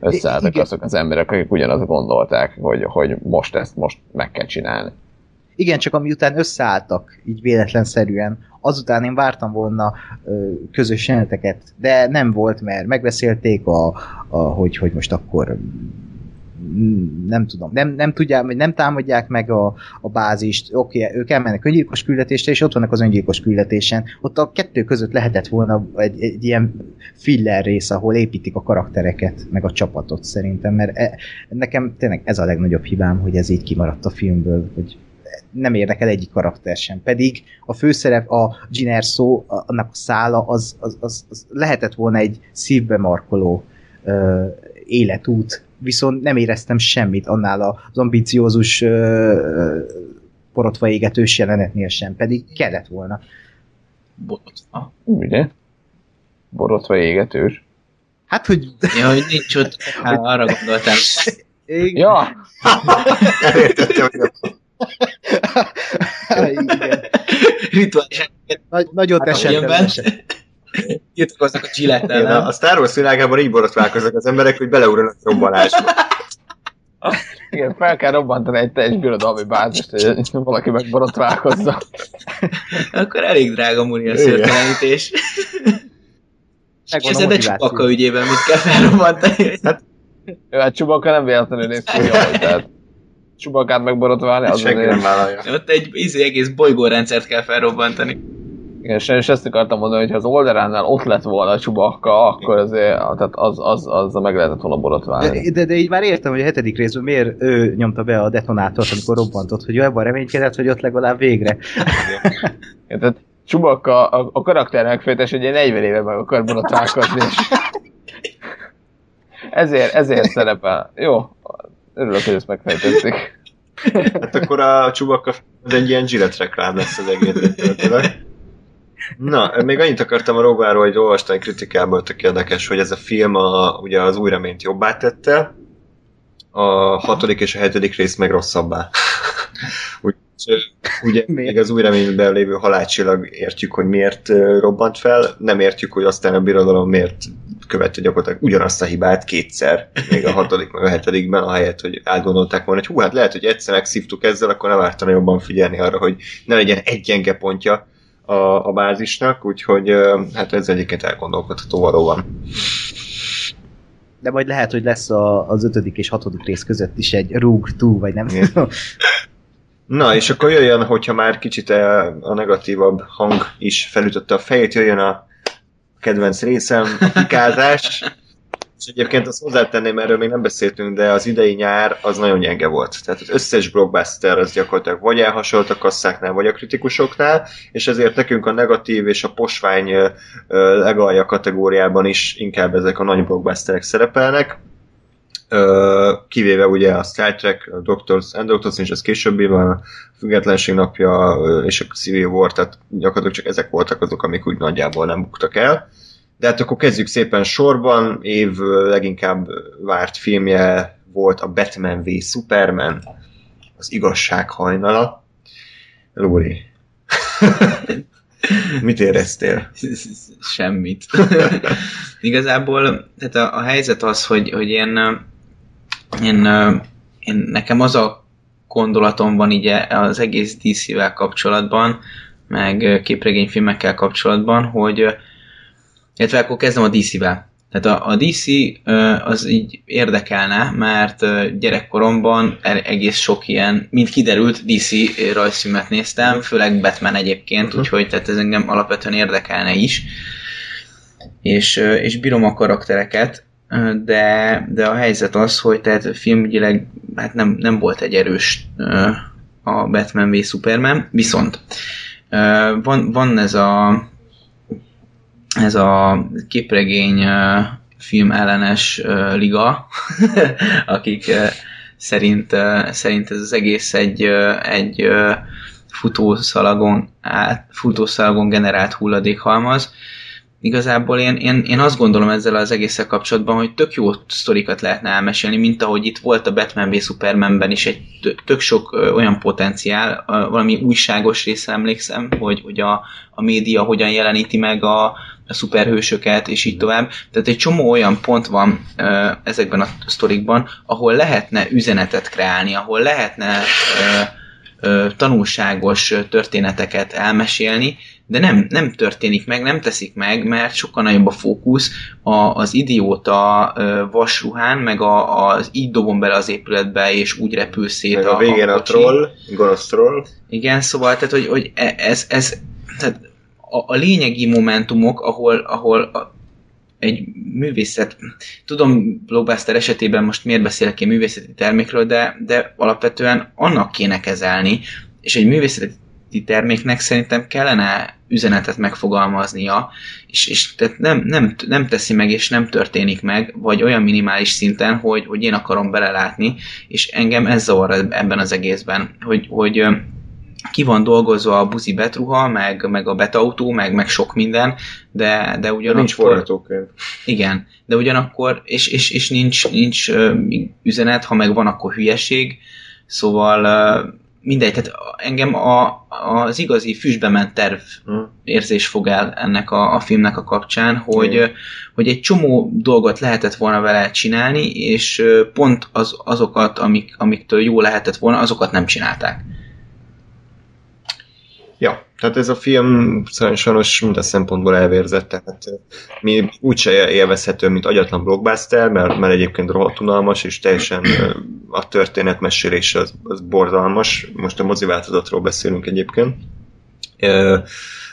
összeálltak Igen. azok az emberek, akik ugyanazt gondolták, hogy, hogy most ezt most meg kell csinálni. Igen, csak amiután összeálltak, így véletlenszerűen, azután én vártam volna közös jeleneteket, de nem volt, mert megbeszélték, a, a, hogy, hogy most akkor nem tudom, nem, nem tudják, vagy nem támadják meg a, a bázist, oké, okay, ők elmennek öngyilkos küldetésre, és ott vannak az öngyilkos küldetésen. Ott a kettő között lehetett volna egy, egy ilyen filler rész, ahol építik a karaktereket, meg a csapatot szerintem, mert e, nekem tényleg ez a legnagyobb hibám, hogy ez így kimaradt a filmből, hogy nem érdekel egyik karakter sem. Pedig a főszerep, a Gin Erso, annak a szála, az, az, az, az lehetett volna egy szívbe markoló ö, életút, viszont nem éreztem semmit annál az ambiciózus porotva égetős jelenetnél sem, pedig kellett volna. Borotva. Ugye? Borotva égetős. Hát, hogy... Ja, hogy nincs ott, hát, arra gondoltam. Igen. Ja! Elértettem, hogy Igen. Rituális. Nagy, nagyot Hát, esett. ilyenben. Írtakoznak a nem? a Star Wars világában így borotválkoznak az emberek, hogy beleugranak a robbanásba. Igen, fel kell robbantani egy teljes birodalmi bázist, hogy valaki megborotválkozza. Akkor elég drága muri a szörtelenítés. Kezded a motiváció. csupaka ügyében, mit kell felrobbantani? Jó, hát Csubaka nem véletlenül néz ki tehát Csubakát megborotválni, az Senki nem vállalja. Ott egy izé, egész bolygórendszert kell felrobbantani. Igen, és ezt akartam mondani, hogy ha az Olderánál ott lett volna a Csubakka, akkor azért, tehát az, az, az meg lehetett volna borotválni. De, de, de így már értem, hogy a hetedik részben miért ő nyomta be a detonátort, amikor robbantott, hogy ő ebben reménykedett, hogy ott legalább végre. Igen, tehát Csubakka a, a karakter megfejtés, hogy egy 40 éve meg akar borotválkozni, és ezért, ezért szerepel. Jó, örülök, hogy ezt megfejtették. Hát akkor a Chewbacca az egy ilyen Gillette reklám lesz az egész. Na, még annyit akartam a Rogáról, hogy olvastam egy kritikából, tök érdekes, hogy ez a film a, ugye az új reményt jobbá tette, a hatodik és a hetedik rész meg rosszabbá. Úgyhogy ugye még az új reményben lévő halálcsillag értjük, hogy miért robbant fel, nem értjük, hogy aztán a birodalom miért követte gyakorlatilag ugyanazt a hibát kétszer, még a hatodik, meg a hetedikben, ahelyett, hogy átgondolták volna, hogy hú, hát lehet, hogy egyszer megszívtuk ezzel, akkor nem ártana jobban figyelni arra, hogy ne legyen egy gyenge pontja a, a bázisnak, úgyhogy hát ez egyébként elgondolkodható valóban. De majd lehet, hogy lesz a, az ötödik és hatodik rész között is egy Rogue 2, vagy nem Igen. tudom. Na, és akkor jöjjön, hogyha már kicsit a, a negatívabb hang is felütötte a fejét, jöjjön a kedvenc részem, a pikázás. És egyébként azt hozzátenném, erről még nem beszéltünk, de az idei nyár az nagyon gyenge volt. Tehát az összes blockbuster az gyakorlatilag vagy elhasolt a kasszáknál, vagy a kritikusoknál, és ezért nekünk a negatív és a posvány legalja kategóriában is inkább ezek a nagy blockbusterek szerepelnek. Kivéve ugye a Star Trek, a Doctors and Doctors, és ez későbbi van, a Függetlenség napja és a Civil War, tehát gyakorlatilag csak ezek voltak azok, amik úgy nagyjából nem buktak el. De hát akkor kezdjük szépen sorban, év leginkább várt filmje volt a Batman v Superman, az igazság hajnala. Lóri, mit éreztél? Semmit. Igazából tehát a, a helyzet az, hogy, hogy ö, én, én, nekem az a gondolatom van így az egész DC-vel kapcsolatban, meg képregényfilmekkel kapcsolatban, hogy illetve akkor kezdem a DC-vel. Tehát a, a DC az így érdekelne, mert gyerekkoromban e- egész sok ilyen, mint kiderült, DC rajzfilmet néztem, főleg Batman egyébként, Mhm. úgyhogy tehát ez engem alapvetően érdekelne is. És, és bírom a karaktereket, de, de a helyzet az, hogy tehát filmügyileg hát nem, nem volt egy erős a Batman v Superman, viszont van, van ez a ez a képregény film ellenes liga, akik szerint, szerint ez az egész egy, egy futószalagon, át, futószalagon generált hulladékhalmaz. Igazából én, én, én azt gondolom ezzel az egésszel kapcsolatban, hogy tök jó sztorikat lehetne elmesélni, mint ahogy itt volt a Batman v Supermanben is egy tök, sok olyan potenciál, valami újságos része emlékszem, hogy, hogy a, a média hogyan jeleníti meg a, a szuperhősöket, és így tovább. Tehát egy csomó olyan pont van ezekben a sztorikban, ahol lehetne üzenetet kreálni, ahol lehetne ö, ö, tanulságos történeteket elmesélni, de nem, nem történik meg, nem teszik meg, mert sokkal nagyobb a fókusz a, az idióta vasruhán, meg a, az így dobom bele az épületbe, és úgy repül szét Meg a végén a kocsi. troll, gonosz troll. Igen, szóval, tehát, hogy, hogy e- ez, ez tehát a, a lényegi momentumok, ahol, ahol a, egy művészet, tudom blockbuster esetében most miért beszélek én művészeti termékről, de, de alapvetően annak kéne kezelni, és egy művészeti terméknek szerintem kellene üzenetet megfogalmaznia, és, és tehát nem, nem, nem teszi meg, és nem történik meg, vagy olyan minimális szinten, hogy, hogy én akarom belelátni, és engem ez zavar ebben az egészben, hogy, hogy ki van dolgozva a buzi betruha, meg, meg a betautó, meg, meg sok minden, de, de ugyanakkor... nincs forgatókönyv. Igen, de ugyanakkor, és, és, és nincs, nincs üzenet, ha meg van, akkor hülyeség, szóval mindegy, tehát engem a, az igazi füstbe ment terv Hm. érzés fog el ennek a, a filmnek a kapcsán, hogy, Igen. hogy egy csomó dolgot lehetett volna vele csinálni, és pont az, azokat, amik, amiktől jó lehetett volna, azokat nem csinálták. Ja, tehát ez a film sajnos minden szempontból elvérzett, tehát mi úgyse élvezhető, mint agyatlan blockbuster, mert, mert egyébként rohadt unalmas, és teljesen a történetmesélés az, az borzalmas. Most a moziváltozatról beszélünk egyébként.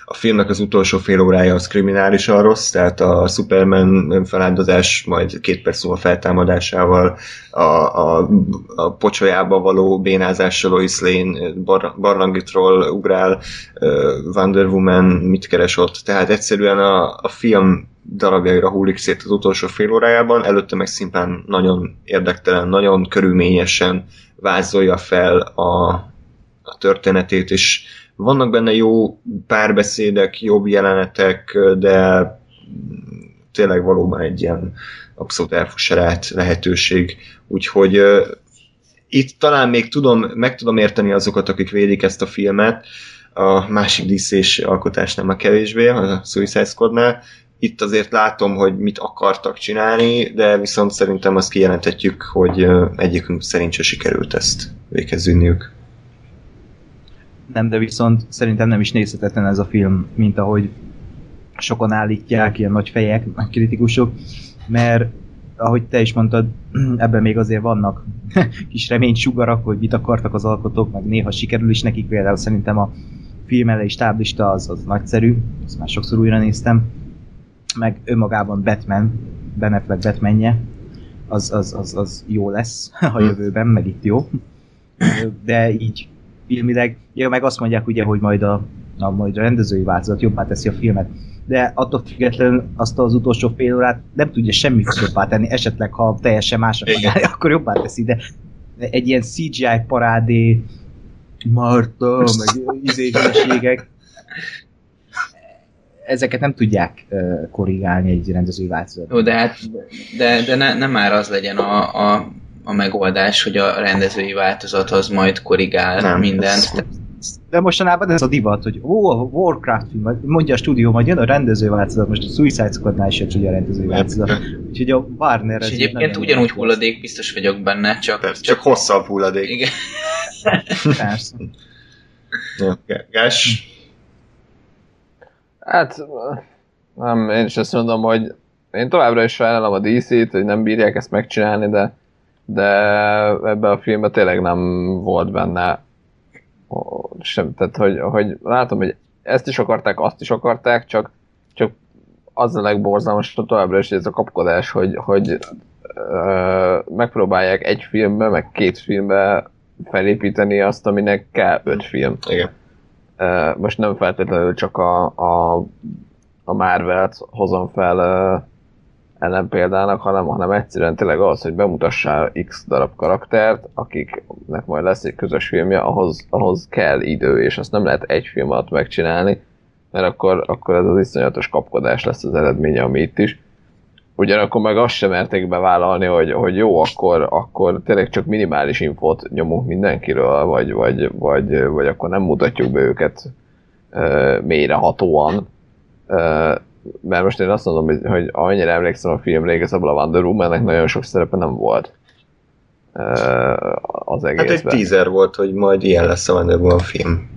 A filmnek az utolsó fél órája az kriminálisan rossz, tehát a Superman önfeláldozás majd két perc múlva feltámadásával, a, a, a pocsolyába való bénázással Lois Lane bar, barlangitról ugrál, Wonder Woman mit keres ott, tehát egyszerűen a, a film darabjaira hullik szét az utolsó fél órájában, előtte meg szimplán nagyon érdektelen, nagyon körülményesen vázolja fel a, a történetét, és vannak benne jó párbeszédek, jobb jelenetek, de tényleg valóban egy ilyen abszolút elfuserált lehetőség. Úgyhogy uh, itt talán még tudom, meg tudom érteni azokat, akik védik ezt a filmet, a másik DC-s alkotásnál már kevésbé, a Suicide Squadnál. Itt azért látom, hogy mit akartak csinálni, de viszont szerintem azt kijelenthetjük, hogy egyikünk szerint se sikerült ezt véghez. Nem, de viszont szerintem nem is nézhetetlen ez a film, mint ahogy sokan állítják, ilyen nagy fejek, nagy kritikusok, mert ahogy te is mondtad, ebben még azért vannak kis reménysugarak, hogy mit akartak az alkotók, meg néha sikerül is nekik, például szerintem a film elejé stáblista az, az nagyszerű, ezt már sokszor újra néztem, meg önmagában Batman, Ben Affleck Batmanje, az, az, az, az jó lesz a jövőben, meg itt jó. De így filmileg, ja, meg azt mondják ugye, hogy majd a, a, majd a rendezői változat jobbá teszi a filmet. De attól függetlenül azt az utolsó fél órát nem tudja semmi jobbá tenni, esetleg ha teljesen másra csinálja, akkor jobbá teszi, de egy ilyen CGI parádé, Marta, meg izé ezeket nem tudják korrigálni egy rendezői változat. Jó, de hát de, de ne, nem már az legyen a, a, a megoldás, hogy a rendezői változathoz majd korrigál nem, mindent. Ez, de mostanában ez a divat, hogy ó, a Warcraft film, mondja a stúdió, majd jön a rendező változat, most a Suicide Squadnál is jött a rendező változat. Úgyhogy a Warner... És egyébként ugyanúgy hulladék, biztos vagyok benne, csak... Persze, csak, csak hosszabb hulladék. Igen. Persze. Gás? Hát, nem, én is azt mondom, hogy én továbbra is sajnálom a DC-t, hogy nem bírják ezt megcsinálni, de, de ebben a filmben tényleg nem volt benne sem, tehát hogy, hogy látom, hogy ezt is akarták, azt is akarták, csak, csak az a legborzalmasabb továbbra is ez a kapkodás, hogy, hogy ö, megpróbálják egy filmbe, meg két filmbe felépíteni azt, aminek kell öt film. Igen. Ö, most nem feltétlenül csak a, a, a Marvel-t hozom fel ö, ellen példának, hanem, hanem egyszerűen tényleg az, hogy bemutassál x darab karaktert, akiknek majd lesz egy közös filmje, ahhoz, ahhoz kell idő, és azt nem lehet egy film alatt megcsinálni, mert akkor, akkor ez az iszonyatos kapkodás lesz az eredménye, ami itt is. Ugyanakkor meg azt sem merték bevállalni, hogy, hogy jó, akkor, akkor tényleg csak minimális infót nyomunk mindenkiről, vagy, vagy, vagy, vagy akkor nem mutatjuk be őket uh, mélyrehatóan. Uh, mert most én azt mondom, hogy, hogy annyira emlékszem a filmre, igazából a Wonder Woman-nek nagyon sok szerepe nem volt az egészben. Hát egy teaser volt, hogy majd ilyen lesz a Wonder Woman film.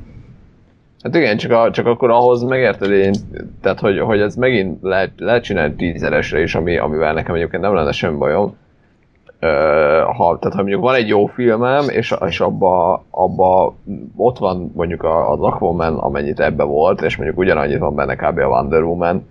Hát igen, csak, a, csak akkor ahhoz megérted én, tehát hogy, hogy ez megint lehet, lehet csinálni teaseresre is, ami, amivel nekem egyébként nem lenne sem bajom. Uh, ha, tehát ha mondjuk van egy jó filmem, és, és abba, abba ott van mondjuk az Aquaman, amennyit ebbe volt, és mondjuk ugyanannyit van benne kb. a Wonder Woman,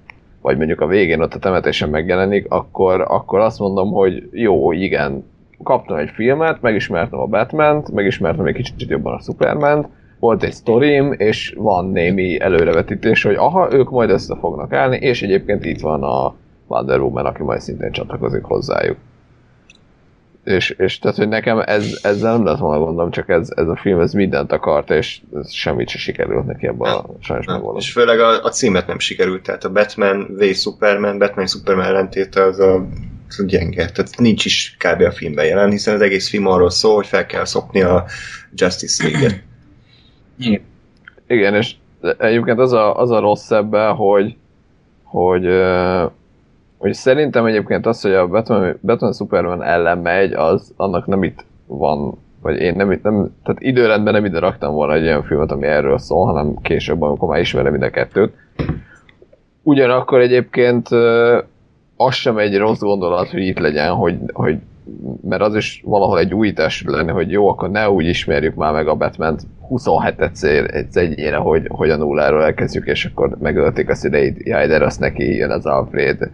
vagy mondjuk a végén ott a temetésen megjelenik, akkor, akkor azt mondom, hogy jó, igen, kaptam egy filmet, megismertem a Batman-t, megismertem egy kicsit jobban a Superman-t, volt egy sztorim, és van némi előrevetítés, hogy aha, ők majd össze fognak állni, és egyébként itt van a Wonder Woman, aki majd szintén csatlakozik hozzájuk. És, és tehát, hogy nekem ez, ezzel nem lett volna gondom, csak ez, ez a film ez mindent akart, és ez semmit se sikerült neki ebben a sajnos megvalósítani. És főleg a, a címet nem sikerült, tehát a Batman v Superman, Batman Superman ellentéte az a, az gyenge. Tehát nincs is kb. a filmben jelen, hiszen az egész film arról szól, hogy fel kell szopni a Justice League-et. Igen. Igen, és egyébként az a, az a rossz ebben, hogy, hogy hogy szerintem egyébként az, hogy a Batman, Batman Superman ellen megy, az annak nem itt van, vagy én nem, itt, nem tehát időrendben nem ide raktam volna egy olyan filmet, ami erről szól, hanem később, amikor már ismerem ide kettőt. Ugyanakkor egyébként az sem egy rossz gondolat, hogy itt legyen, hogy, hogy mert az is valahol egy újítás lenne, hogy jó, akkor ne úgy ismerjük már meg a batman 27 egy egyére, hogy, hogy a nulláról elkezdjük, és akkor megölték a szüleit, jaj, de rossz neki, jön az Alfred,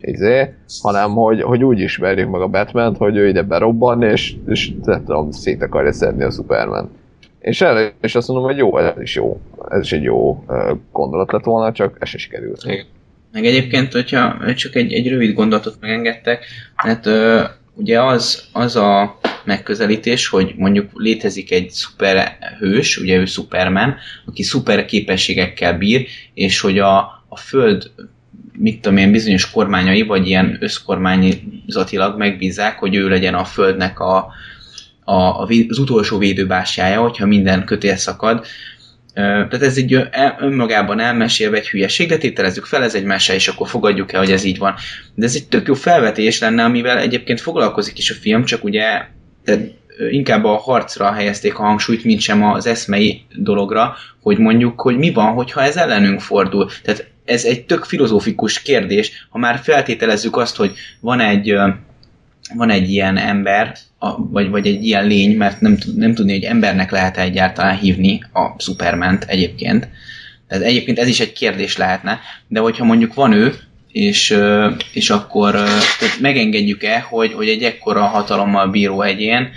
izé, hanem hogy, hogy úgy ismerjük meg a batman hogy ő ide berobban, és, és nem tudom, szét akarja szedni a Superman. És, el, és azt mondom, hogy jó, ez is jó. Ez is egy jó gondolat lett volna, csak ez se sikerült. Meg egyébként, hogyha csak egy, egy rövid gondolatot megengedtek, hát ö, ugye az, az a megközelítés, hogy mondjuk létezik egy szuperhős, ugye ő Superman, aki szuper képességekkel bír, és hogy a, a Föld mit tudom én, bizonyos kormányai, vagy ilyen összkormányzatilag megbízzák, hogy ő legyen a Földnek a, a, az utolsó védőbásjája, hogyha minden kötél szakad. Tehát ez egy önmagában elmesélve egy hülyeség, de tételezzük fel, ez egy mese, és akkor fogadjuk el, hogy ez így van. De ez egy tök jó felvetés lenne, amivel egyébként foglalkozik is a film, csak ugye inkább a harcra helyezték a hangsúlyt, mint sem az eszmei dologra, hogy mondjuk, hogy mi van, hogyha ez ellenünk fordul. Tehát ez egy tök filozófikus kérdés, ha már feltételezzük azt, hogy van egy van egy ilyen ember, vagy, vagy egy ilyen lény, mert nem, nem tudni, hogy embernek lehet -e egyáltalán hívni a Superment egyébként. Tehát egyébként ez is egy kérdés lehetne, de hogyha mondjuk van ő, és, és akkor tehát megengedjük-e, hogy, hogy egy ekkora hatalommal bíró egyén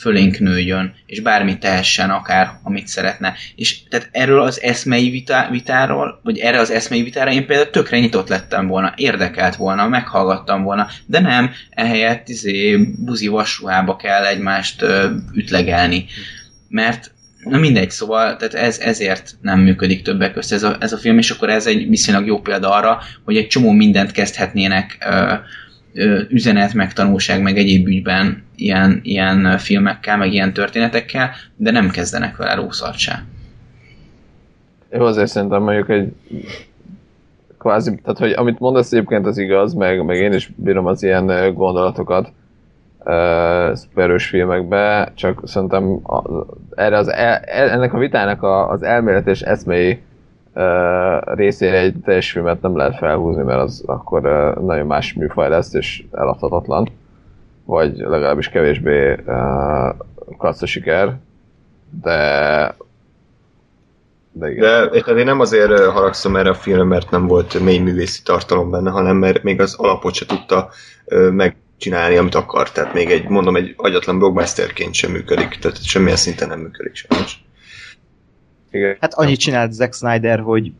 fölénk nőjön, és bármit tehessen akár, amit szeretne. És tehát erről az eszmei vitá, vitáról, vagy erre az eszmei vitára én például tökre nyitott lettem volna, érdekelt volna, meghallgattam volna, de nem, ehelyett izé, buzi vasruhába kell egymást ö, ütlegelni. Mert Na mindegy, szóval tehát ez, ezért nem működik többek között ez a, ez a film, és akkor ez egy viszonylag jó példa arra, hogy egy csomó mindent kezdhetnének ö, üzenet, meg tanulság, meg egyéb ügyben ilyen, ilyen filmekkel, meg ilyen történetekkel, de nem kezdenek vele rószart se. Jó, azért szerintem mondjuk egy kvázi, tehát hogy amit mondasz egyébként az igaz, meg, meg én is bírom az ilyen gondolatokat, uh, szuperős filmekbe, csak szerintem a, erre az el, ennek a vitának a, az elmélet és eszmei uh, részére egy teljes filmet nem lehet felhúzni, mert az akkor uh, nagyon más műfaj lesz, és eladhatatlan, vagy legalábbis kevésbé uh, katsz siker, de de, igen. de én nem azért haragszom erre a filmre, mert nem volt mély művészi tartalom benne, hanem mert még az alapot se tudta meg csinálni, amit akar. Tehát még egy, mondom, egy agyatlan blockbusterként sem működik. Tehát semmilyen szinten nem működik sajnos. Igen. Hát annyit csinált Zack Snyder, hogy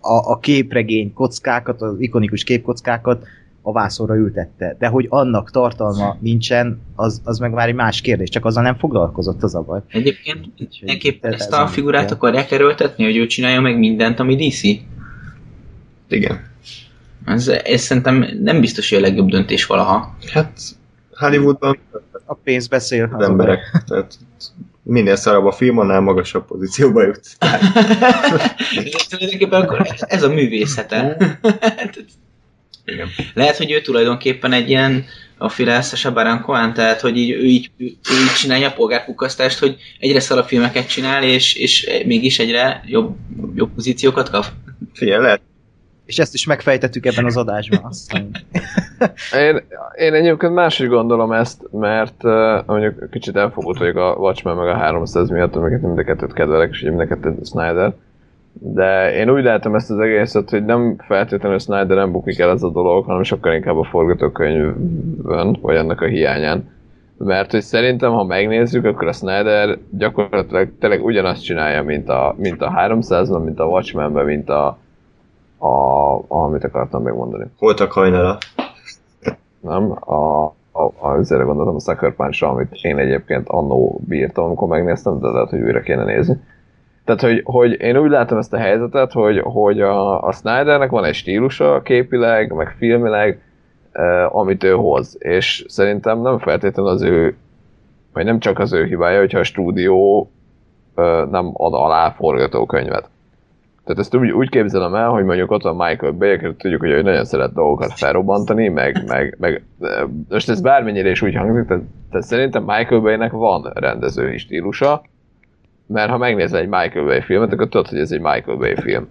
a, a képregény kockákat, az ikonikus képkockákat a vászorra ültette. De hogy annak tartalma nincsen, az, az meg már egy más kérdés, csak azzal nem foglalkozott az a baj. Egyébként mindenképpen ezt a figurát akarják erőltetni, hogy ő csinálja meg mindent, ami DC? Igen. Ez, ez szerintem nem biztos, hogy a legjobb döntés valaha. Hát Hollywoodban a pénz beszél. Az emberek. Tehát minél szarabb a film, annál magasabb pozícióba jut. tulajdonképpen akkor ez a művészete. Igen. Lehet, hogy ő tulajdonképpen egy ilyen a Filászes a Barankoán, tehát hogy így, ő, így, ő így csinálja a polgárpukasztást, hogy egyre szarabb filmeket csinál, és, és mégis egyre jobb, jobb pozíciókat kap. Figyelj, lehet, és ezt is megfejtettük ebben az adásban. Aztán. én, én egyébként máshogy gondolom ezt, mert uh, mondjuk kicsit elfogult vagyok a Watchmen meg a 300 miatt, amiket mind a kettőt kedvelek, és mind a kettőt Snyder. De én úgy látom ezt az egészet, hogy nem feltétlenül Snyder nem bukik el ez a dolog, hanem sokkal inkább a forgatókönyvön, vagy ennek a hiányán. Mert hogy szerintem, ha megnézzük, akkor a Snyder gyakorlatilag tényleg ugyanazt csinálja, mint a, mint a 300-ban, mint a Watchmen-ben, mint a, a, amit akartam megmondani. Holtak hajnala. Nem, a, a, a üzere gondoltam a Sucker punch amit én egyébként annó bírtam, amikor megnéztem, de lehet, hogy újra kéne nézni. Tehát, hogy, hogy én úgy látom ezt a helyzetet, hogy, hogy a, a Snydernek van egy stílusa képileg, meg filmileg, eh, amit ő hoz. És szerintem nem feltétlenül az ő, vagy nem csak az ő hibája, hogyha a stúdió eh, nem ad alá forgatókönyvet. Tehát ezt úgy, úgy képzelem el, hogy mondjuk ott van Michael Bay, aki tudjuk, hogy ő nagyon szeret dolgokat felrobbantani, meg, meg, meg most ez bármennyire is úgy hangzik, tehát, tehát szerintem Michael Bay-nek van rendezői stílusa, mert ha megnézel egy Michael Bay filmet, akkor tudod, hogy ez egy Michael Bay film.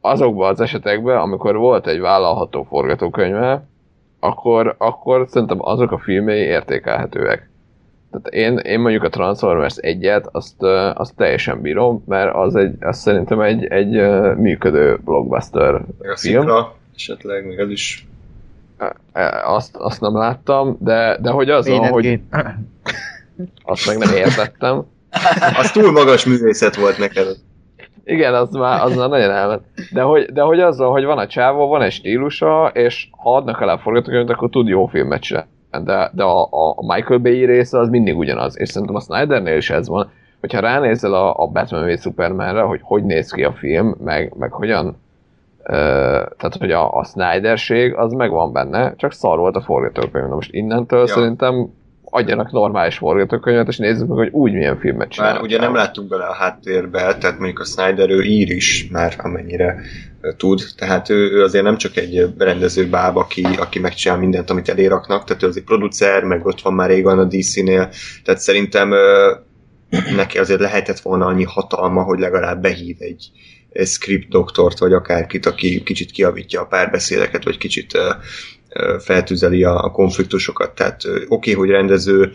Azokban az esetekben, amikor volt egy vállalható forgatókönyve, akkor, akkor szerintem azok a filmei értékelhetőek. Tehát én, én mondjuk a Transformers 1-et, azt, azt teljesen bírom, mert az, egy, az szerintem egy, egy működő blockbuster meg a film. Szikra, esetleg, még az is. Azt, azt nem láttam, de, de hogy az van, hogy... Azt meg nem értettem. az túl magas művészet volt neked. Igen, az már, az már nagyon elment. De hogy, de hogy azzal, hogy van a csávó, van egy stílusa, és ha adnak el a forgatókönyvet, akkor tud jó filmet csinálni de, de a, a Michael Bay része az mindig ugyanaz, és szerintem a Snydernél is ez van, hogyha ránézel a, a Batman v Supermanre, hogy hogy néz ki a film, meg, meg hogyan uh, tehát, hogy a, a Snyderség az megvan benne, csak szar volt a forgatókönyv. Most innentől ja. szerintem adjanak normális forgatókönyvet, és nézzük meg, hogy úgy milyen filmet csinálnak. Már ugye nem láttunk bele a háttérbe, tehát mondjuk a Snyder ő ír is már amennyire tud, tehát ő, ő azért nem csak egy rendező báb, aki, aki megcsinál mindent, amit eléraknak, tehát ő azért producer, meg ott van már régen a DC-nél, tehát szerintem neki azért lehetett volna annyi hatalma, hogy legalább behív egy script doktort, vagy akárkit, aki kicsit kiavítja a párbeszédeket, vagy kicsit feltüzeli a, a konfliktusokat. Tehát oké, okay, hogy rendező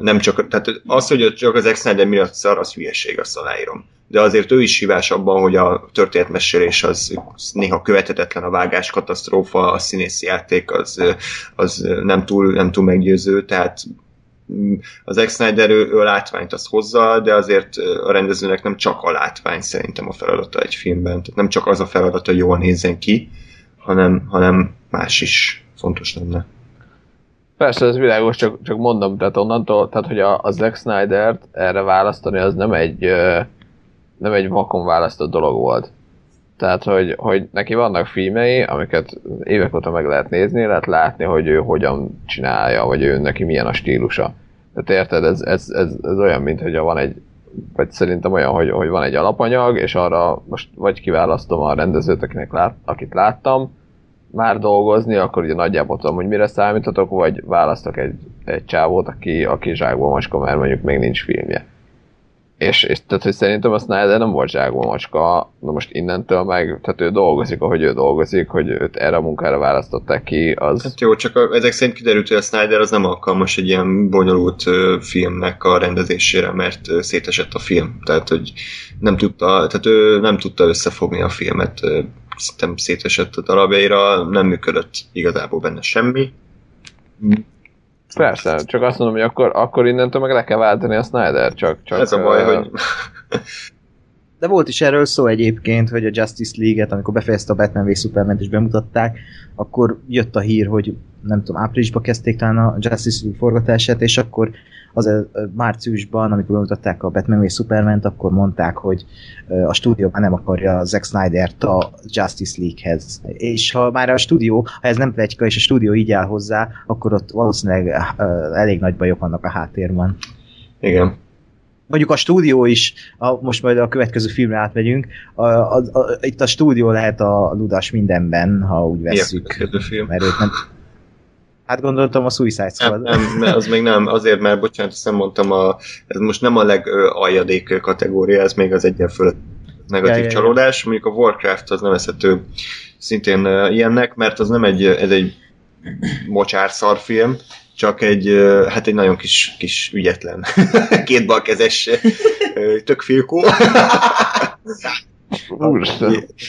nem csak, tehát az, hogy csak az Zack Snyder miatt szar, az hülyeség, azt aláírom. De azért ő is hibás abban, hogy a történetmesélés az néha követhetetlen, a vágás katasztrófa, a színészi játék az, az nem, túl, nem túl meggyőző, tehát az Zack Snyder ő, ő a látványt az hozza, de azért a rendezőnek nem csak a látvány szerintem a feladata egy filmben. Tehát nem csak az a feladata, hogy jól nézzen ki, hanem, hanem más is fontos lenne. Persze, ez világos, csak, csak mondom, tehát onnantól, tehát hogy a, a Zack Snyder-t erre választani, az nem egy, nem egy vakon választott dolog volt. Tehát, hogy, hogy neki vannak filmei, amiket évek óta meg lehet nézni, lehet látni, hogy ő hogyan csinálja, vagy ő neki milyen a stílusa. Tehát érted, ez, ez, ez, ez olyan, mint hogy van egy, vagy szerintem olyan, hogy, hogy van egy alapanyag, és arra most vagy kiválasztom a rendezőt, akinek lát, akit láttam, már dolgozni, akkor ugye nagyjából tudom, hogy mire számíthatok, vagy választok egy, egy csávót, aki, aki zsákba macska, mert mondjuk még nincs filmje. És, és tehát, hogy szerintem a Snyder nem volt zsákba macska, na most innentől meg, tehát ő dolgozik, ahogy ő dolgozik, hogy őt erre a munkára választották ki, az... Hát jó, csak a, ezek szerint kiderült, hogy a Snyder az nem alkalmas egy ilyen bonyolult uh, filmnek a rendezésére, mert uh, szétesett a film. Tehát, hogy nem tudta, tehát ő nem tudta összefogni a filmet uh, szerintem szétesett a darabjaira, nem működött igazából benne semmi. Persze, csak azt mondom, hogy akkor, akkor innentől meg le kell váltani a Snyder, csak... csak Ez a baj, uh, hogy... De volt is erről szó egyébként, hogy a Justice League-et, amikor befejezte a Batman v Superman-t és bemutatták, akkor jött a hír, hogy nem tudom, áprilisban kezdték talán a Justice League forgatását, és akkor az márciusban, amikor bemutatták a Batman v Superman-t, akkor mondták, hogy a stúdió már nem akarja Zack Snyder-t a Justice League-hez. És ha már a stúdió, ha ez nem plegyka, és a stúdió így áll hozzá, akkor ott valószínűleg elég nagy bajok vannak a háttérben. Igen mondjuk a stúdió is, a, most majd a következő filmre átmegyünk, a, a, a, itt a stúdió lehet a ludas mindenben, ha úgy vesszük. Mi a film? Mert őt nem, Hát gondoltam a Suicide Squad. Nem, nem, az még nem, azért, mert bocsánat, nem mondtam, a, ez most nem a legaljadék kategória, ez még az egyen fölött negatív ja, ja, csalódás. Ja. Mondjuk a Warcraft az nevezhető szintén ilyennek, mert az nem egy, ez egy mocsár szarfilm, csak egy, hát egy nagyon kis, kis ügyetlen, kétbalkezes tök filkó.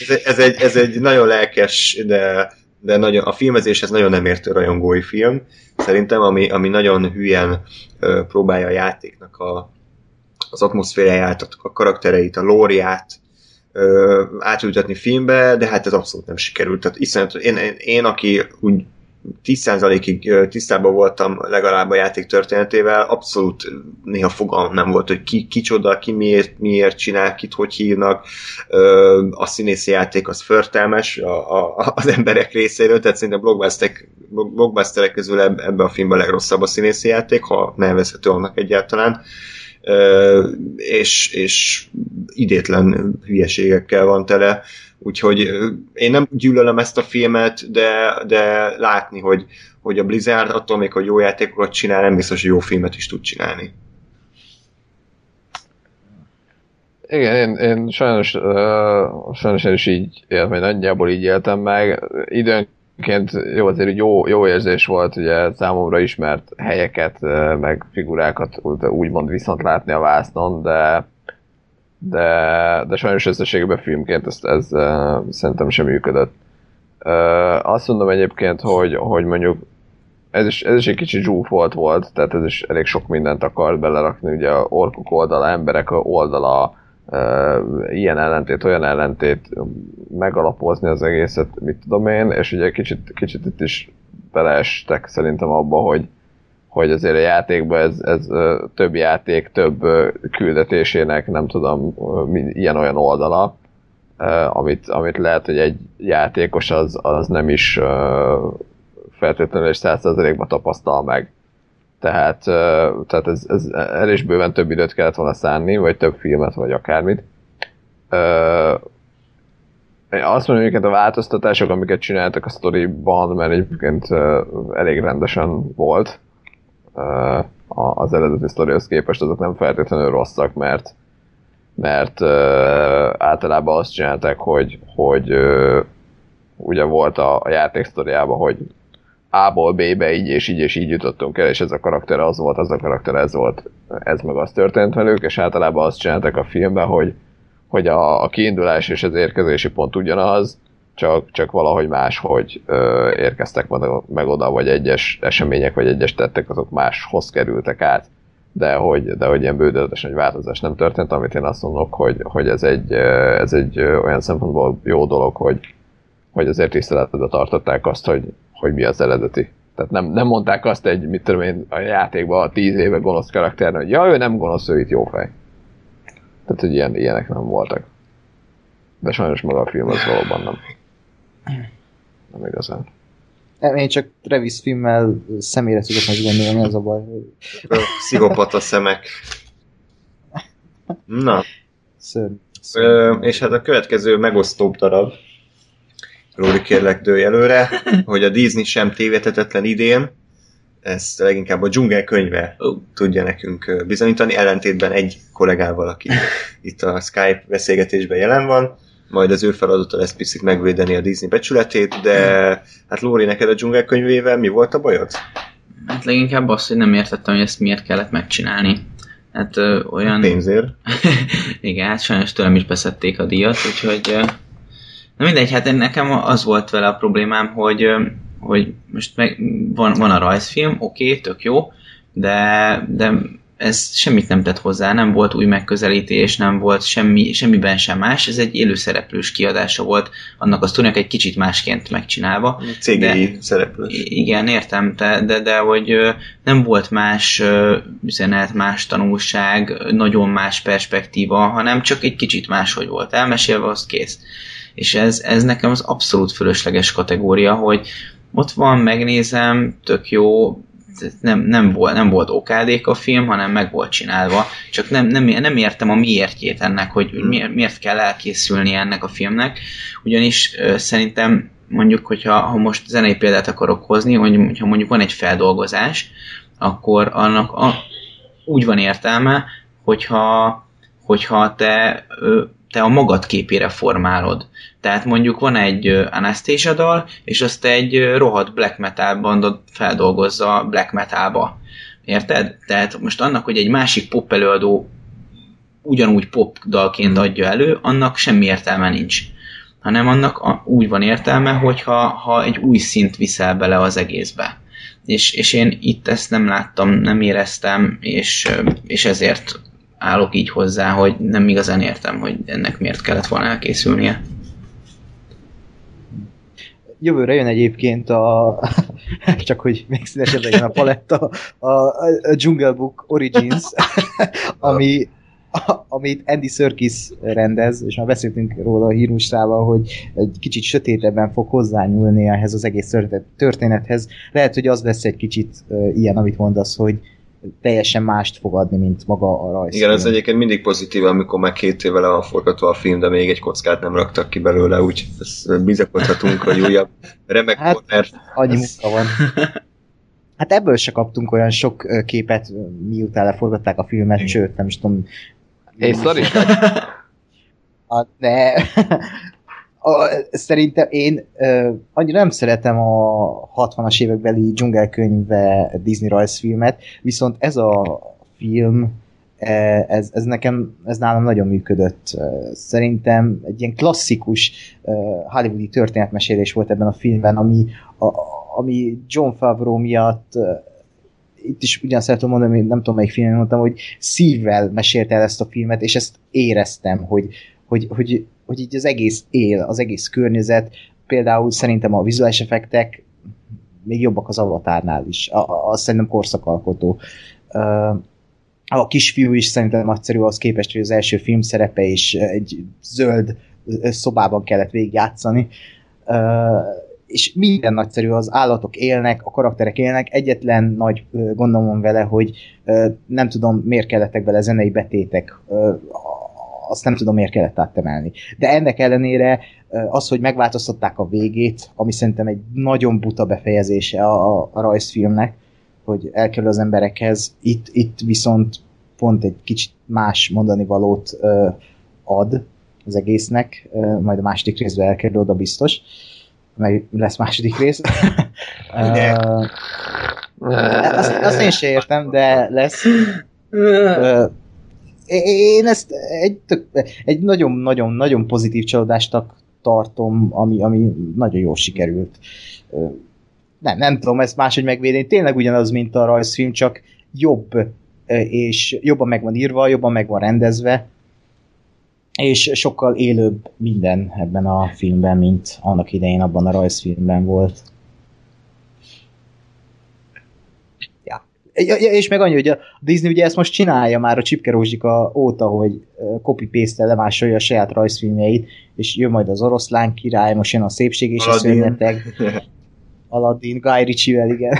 ez, ez, egy, ez egy nagyon lelkes, de de nagyon, a filmezéshez nagyon nem értő rajongói film, szerintem, ami, ami nagyon hülyen próbálja a játéknak a, az atmoszféráját, a, a karaktereit, a lóriát átültetni filmbe, de hát ez abszolút nem sikerült. Tehát iszonyat, én, én, én, aki úgy 10%-ig tisztában voltam legalább a játék történetével, abszolút néha fogalmam nem volt, hogy ki, kicsoda, ki miért, miért csinál, kit hogy hívnak. A színészi játék az förtelmes a, a, az emberek részéről, tehát szerintem blockbusterek, közül ebben a filmben a legrosszabb a színészi játék, ha nevezhető annak egyáltalán. És, és idétlen hülyeségekkel van tele Úgyhogy én nem gyűlölöm ezt a filmet, de, de látni, hogy, hogy a Blizzard attól még, hogy jó játékokat csinál, nem biztos, hogy jó filmet is tud csinálni. Igen, én, én sajnos, uh, sajnos én is így éltem, vagy nagyjából így éltem meg. Időnként jó, azért jó, jó érzés volt ugye számomra ismert helyeket, meg figurákat úgymond viszont látni a vásznon, de de, de sajnos összességében filmként ez, ez uh, szerintem sem működött. Uh, azt mondom egyébként, hogy, hogy mondjuk ez is, ez is egy kicsit zsúfolt volt, tehát ez is elég sok mindent akart belerakni, ugye a orkok oldala, emberek oldala, uh, ilyen ellentét, olyan ellentét, megalapozni az egészet, mit tudom én, és ugye kicsit, kicsit itt is beleestek szerintem abba, hogy, hogy azért a játékban ez, ez több játék, több küldetésének, nem tudom, ilyen-olyan oldala, amit, amit lehet, hogy egy játékos az, az nem is feltétlenül és százszerzelékben tapasztal meg. Tehát, tehát ez, ez el is bőven több időt kellett volna szánni, vagy több filmet, vagy akármit. Azt mondom, hogy a változtatások, amiket csináltak a storyban, mert egyébként elég rendesen volt, az eredeti sztorihoz képest azok nem feltétlenül rosszak, mert mert általában azt csinálták, hogy, hogy ugye volt a, a játék sztoriában, hogy, A-ból B-be így és így és így jutottunk el, és ez a karakter az volt, az a karakter ez volt, ez meg az történt velük, és általában azt csináltak a filmben, hogy, hogy a, a kiindulás és az érkezési pont ugyanaz, csak, csak valahogy máshogy ö, érkeztek meg oda, vagy egyes események, vagy egyes tettek, azok máshoz kerültek át, de hogy, de hogy ilyen bődöletes egy változás nem történt, amit én azt mondok, hogy, hogy ez, egy, ez egy olyan szempontból jó dolog, hogy, hogy azért tiszteletbe tartották azt, hogy, hogy mi az eredeti. Tehát nem, nem mondták azt egy, mit tudom én, a játékban a tíz éve gonosz karakternek, hogy ja, ő nem gonosz, ő itt jó fej. Tehát, hogy ilyen, ilyenek nem voltak. De sajnos maga a film az valóban nem. Nem igazán. Én csak Travis filmmel személyre tudok megvenni, ez a baj. Szigopata szemek. Na. Szörny. Ö, és hát a következő megosztóbb darab, Róli kérlek dőj előre, hogy a Disney sem tévedhetetlen idén, ezt leginkább a dzsungel könyve tudja nekünk bizonyítani, ellentétben egy kollégával, aki itt a Skype beszélgetésben jelen van, majd az ő feladata lesz picit megvédeni a Disney becsületét, de hát Lóri, neked a dzsungel könyvével mi volt a bajod? Hát leginkább az, hogy nem értettem, hogy ezt miért kellett megcsinálni. Hát ö, olyan... Pénzért. Igen, hát sajnos tőlem is beszedték a díjat, úgyhogy... ö, Na mindegy, hát nekem az volt vele a problémám, hogy, ö, hogy most meg van, van a rajzfilm, oké, okay, tök jó, de, de ez semmit nem tett hozzá, nem volt új megközelítés, nem volt semmi, semmiben sem más, ez egy élőszereplős kiadása volt, annak a sztorinak egy kicsit másként megcsinálva. Cégei szereplős. Igen, értem, de, de, de hogy nem volt más üzenet, más tanulság, nagyon más perspektíva, hanem csak egy kicsit máshogy volt elmesélve, az kész. És ez, ez nekem az abszolút fölösleges kategória, hogy ott van, megnézem, tök jó, nem, nem, volt, nem volt okádék a film, hanem meg volt csinálva, csak nem, nem, nem értem a miértjét ennek, hogy miért, miért kell elkészülni ennek a filmnek, ugyanis szerintem mondjuk, hogyha ha most zenei példát akarok hozni, hogy hogyha mondjuk van egy feldolgozás, akkor annak a, úgy van értelme, hogyha, hogyha te, ö, te a magad képére formálod. Tehát mondjuk van egy Anastasia dal, és azt egy rohadt black metal bandot feldolgozza black metalba. Érted? Tehát most annak, hogy egy másik pop előadó ugyanúgy pop dalként adja elő, annak semmi értelme nincs. Hanem annak a, úgy van értelme, hogyha ha egy új szint viszel bele az egészbe. És, és én itt ezt nem láttam, nem éreztem, és, és ezért állok így hozzá, hogy nem igazán értem, hogy ennek miért kellett volna elkészülnie. Jövőre jön egyébként a, csak hogy még színesebb legyen a paletta, a, a, Jungle Book Origins, ami, a, amit Andy Serkis rendez, és már beszéltünk róla a hírmustával, hogy egy kicsit sötétebben fog hozzányúlni ehhez az egész történet- történethez. Lehet, hogy az lesz egy kicsit uh, ilyen, amit mondasz, hogy teljesen mást fog adni, mint maga a rajz. Igen, ez egyébként mindig pozitív, amikor már két éve le van forgatva a film, de még egy kockát nem raktak ki belőle, úgy bizakodhatunk, hogy újabb remek Hát, corner. Annyi Ez- munka van. Hát ebből se kaptunk olyan sok képet, miután leforgatták a filmet, sőt, nem is tudom. És szar is A, de a, szerintem én ö, annyira nem szeretem a 60-as évekbeli dzsungelkönyve Disney rajzfilmet, viszont ez a film e, ez, ez nekem, ez nálam nagyon működött. Szerintem egy ilyen klasszikus hollywoodi történetmesélés volt ebben a filmben, ami, a, ami John Favreau miatt itt is ugyan szeretem mondani, nem tudom melyik filmben mondtam, hogy szívvel mesélte el ezt a filmet, és ezt éreztem, hogy, hogy, hogy, hogy így az egész él, az egész környezet, például szerintem a vizuális effektek még jobbak az avatárnál is. Az szerintem korszakalkotó. A kisfiú is szerintem nagyszerű az képest, hogy az első film szerepe és egy zöld szobában kellett végigjátszani. És minden nagyszerű, az állatok élnek, a karakterek élnek, egyetlen nagy gondom van vele, hogy nem tudom, miért kellettek bele zenei betétek, azt nem tudom, miért kellett áttemelni. De ennek ellenére az, hogy megváltoztatták a végét, ami szerintem egy nagyon buta befejezése a, a, a rajzfilmnek, hogy elkerül az emberekhez, itt, itt viszont pont egy kicsit más mondani valót ö, ad az egésznek, ö, majd a második részben elkerül oda biztos, meg lesz második rész. Uh, azt, azt én sem értem, de lesz. Uh, én ezt egy, nagyon-nagyon-nagyon pozitív csalódástak tartom, ami, ami nagyon jól sikerült. Nem, nem tudom ezt máshogy megvédeni. Tényleg ugyanaz, mint a rajzfilm, csak jobb, és jobban meg van írva, jobban meg van rendezve, és sokkal élőbb minden ebben a filmben, mint annak idején abban a rajzfilmben volt. Ja. És meg annyi, hogy a Disney ugye ezt most csinálja már a Csipke Rózsika óta, hogy copy-paste lemásolja a saját rajzfilmjeit, és jön majd az oroszlán király, most jön a szépség és Aladdin. a szörnyeteg. Aladdin, Guy Ritchie-vel, igen.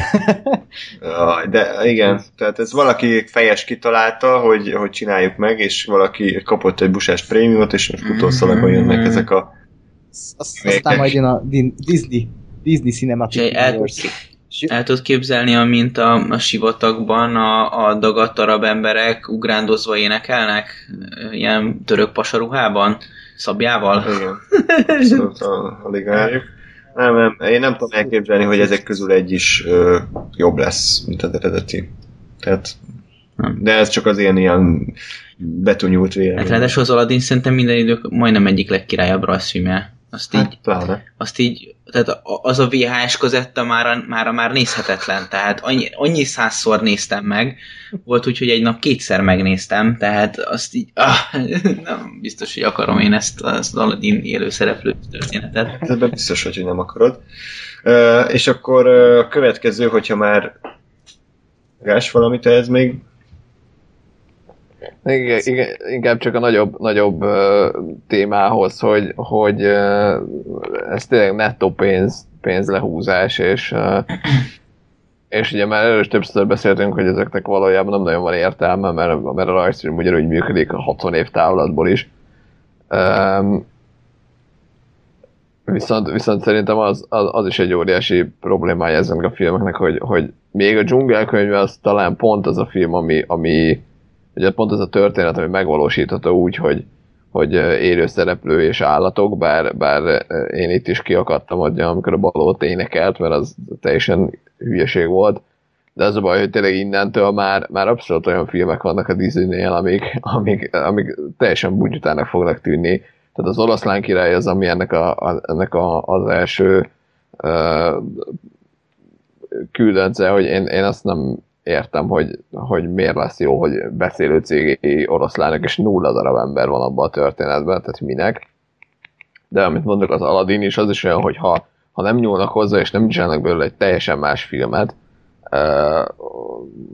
De igen, tehát ez valaki fejes kitalálta, hogy, hogy csináljuk meg, és valaki kapott egy busás prémiumot, és most utószalagban jönnek ezek a Azt, aztán majd jön a Disney, Disney Cinematic el, el tudod képzelni, amint a, a sivatagban a, a dagadt arab emberek ugrándozva énekelnek, ilyen török pasaruhában, szabjával? Igen. Szóval alig várjuk. Nem, nem, én nem tudom elképzelni, hogy ezek közül egy is ö, jobb lesz, mint az eredeti. Tehát, de ez csak az ilyen ilyen betonyult vélemény. Hát ráadásul az Aladdin szerintem minden idők majdnem egyik legkirályabb rajzfilmje. Azt így, hát, pláne. azt így, tehát az a VHS kozetta már, már, már nézhetetlen, tehát annyi, annyi százszor néztem meg, volt úgy, hogy egy nap kétszer megnéztem, tehát azt így, ah, nem biztos, hogy akarom én ezt az Aladdin élő szereplő történetet. Ebben biztos, hogy nem akarod. Uh, és akkor a következő, hogyha már Gás, valamit ez még igen, igen, inkább csak a nagyobb, nagyobb uh, témához, hogy, hogy uh, ez tényleg nettó pénz, pénzlehúzás, és, uh, és ugye már először többször beszéltünk, hogy ezeknek valójában nem nagyon van értelme, mert, mert a rajzfilm ugyanúgy működik a 60 év távlatból is. Um, viszont, viszont szerintem az, az, az, is egy óriási problémája ezen a filmeknek, hogy, hogy még a dzsungelkönyve az talán pont az a film, ami, ami ugye pont ez a történet, ami megvalósítható úgy, hogy, hogy élő szereplő és állatok, bár, bár én itt is kiakadtam adja, amikor a balót énekelt, mert az teljesen hülyeség volt, de az a baj, hogy tényleg innentől már, már abszolút olyan filmek vannak a Disney-nél, amik, amik, amik teljesen bugyutának fognak tűnni. Tehát az oroszlán király az, ami ennek, a, a, ennek a, az első uh, küldence, hogy én, én azt nem értem, hogy, hogy miért lesz jó, hogy beszélő cégé oroszlának, és nulla darab ember van abban a történetben, tehát minek. De amit mondok, az Aladdin is az is olyan, hogy ha, ha nem nyúlnak hozzá, és nem csinálnak belőle egy teljesen más filmet, uh,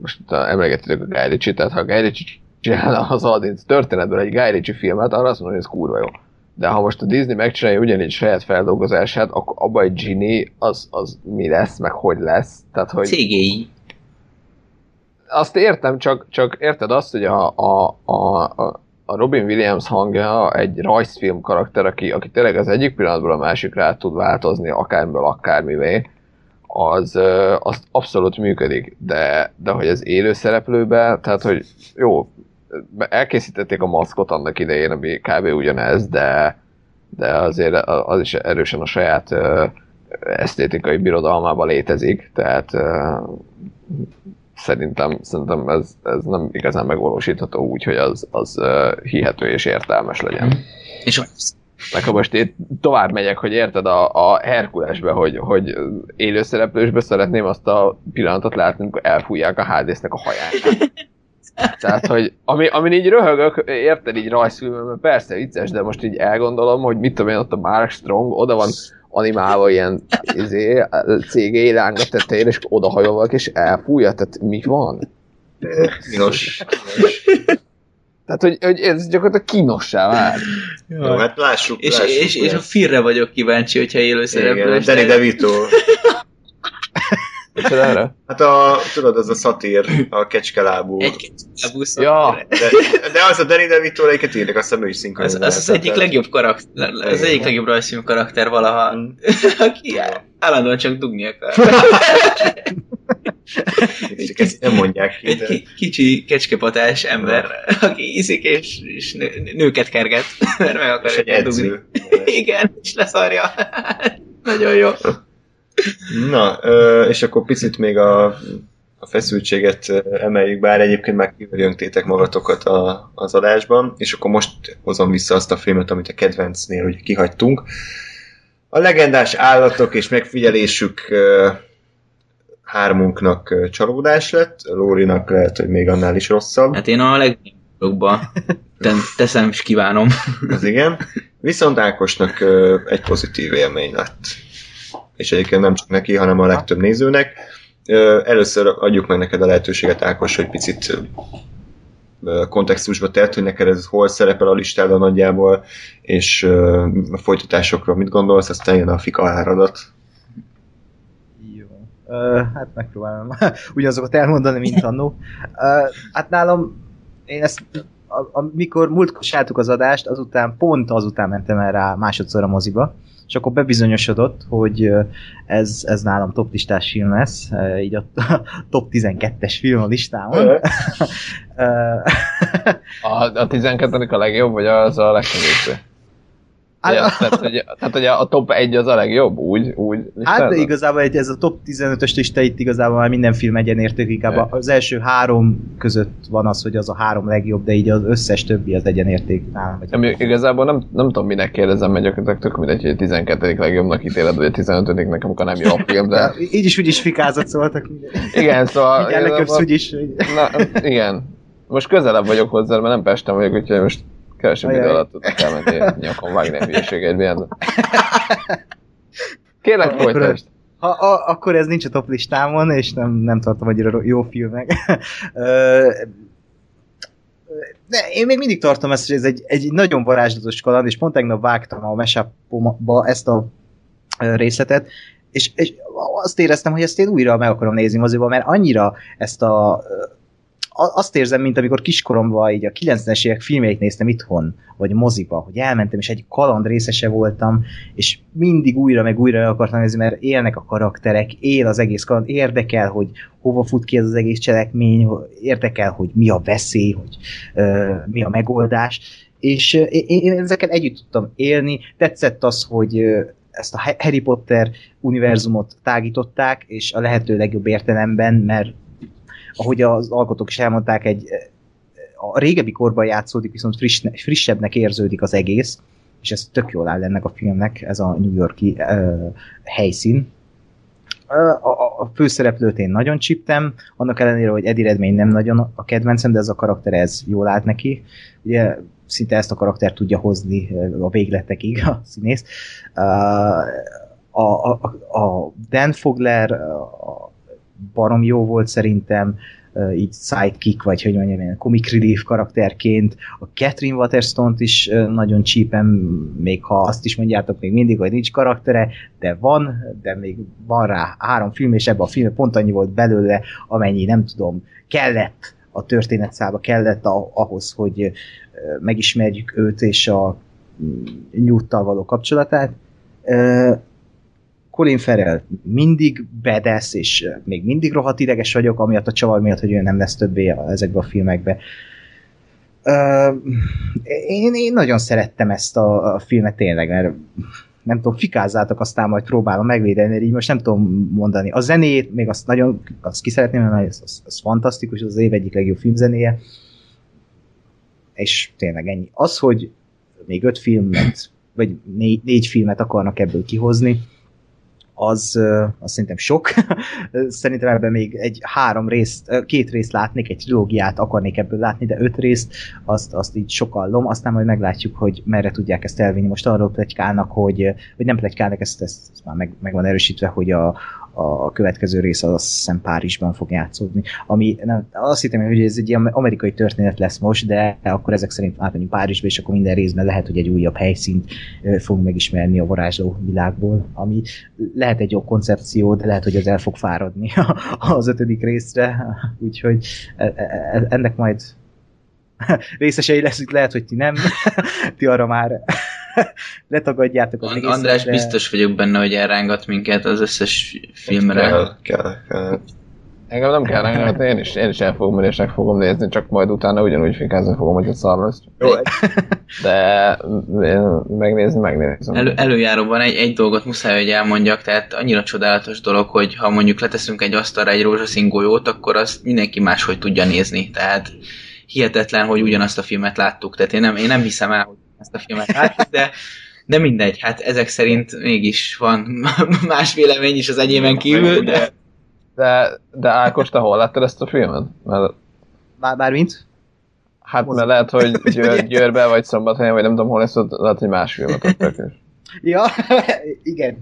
most emlegettétek a Guy Ritchie, tehát ha Guy Ritchie csinálna az Aladdin történetből egy Guy Ritchie filmet, arra azt mondom, hogy ez kurva jó. De ha most a Disney megcsinálja ugyanígy saját feldolgozását, akkor abban egy Genie az, az mi lesz, meg hogy lesz. Tehát, hogy... Cégéi azt értem, csak, csak érted azt, hogy a, a, a, a Robin Williams hangja egy rajzfilm karakter, aki, aki tényleg az egyik pillanatból a másikra tud változni akármiből akármivé, az, az abszolút működik, de, de hogy az élő szereplőbe, tehát hogy jó, elkészítették a maszkot annak idején, ami kb. ugyanez, de, de azért az is erősen a saját esztétikai birodalmában létezik, tehát szerintem, szerintem ez, ez nem igazán megvalósítható úgy, hogy az, az uh, hihető és értelmes legyen. Mm. És ha most én tovább megyek, hogy érted a, a Herkulesbe, hogy, hogy élőszereplősbe szeretném azt a pillanatot látni, amikor elfújják a Hádésznek a haját. Tehát, hogy ami, amin így röhögök, érted így rajzfilmben, persze vicces, de most így elgondolom, hogy mit tudom én, ott a Mark Strong, oda van animálva ilyen izé, cégé láng a tetején, és odahajolva, és elfújja, tehát mi van? Kínos. Tehát, hogy, hogy ez gyakorlatilag kínossá vár. Jó, hát lássuk. És, lássuk és, és a Firre vagyok kíváncsi, hogyha élő szereplő. Danny DeVito. erre? Hát a, tudod, az a szatír, a kecskelábú. Egy kecskelábú Ja. De, de az a Danny DeVito, melyiket írnak, azt hiszem ő is Az, az, az egyik legjobb karakter, az egyik legjobb rajzfilm karakter valaha, mm. aki állandóan csak dugni akar. Csak ezt nem mondják ki. De... Egy kicsi kecskepatás ember, aki iszik és, és nő, nőket kerget, mert meg akar egy edző. Igen, és leszarja. Nagyon jó. Na, és akkor picit még a, a feszültséget emeljük, bár egyébként már kijöngtétek magatokat a, az adásban, és akkor most hozom vissza azt a filmet, amit a kedvencnél ugye kihagytunk. A legendás állatok és megfigyelésük hármunknak csalódás lett, Lórinak lehet, hogy még annál is rosszabb. Hát én a legjobba teszem és kívánom. Az igen. Viszont Ákosnak egy pozitív élmény lett. És egyébként nem csak neki, hanem a legtöbb nézőnek. Először adjuk meg neked a lehetőséget, Ákos, hogy picit kontextusba tett, hogy neked ez hol szerepel a listádon nagyjából, és a folytatásokról mit gondolsz, aztán jön a fika áradat. Jó. Uh, hát megpróbálom ugyanazokat elmondani, mint annó. Uh, hát nálam én ezt amikor múltkor csináltuk az adást, azután pont azután mentem el rá másodszor a moziba, és akkor bebizonyosodott, hogy ez, ez nálam top listás film lesz, így a top 12-es film a listámon. A, a 12 a legjobb, vagy az a legkevésbé? Ja, Hát- tehát, hogy, tehát, hogy a top 1 az a legjobb, úgy, úgy Hát de igazából egy- ez a top 15-ös lista itt igazából már minden film egyenérték, inkább az első három között van az, hogy az a három legjobb, de így az összes többi az egyenérték nálam. Ami igazából nem, nem tudom, minek kérdezem, mert gyakorlatilag tök mindegy, hogy a 12. legjobbnak ítéled, vagy a 15. nekem, akkor nem jó a film, de Így is úgy is fikázott szóltak. igen, szóval... Így elleköpsz igazából- úgy is. hogy- Na, igen. Most közelebb vagyok hozzá, mert nem Pesten vagyok, úgyhogy most kevesebb idő alatt tudok elmenni nyakon vágni a hülyeségedbe. Kérlek, Akkor- folytasd. Ha, a, akkor ez nincs a top listámon, és nem, nem tartom annyira jó filmnek. De én még mindig tartom ezt, hogy ez egy, egy nagyon varázslatos kaland, és pont tegnap vágtam a mesapba ezt a részletet, és, és azt éreztem, hogy ezt én újra meg akarom nézni moziba, mert annyira ezt a- azt érzem, mint amikor kiskoromban így a 90-es évek filmjeit néztem itthon, vagy moziba, hogy elmentem, és egy kaland részese voltam, és mindig újra meg újra akartam nézni, mert élnek a karakterek, él az egész kaland, érdekel, hogy hova fut ki ez az egész cselekmény, érdekel, hogy mi a veszély, hogy ö, mi a megoldás, és ö, én, ezeket együtt tudtam élni, tetszett az, hogy ezt a Harry Potter univerzumot tágították, és a lehető legjobb értelemben, mert ahogy az alkotók is elmondták, egy a régebbi korban játszódik, viszont friss, frissebbnek érződik az egész, és ez tök jól áll ennek a filmnek, ez a New Yorki uh, helyszín. Uh, a, a főszereplőt én nagyon csíptem, annak ellenére, hogy Eddie Redmayne nem nagyon a kedvencem, de ez a karakter ez jól állt neki. Ugye szinte ezt a karakter tudja hozni a végletekig a színész. A, a, a Dan Fogler a barom jó volt szerintem, így sidekick, vagy hogy mondjam, ilyen comic relief karakterként. A Catherine Waterstone-t is nagyon csípem, még ha azt is mondjátok még mindig, hogy nincs karaktere, de van, de még van rá három film, és ebben a film pont annyi volt belőle, amennyi nem tudom, kellett a történetszába, kellett ahhoz, hogy megismerjük őt és a nyújttal való kapcsolatát. Colin Farrell mindig bedesz, és még mindig rohadt ideges vagyok, amiatt a csavar miatt, hogy ő nem lesz többé ezekbe a filmekbe. Én, én nagyon szerettem ezt a, a filmet tényleg, mert nem tudom, fikázzátok, aztán majd próbálom megvédeni, mert így most nem tudom mondani. A zenét, még azt nagyon, azt ki szeretném, mert az, az, az fantasztikus, az év egyik legjobb filmzenéje. És tényleg ennyi. Az, hogy még öt filmet, vagy négy, négy filmet akarnak ebből kihozni, az, az szerintem sok. szerintem ebben még egy három részt, két részt látnék, egy trilógiát akarnék ebből látni, de öt részt, azt, azt így sokallom, aztán majd meglátjuk, hogy merre tudják ezt elvinni. Most arról plegykálnak, hogy, hogy nem plegykálnak, ezt, ezt, ezt már meg, meg van erősítve, hogy a, a következő rész az azt hiszem Párizsban fog játszódni. Ami nem, azt hittem, hogy ez egy amerikai történet lesz most, de akkor ezek szerint átmenjünk Párizsba, és akkor minden részben lehet, hogy egy újabb helyszínt fogunk megismerni a varázsló világból, ami lehet egy jó koncepció, de lehet, hogy az el fog fáradni az ötödik részre, úgyhogy e, ennek majd részesei leszünk, lehet, hogy ti nem, ti arra már letagadjátok az egészet. András, de... biztos vagyok benne, hogy elrángat minket az összes filmre. Kell, kell, kell. Engem nem kell rengetni, én is, én is el fogom és meg fogom nézni, csak majd utána ugyanúgy fikázni fogom, hogy a szar lesz. Jó, De megnézni, megnézem. Elő, előjáróban egy, egy dolgot muszáj, hogy elmondjak, tehát annyira csodálatos dolog, hogy ha mondjuk leteszünk egy asztalra egy rózsaszín golyót, akkor azt mindenki máshogy tudja nézni. Tehát hihetetlen, hogy ugyanazt a filmet láttuk. Tehát én nem, én nem hiszem el, hogy ezt a filmet láttuk, de, de mindegy, hát ezek szerint mégis van más vélemény is az enyémen kívül, de De, de Ákos, te hol láttad ezt a filmet? Mert, Bár, bármint? hát mert lehet, hogy Győr, Győrbe vagy Szombathelyen, vagy nem tudom hol lesz, ott lehet, hogy más filmet adtak is. Ja, igen.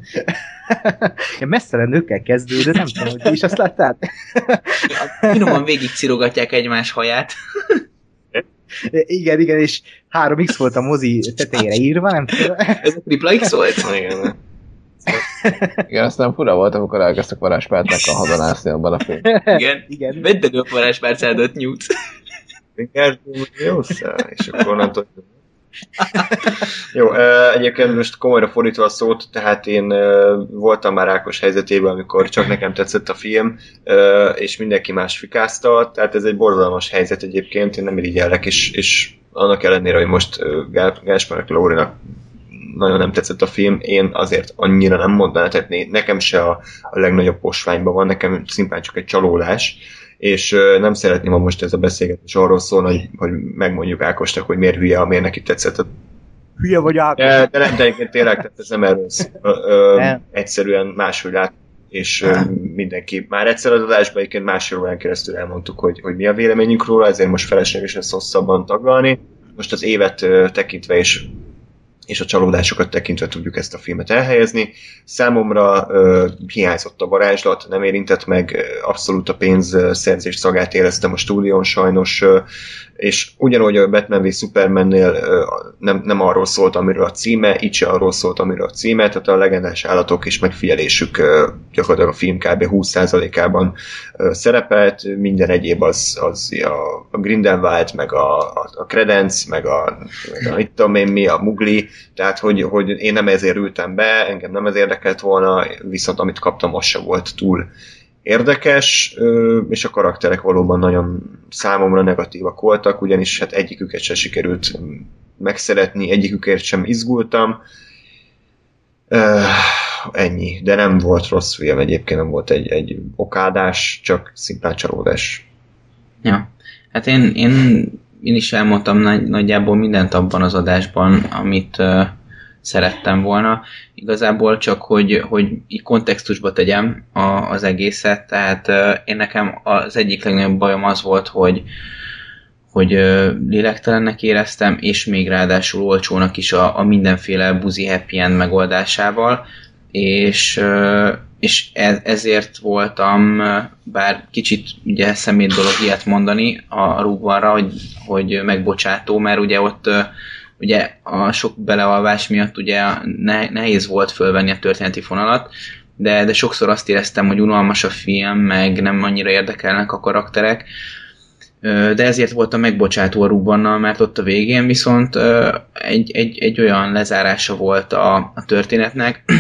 Én messzelen nőkkel kezdő, de nem tudom, hogy is azt láttál. finoman végig cirogatják egymás haját. Igen, igen, és 3x volt a mozi tetejére írva, nem tudom. Ez a tripla X volt? igen. Igen, aztán fura volt, amikor elkezdtek varázspártákkal hadonászni abban a filmben. Igen. Igen. Vedd elő a varázspárcádat, Newt. Jó szá, és akkor onnantól... Jó, egyébként most komolyra fordítva a szót, tehát én voltam már Ákos helyzetében, amikor csak nekem tetszett a film, és mindenki más fikázta, tehát ez egy borzalmas helyzet egyébként, én nem irigyellek, és, és annak ellenére, hogy most Gáspár Lórinak nagyon nem tetszett a film, én azért annyira nem mondanám, tehát nekem se a, a legnagyobb posványban van, nekem szimplán csak egy csalódás, és nem szeretném, ha most ez a beszélgetés arról szól, hogy, hogy megmondjuk Ákosnak, hogy miért hülye, miért neki tetszett a Hülye vagy Ákos. de, de nem, de egyébként tényleg, tehát ez nem erről egyszerűen máshogy lát, és ö, mindenki, már egyszer az adásban egyébként másfél órán keresztül elmondtuk, hogy, hogy mi a véleményünk róla, ezért most felesleges ezt hosszabban taglalni. Most az évet ö, tekintve és és a csalódásokat tekintve tudjuk ezt a filmet elhelyezni. Számomra ö, hiányzott a varázslat, nem érintett meg, abszolút a pénzszerzés szagát éreztem a stúdión sajnos, ö, és ugyanúgy a Batman v Supermannél nem, nem arról szólt, amiről a címe, itt se arról szólt, amiről a címe, tehát a legendás állatok és megfigyelésük gyakorlatilag a film kb. 20%-ában ö, szerepelt, minden egyéb az, az a, Grindelwald, meg a, a, a Credence, meg a, meg a mit tudom én mi, a Mugli, tehát hogy, hogy én nem ezért ültem be, engem nem ez érdekelt volna, viszont amit kaptam, az se volt túl érdekes, és a karakterek valóban nagyon számomra negatívak voltak, ugyanis hát egyiküket se sikerült megszeretni, egyikükért sem izgultam. Ennyi, de nem volt rossz film egyébként, nem volt egy, egy okádás, csak szimplán csalódás. Ja. Hát én, én, én is elmondtam nagy, nagyjából mindent abban az adásban, amit uh, szerettem volna. Igazából csak, hogy, hogy így kontextusba tegyem a, az egészet, tehát én nekem az egyik legnagyobb bajom az volt, hogy hogy lélektelennek éreztem, és még ráadásul olcsónak is a, a mindenféle buzi happy end megoldásával, és, és ez, ezért voltam, bár kicsit ugye szemét dolog ilyet mondani a rúgvanra, hogy, hogy megbocsátó, mert ugye ott ugye a sok belealvás miatt ugye ne, nehéz volt fölvenni a történeti fonalat, de, de sokszor azt éreztem, hogy unalmas a film, meg nem annyira érdekelnek a karakterek, de ezért voltam megbocsátó a mert ott a végén viszont egy, egy, egy olyan lezárása volt a, a történetnek,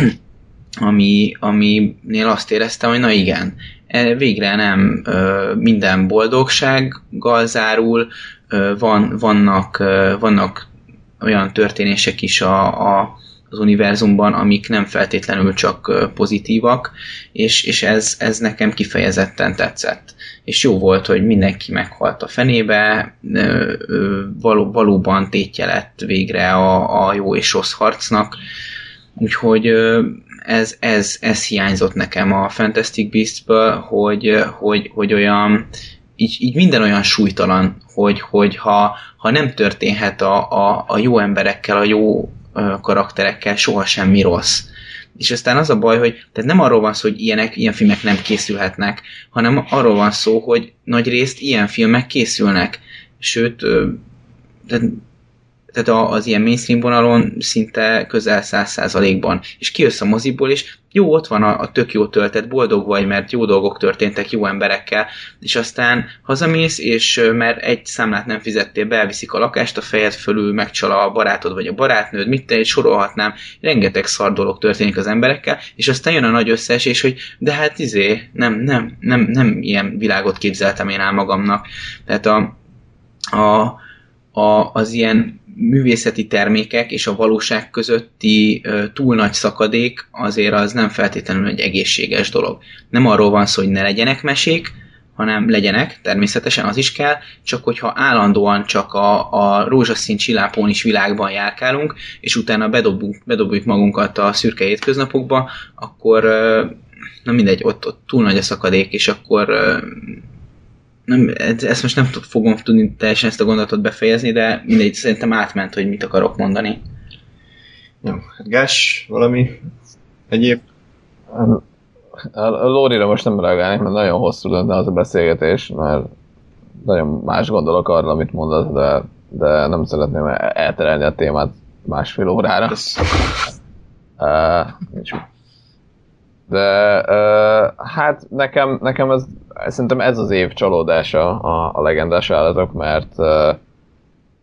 ami, aminél azt éreztem, hogy na igen, e, végre nem minden boldogsággal zárul, van, vannak, vannak olyan történések is a, a, az univerzumban, amik nem feltétlenül csak pozitívak, és, és ez, ez nekem kifejezetten tetszett. És jó volt, hogy mindenki meghalt a fenébe, való, valóban tétje lett végre a, a jó és rossz harcnak, úgyhogy ez, ez, ez hiányzott nekem a Fantastic Beasts-ből, hogy, hogy, hogy olyan, így, így minden olyan súlytalan, hogy, hogy ha, ha nem történhet a, a, a jó emberekkel, a jó karakterekkel soha semmi rossz. És aztán az a baj, hogy tehát nem arról van szó, hogy ilyenek, ilyen filmek nem készülhetnek, hanem arról van szó, hogy nagy részt ilyen filmek készülnek. Sőt, tehát tehát az ilyen mainstream vonalon szinte közel száz százalékban. És kijössz a moziból, és jó, ott van a, a tök jó töltet, boldog vagy, mert jó dolgok történtek jó emberekkel, és aztán hazamész, és mert egy számlát nem fizettél be, elviszik a lakást a fejed fölül, megcsal a barátod vagy a barátnőd, mit te, sorolhatnám, rengeteg szar dolog történik az emberekkel, és aztán jön a nagy összeesés, hogy de hát izé, nem, nem, nem, nem ilyen világot képzeltem én el magamnak. Tehát a, a, a, az ilyen művészeti termékek és a valóság közötti túl nagy szakadék azért az nem feltétlenül egy egészséges dolog. Nem arról van szó, hogy ne legyenek mesék, hanem legyenek, természetesen az is kell, csak hogyha állandóan csak a, a rózsaszín csillápón is világban járkálunk, és utána bedobjuk, bedobjuk magunkat a szürke hétköznapokba, akkor na mindegy, ott, ott túl nagy a szakadék, és akkor nem, ezt most nem fogom tudni teljesen ezt a gondolatot befejezni, de mindegy, szerintem átment, hogy mit akarok mondani. Jó, hát Gás, valami egyéb? A Lórira most nem reagálnék, mert nagyon hosszú lenne az a beszélgetés, mert nagyon más gondolok arra, amit mondasz, de, de nem szeretném elterelni a témát másfél órára. Uh, de uh, hát nekem, nekem ez, szerintem ez az év csalódása a, a legendás állatok, mert uh,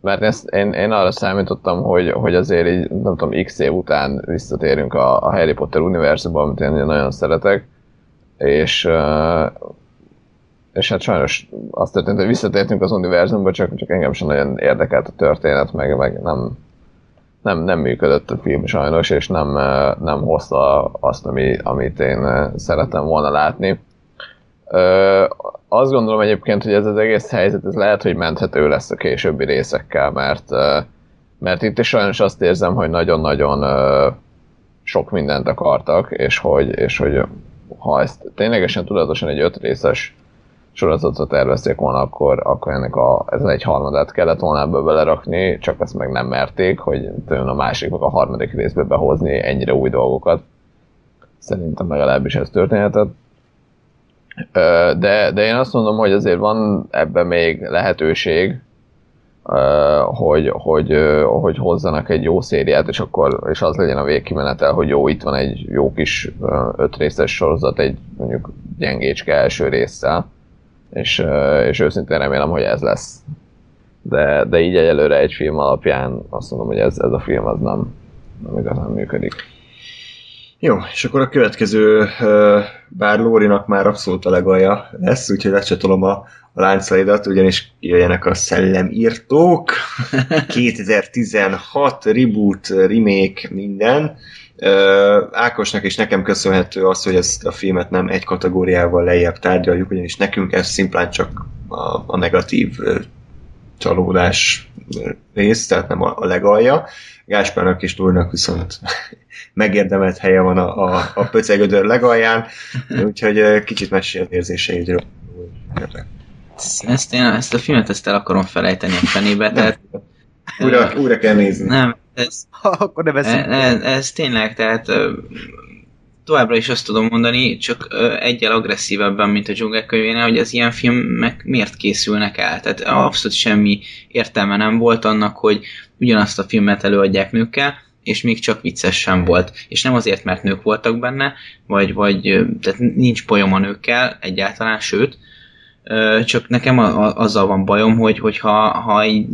mert ezt, én, én arra számítottam, hogy, hogy azért így, nem tudom, x év után visszatérünk a, a Harry Potter univerzumban, amit én nagyon szeretek, és, és hát sajnos azt történt, hogy visszatértünk az univerzumba, csak, csak engem sem nagyon érdekelt a történet, meg, meg nem, nem, nem működött a film sajnos, és nem, nem hozta azt, ami, amit én szeretem volna látni. Ö, azt gondolom egyébként, hogy ez az egész helyzet, ez lehet, hogy menthető lesz a későbbi részekkel, mert, mert itt is sajnos azt érzem, hogy nagyon-nagyon sok mindent akartak, és hogy, és hogy ha ezt ténylegesen tudatosan egy öt részes sorozatot tervezték volna, akkor, akkor ennek a, ez egy harmadát kellett volna ebből belerakni, csak ezt meg nem merték, hogy a másik meg a harmadik részbe behozni ennyire új dolgokat. Szerintem legalábbis ez történhetett. De, de én azt mondom, hogy azért van ebben még lehetőség, hogy, hogy, hogy hozzanak egy jó szériát, és akkor és az legyen a végkimenetel, hogy jó, itt van egy jó kis öt részes sorozat, egy mondjuk gyengécske első résszel, és, és őszintén remélem, hogy ez lesz. De, de így egyelőre egy film alapján azt mondom, hogy ez, ez a film az nem, nem igazán működik. Jó, és akkor a következő, bár Lórinak már abszolút a legalja lesz, úgyhogy lecsatolom a, a láncaidat, ugyanis jöjjenek a szellemírtók, 2016, reboot, remake, minden. Ákosnak és nekem köszönhető az, hogy ezt a filmet nem egy kategóriával lejjebb tárgyaljuk, ugyanis nekünk ez szimplán csak a, a negatív csalódás rész, tehát nem a, a legalja. Gáspárnak és Lórinak viszont megérdemelt helye van a, a, a pöcegödör legalján, úgyhogy kicsit mesél érzéseidről. Ezt, én, ezt a filmet ezt el akarom felejteni a fenébe, tehát... Újra, újra kell nézni. Nem, ez, Akkor ne ez, ez, ez tényleg, tehát továbbra is azt tudom mondani, csak egyel agresszívebben, mint a dzsungel könyvénél, hogy az ilyen filmek miért készülnek el. Tehát abszolút semmi értelme nem volt annak, hogy ugyanazt a filmet előadják nőkkel, és még csak vicces sem volt. És nem azért, mert nők voltak benne, vagy, vagy tehát nincs bajom a nőkkel egyáltalán, sőt, csak nekem a, a, azzal van bajom, hogy, hogy ha, ha egy,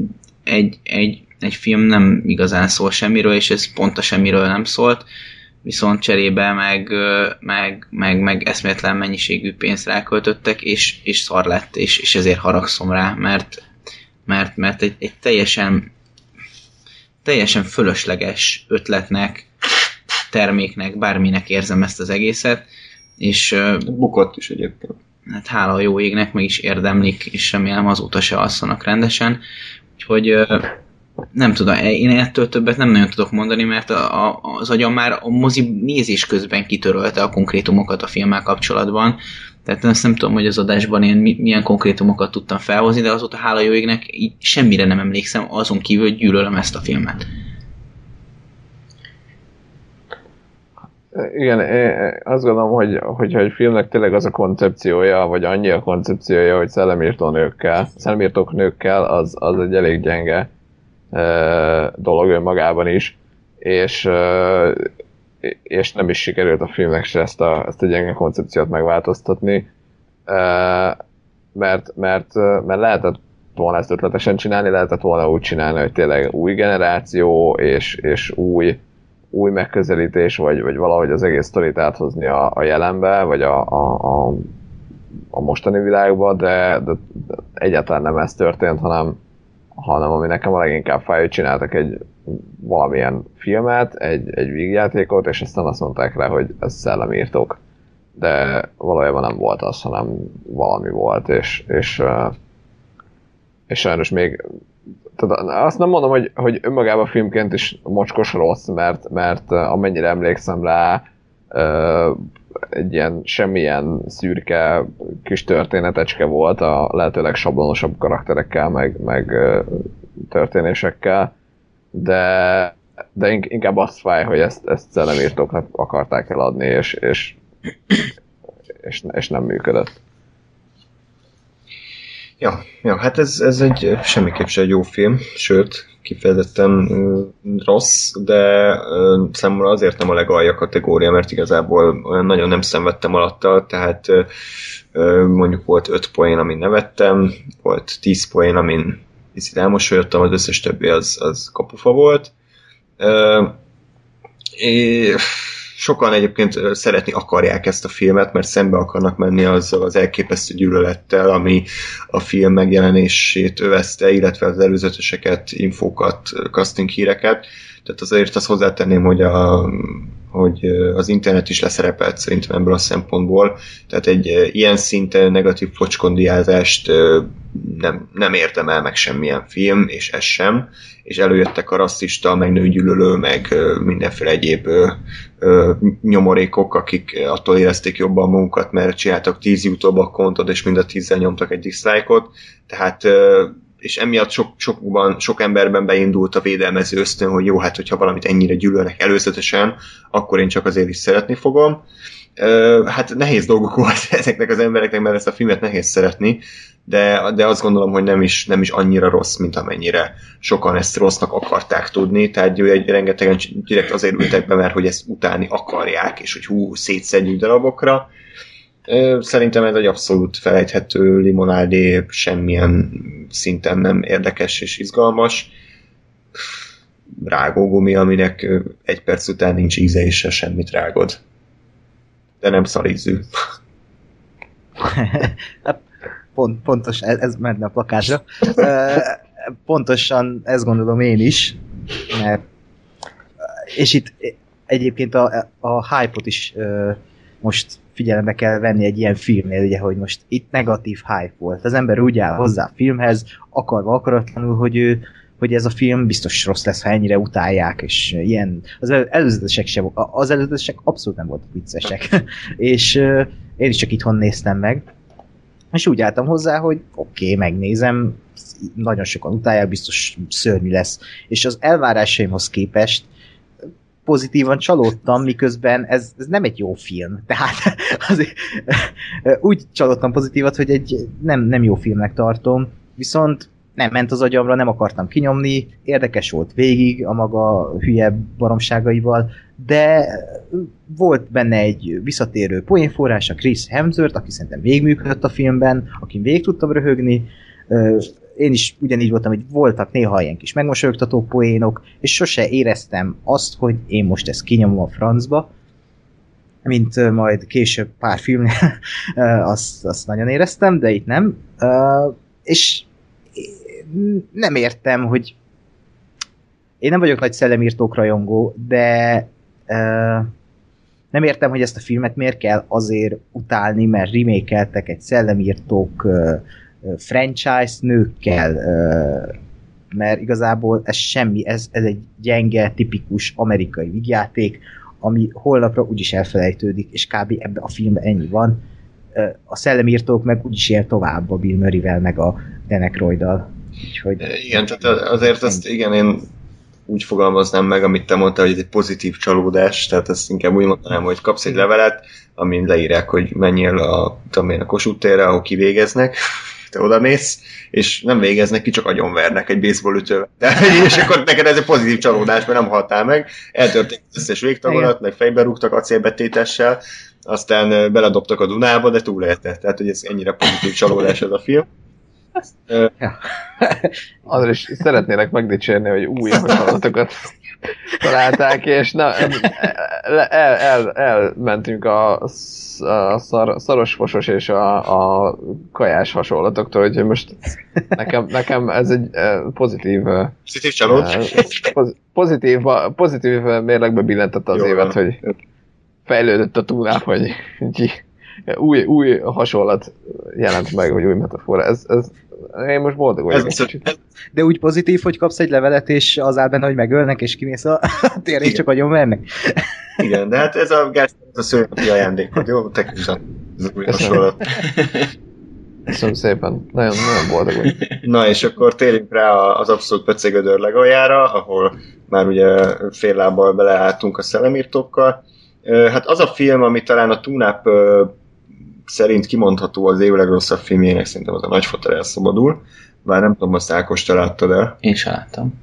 egy, egy, egy film nem igazán szól semmiről, és ez pont a semmiről nem szólt, viszont cserébe meg, meg, meg, meg eszméletlen mennyiségű pénzt ráköltöttek, és, és szar lett, és, és ezért haragszom rá, mert, mert, mert egy, egy teljesen teljesen fölösleges ötletnek, terméknek, bárminek érzem ezt az egészet, és... Bukott is egyébként. Hát hála a jó égnek, meg is érdemlik, és remélem azóta se alszanak rendesen. Úgyhogy nem tudom, én ettől többet nem nagyon tudok mondani, mert a, a, az agyam már a mozi nézés közben kitörölte a konkrétumokat a filmmel kapcsolatban, tehát azt nem tudom, hogy az adásban én milyen konkrétumokat tudtam felhozni, de azóta hála jó égnek így semmire nem emlékszem, azon kívül hogy gyűlölöm ezt a filmet. Igen, én azt gondolom, hogy, hogyha egy filmnek tényleg az a koncepciója, vagy annyi a koncepciója, hogy szellemírtó nőkkel, szellemírtók nőkkel, az, az egy elég gyenge dolog önmagában is, és, és nem is sikerült a filmnek se ezt a, ezt a gyenge koncepciót megváltoztatni, mert, mert, mert lehetett volna ezt ötletesen csinálni, lehetett volna úgy csinálni, hogy tényleg új generáció és, és új, új megközelítés, vagy, vagy valahogy az egész sztorit áthozni a, a jelenbe, vagy a, a, a, a mostani világba, de, de, egyáltalán nem ez történt, hanem, hanem ami nekem a leginkább fáj, hogy csináltak egy valamilyen filmet, egy, egy vígjátékot, és aztán azt mondták rá, hogy ez szellemírtók. De valójában nem volt az, hanem valami volt, és, és, és sajnos még tehát azt nem mondom, hogy, hogy önmagában filmként is mocskos rossz, mert, mert amennyire emlékszem rá, egy ilyen semmilyen szürke kis történetecske volt a lehetőleg sablonosabb karakterekkel, meg, meg történésekkel, de, de inkább azt fáj, hogy ezt, ezt szellemírtóknak akarták eladni, és, és, és, és nem működött. Ja, ja hát ez, ez egy semmiképp sem egy jó film, sőt, kifejezetten rossz, de számomra azért nem a legalja kategória, mert igazából nagyon nem szenvedtem alatta, tehát mondjuk volt 5 poén, amin nevettem, volt 10 poén, amin picit elmosolyodtam, az összes többi az, az kapufa volt. És sokan egyébként szeretni akarják ezt a filmet, mert szembe akarnak menni azzal az elképesztő gyűlölettel, ami a film megjelenését övezte, illetve az előzeteseket, infókat, casting híreket. Tehát azért azt hozzátenném, hogy, a, hogy az internet is leszerepelt szerintem ebből a szempontból. Tehát egy ilyen szinten negatív focskondiázást nem, nem érdemel meg semmilyen film, és ez sem. És előjöttek a rasszista, meg nőgyűlölő, meg mindenféle egyéb nyomorékok, akik attól érezték jobban magukat, mert csináltak 10 YouTube akkontot, és mind a tízzel nyomtak egy dislike-ot. Tehát és emiatt sok, sokban, sok emberben beindult a védelmező ösztön, hogy jó, hát hogyha valamit ennyire gyűlölnek előzetesen, akkor én csak azért is szeretni fogom. Hát nehéz dolgok volt ezeknek az embereknek, mert ezt a filmet nehéz szeretni, de, de azt gondolom, hogy nem is, nem is annyira rossz, mint amennyire sokan ezt rossznak akarták tudni, tehát egy rengetegen direkt azért ültek be, mert hogy ezt utálni akarják, és hogy hú, szétszedjük darabokra, Szerintem ez egy abszolút felejthető limonádé, semmilyen szinten nem érdekes és izgalmas. Rágógumi, aminek egy perc után nincs íze és se semmit rágod. De nem szarízű. Hát, pont, pontos, ez, ez menne a plakátra. Pontosan ezt gondolom én is, mert és itt egyébként a, a hype-ot is most figyelembe kell venni egy ilyen filmnél, ugye, hogy most itt negatív hype volt. Az ember úgy áll hozzá a filmhez, akarva akaratlanul, hogy ő hogy ez a film biztos rossz lesz, ha ennyire utálják, és ilyen, az előzetesek sem, az előzetesek abszolút nem voltak viccesek, és uh, én is csak itthon néztem meg, és úgy álltam hozzá, hogy oké, okay, megnézem, nagyon sokan utálják, biztos szörnyű lesz, és az elvárásaimhoz képest pozitívan csalódtam, miközben ez, ez nem egy jó film. Tehát azért, úgy csalódtam pozitívat, hogy egy nem, nem jó filmnek tartom, viszont nem ment az agyamra, nem akartam kinyomni, érdekes volt végig a maga hülye baromságaival, de volt benne egy visszatérő poénforrás, a Chris Hemsworth, aki szerintem végigműködött a filmben, akin végig tudtam röhögni, én is ugyanígy voltam, hogy voltak néha ilyen kis megmosolyogtató poénok, és sose éreztem azt, hogy én most ezt kinyomom a francba, mint majd később pár filmnél azt, azt nagyon éreztem, de itt nem. És nem értem, hogy én nem vagyok nagy szellemírtók rajongó, de nem értem, hogy ezt a filmet miért kell azért utálni, mert remékeltek egy szellemírtók franchise nőkkel, mert igazából ez semmi, ez, ez egy gyenge, tipikus amerikai vigyáték, ami holnapra úgyis elfelejtődik, és kb. ebbe a filmben ennyi van. A szellemírtók meg úgyis él tovább a Bill Murray-vel, meg a Denek Roydal. Úgyhogy... Igen, tehát azért azt igen, én úgy fogalmaznám meg, amit te mondtál, hogy ez egy pozitív csalódás, tehát ezt inkább úgy mondanám, hogy kapsz egy levelet, amin leírják, hogy menjél a, tudom én, a Kossuth térre, ahol kivégeznek, te oda mész, és nem végeznek ki, csak agyonvernek egy baseball ütővel. De, és akkor neked ez egy pozitív csalódás, mert nem haltál meg, eltörték az összes végtagolat, meg fejbe rúgtak acélbetétessel, aztán beledobtak a Dunába, de túlélte. Tehát, hogy ez ennyire pozitív csalódás ez a film. Ö, Azért is szeretnélek megdicsérni, hogy új hasonlatokat találták, és na, el, el, el, elmentünk a, a szar, szarosfosos és a, a kajás hasonlatoktól, úgyhogy most nekem, nekem ez egy eh, pozitív eh, pozitív csalódás. poz- pozitív, pozitív mérlegbe billentette az Jó évet, van. hogy fejlődött a túlnáp, hogy új, új hasonlat jelent meg, vagy új metafora. Ez, ez, én most boldog vagyok. Ez. De úgy pozitív, hogy kapsz egy levelet, és az áll benne, hogy megölnek, és kimész a térre, és csak agyon vernek. Igen, de hát ez a gáz, ez a szőnyepi ajándékod, jó? Te küzd ez új hasonlat. Köszönöm szépen. Nagyon, nagyon boldog vagyok. Na és akkor térjünk rá az abszolút pecegödör legoljára, ahol már ugye fél lábbal beleálltunk a szellemírtókkal. Hát az a film, ami talán a Túnáp ö, szerint kimondható az év legrosszabb filmjének, szerintem az a Nagyfotel elszabadul. Bár nem tudom, azt Ákos te láttad el. Én se láttam.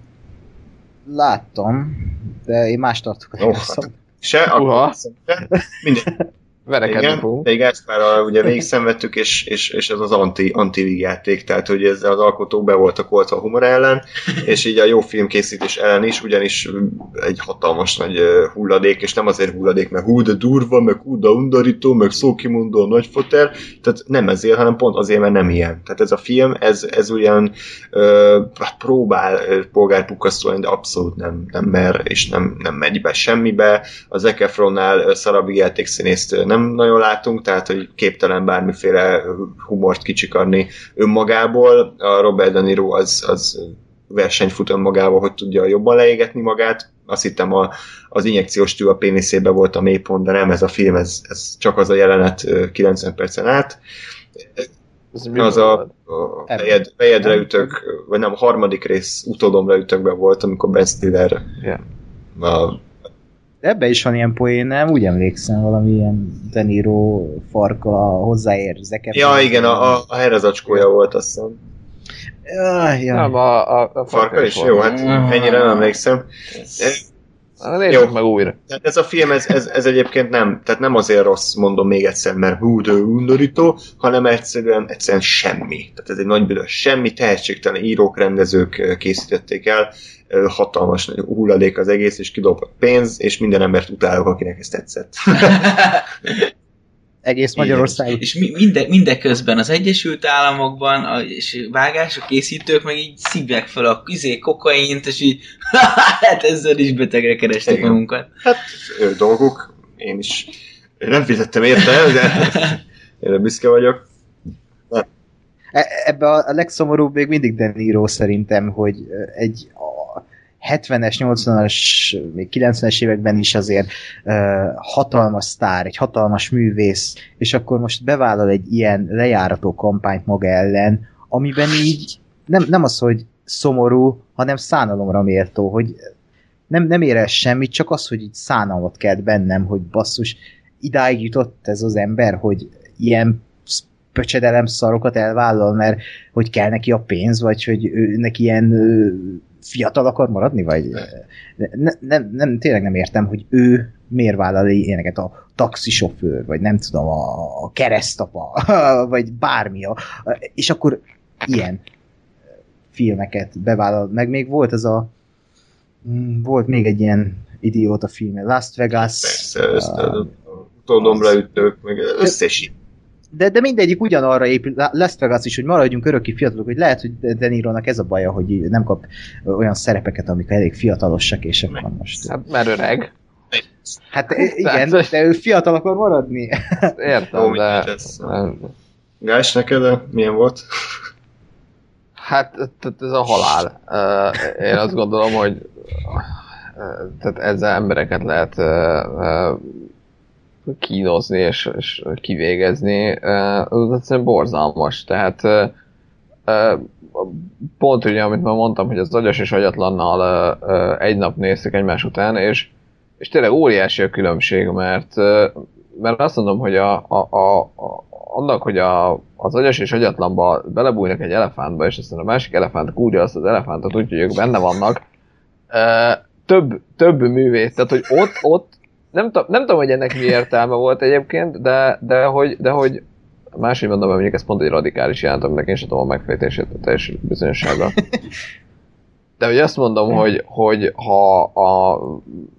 Láttam, de én más tartok oh, hát Se, Uha. akkor szerintem mindegy. Verekedni Igen, fogunk. így ezt már a, ugye végigszenvedtük, és, és, és ez az anti, anti játék, tehát hogy ez az alkotók be voltak oltva a humor ellen, és így a jó filmkészítés ellen is, ugyanis egy hatalmas nagy hulladék, és nem azért hulladék, mert hú, de durva, meg hú, de undorító, meg szókimondó a nagy fotel, tehát nem ezért, hanem pont azért, mert nem ilyen. Tehát ez a film, ez, ez ugyan ö, próbál ö, polgárpukasztó lenni, de abszolút nem, nem mer, és nem, nem megy be semmibe. Az Zac Efronnál ö, szarabi játékszínészt ö, nem nagyon látunk, tehát hogy képtelen bármiféle humort kicsikarni önmagából. A Robert De Niro az, az versenyfut önmagából, hogy tudja jobban leégetni magát. Azt hittem a, az injekciós tű a péniszébe volt a mélypont, de nem ez a film, ez, ez csak az a jelenet ö, 90 percen át. Ez Az a, a fejed, fejedre ütök, vagy nem, a harmadik rész utódomra ütökbe volt, amikor Ben Stiller Ja. a, ebbe is van ilyen poén, nem? Úgy emlékszem, valami ilyen De Niro farka hozzáér Zac Ja, igen, a, a, a herrezacskója volt, azt hiszem. Ja, ja. Nem, a, a, a Farka is? volt. Jó, hát ennyire nem emlékszem. Na, Nézzük Jó. meg újra. Tehát ez a film, ez, ez, ez egyébként nem, tehát nem azért rossz, mondom még egyszer, mert hú, de undorító, hanem egyszerűen, egyszerűen semmi. Tehát ez egy nagy büdös semmi, tehetségtelen írók, rendezők készítették el, hatalmas nagy hulladék az egész, és kidobott pénz, és minden embert utálok, akinek ez tetszett. Egész Magyarország. És mi, minde, mindeközben az Egyesült Államokban a, és vágások, készítők meg így szívják fel a izé, kokaint, és így hát ezzel is betegre kerestek Igen. magunkat. Hát, ő dolguk, én is nem fizettem érte, de én büszke vagyok. E- Ebbe a a legszomorúbb még mindig De Niro szerintem, hogy egy a 70-es, 80-as, még 90-es években is azért uh, hatalmas sztár, egy hatalmas művész, és akkor most bevállal egy ilyen lejárató kampányt maga ellen, amiben így nem, nem az, hogy szomorú, hanem szánalomra méltó, hogy nem, nem ér el semmit, csak az, hogy így szánalmat kelt bennem, hogy basszus, idáig jutott ez az ember, hogy ilyen pöcsedelem szarokat elvállal, mert hogy kell neki a pénz, vagy hogy ő, neki ilyen fiatal akar maradni, vagy ne, nem, nem, tényleg nem értem, hogy ő miért vállal ilyeneket a taxisofőr, vagy nem tudom, a, a keresztapa, vagy bármi, a, és akkor ilyen filmeket bevállal, meg még volt ez a mm, volt még egy ilyen idióta film, Las Vegas, Persze, össze, Ah. utódomra ütők, meg összes de, de mindegyik ugyanarra épül, Las Vegas is, hogy maradjunk örökké fiatalok, hogy lehet, hogy De Nironak ez a baja, hogy nem kap olyan szerepeket, amik elég fiatalosak, és akkor most... Hát, mert öreg. Hát i- igen, Tehát- de ő fiatal akar maradni. Értem, de... Gás, neked milyen volt? Hát, ez a halál. Én azt gondolom, hogy tehát ezzel embereket lehet kínozni és, és kivégezni. Ez egyszerűen borzalmas. Tehát pont ugye, amit már mondtam, hogy az agyas és agyatlannal egy nap néztük egymás után, és, és tényleg óriási a különbség, mert, mert azt mondom, hogy a, a, a, a, annak, hogy a, az agyas és agyatlanba belebújnak egy elefántba, és aztán a másik elefánt kúrja azt az elefántot, úgyhogy ők benne vannak, több, több művész, tehát hogy ott, ott nem, t- nem tudom, hogy ennek mi értelme volt egyébként, de, de hogy, de hogy máshogy mondom, hogy mondjuk ez pont egy radikális jelent, aminek én sem tudom a megfejtését a teljes bizonyossága. De hogy azt mondom, hogy, hogy ha a,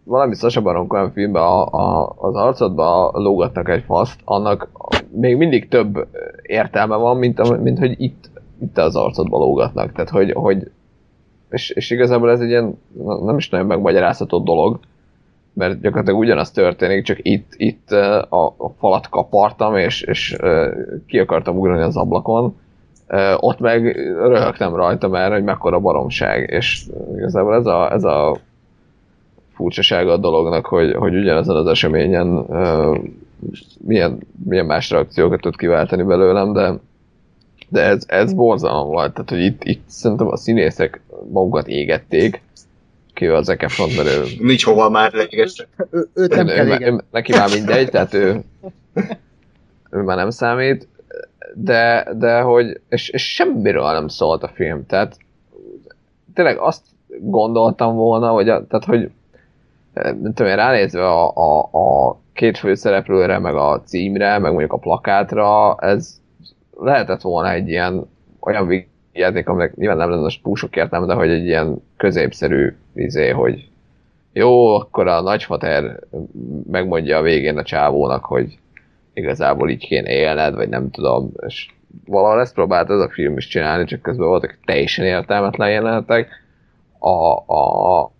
valami Sasha Baron Cohen filmben a, a, az arcodba lógatnak egy faszt, annak még mindig több értelme van, mint, mint hogy itt, itt az arcodba lógatnak. Tehát, hogy, hogy és, és igazából ez egy ilyen nem is nagyon megmagyarázható dolog, mert gyakorlatilag ugyanaz történik, csak itt, itt a, a falat kapartam, és, és ki akartam ugrani az ablakon, ott meg röhögtem rajta, mert hogy mekkora baromság, és igazából ez a, ez a furcsasága a dolognak, hogy, hogy ugyanezen az eseményen milyen, milyen más reakciókat tud kiváltani belőlem, de, de ez, ez borzalom volt, tehát hogy itt, itt szerintem a színészek magukat égették, kivel az Efron, mert ő... Nincs hova már leégesse. Ő, őt nem ő, kell ő, ő, neki már mindegy, tehát ő, ő már nem számít, de, de hogy, és, és semmiről nem szólt a film, tehát tényleg azt gondoltam volna, hogy, a, tehát, hogy nem tudom, én ránézve a, a, a két főszereplőre, meg a címre, meg mondjuk a plakátra, ez lehetett volna egy ilyen olyan játék, aminek nyilván nem lenne a púsok értelme, de hogy egy ilyen középszerű izé, hogy jó, akkor a nagyfater megmondja a végén a csávónak, hogy igazából így kéne élned, vagy nem tudom, és valahol ezt próbált ez a film is csinálni, csak közben voltak teljesen értelmetlen jelenetek. A, a,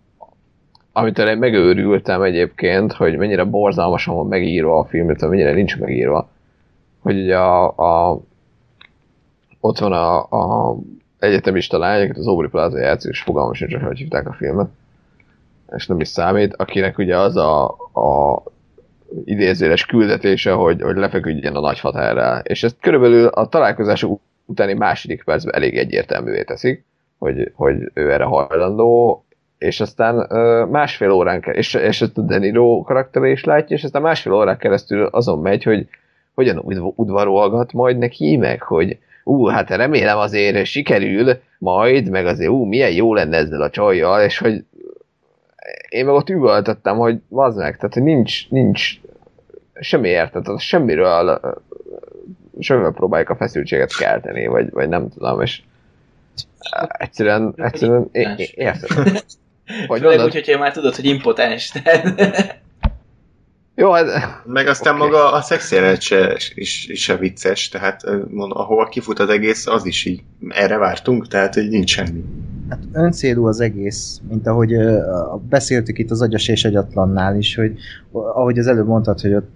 amitől én megőrültem egyébként, hogy mennyire borzalmasan van megírva a film, illetve mennyire nincs megírva, hogy ugye a, a ott van a, a egyetemista lány, akit az Aubrey Plaza játszik, és fogalmam sincs, hogy hívták a filmet, és nem is számít, akinek ugye az a, a idézőles küldetése, hogy, hogy lefeküdjen a nagyfatárral. És ezt körülbelül a találkozás utáni második percben elég egyértelművé teszik, hogy, hogy ő erre hajlandó, és aztán másfél órán kell, és, és ezt a Deniro karaktere is látja, és aztán másfél órán keresztül azon megy, hogy hogyan udvarolgat majd neki, meg hogy ú, hát remélem azért sikerül majd, meg azért ú, milyen jó lenne ezzel a csajjal, és hogy én meg ott üvöltöttem, hogy az meg, tehát hogy nincs, nincs semmi érted, tehát semmiről semmivel próbáljuk a feszültséget kelteni, vagy, vagy nem tudom, és egyszerűen, egyszerűen érted. Vagy Főleg úgy, hogyha már tudod, hogy impotens. Jó, hát... Meg aztán okay. maga a szexjelenet se, is, is se vicces, tehát mondom, ahova kifut az egész, az is így erre vártunk, tehát hogy nincs semmi. Hát öncélú az egész, mint ahogy uh, beszéltük itt az agyas és agyatlannál is, hogy ahogy az előbb mondtad, hogy ott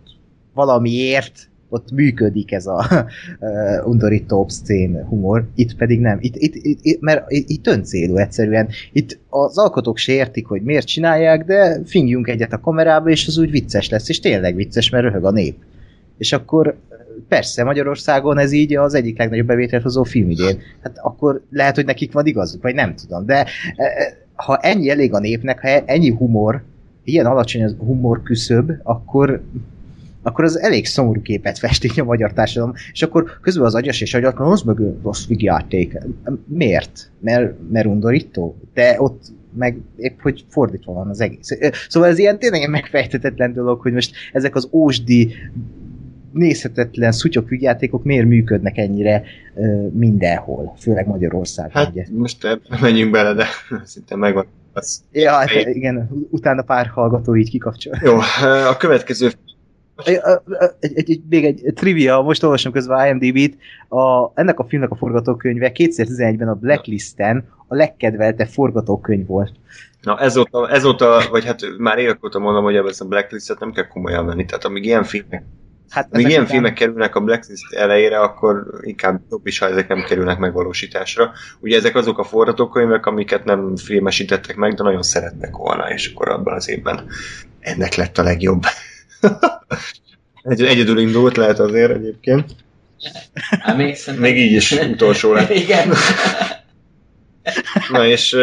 valamiért ott működik ez a uh, undorító obszcén humor, itt pedig nem. Itt, itt, itt, itt, mert itt öncélú egyszerűen. Itt az alkotók se értik, hogy miért csinálják, de fingjünk egyet a kamerába, és az úgy vicces lesz, és tényleg vicces, mert röhög a nép. És akkor persze Magyarországon ez így az egyik legnagyobb bevételt hozó film idén. Hát akkor lehet, hogy nekik van igazuk, vagy nem tudom. De ha ennyi elég a népnek, ha ennyi humor, ilyen alacsony az humor küszöb, akkor akkor az elég szomorú képet festik a magyar társadalom, és akkor közben az agyas és agyatlan, az meg rossz vigyáték. Miért? Mert, mert undorító? De ott meg épp, hogy fordítva van az egész. Szóval ez ilyen tényleg megfejtetetlen dolog, hogy most ezek az ósdi nézhetetlen szutyok vigyátékok miért működnek ennyire uh, mindenhol, főleg Magyarországon. Hát ugye. most nem menjünk bele, de szinte megvan. Az ja, hát igen, utána pár hallgató így kikapcsol. Jó, a következő egy, egy, egy, még egy trivia, most olvasom közben IMDb-t, a, ennek a filmnek a forgatókönyve 2011-ben a Blacklisten a legkedveltebb forgatókönyv volt. Na ezóta, ezóta, vagy hát már évek óta mondom, hogy ezt a Blacklistet nem kell komolyan venni, tehát amíg ilyen filmek Hát Míg ilyen után... filmek kerülnek a Blacklist elejére, akkor inkább jobb is, ha ezek nem kerülnek megvalósításra. Ugye ezek azok a forgatókönyvek, amiket nem filmesítettek meg, de nagyon szeretnek volna, és akkor abban az évben ennek lett a legjobb. Egy, egyedül indult lehet azért egyébként. Hát még, még így is utolsó lett. Igen. Na és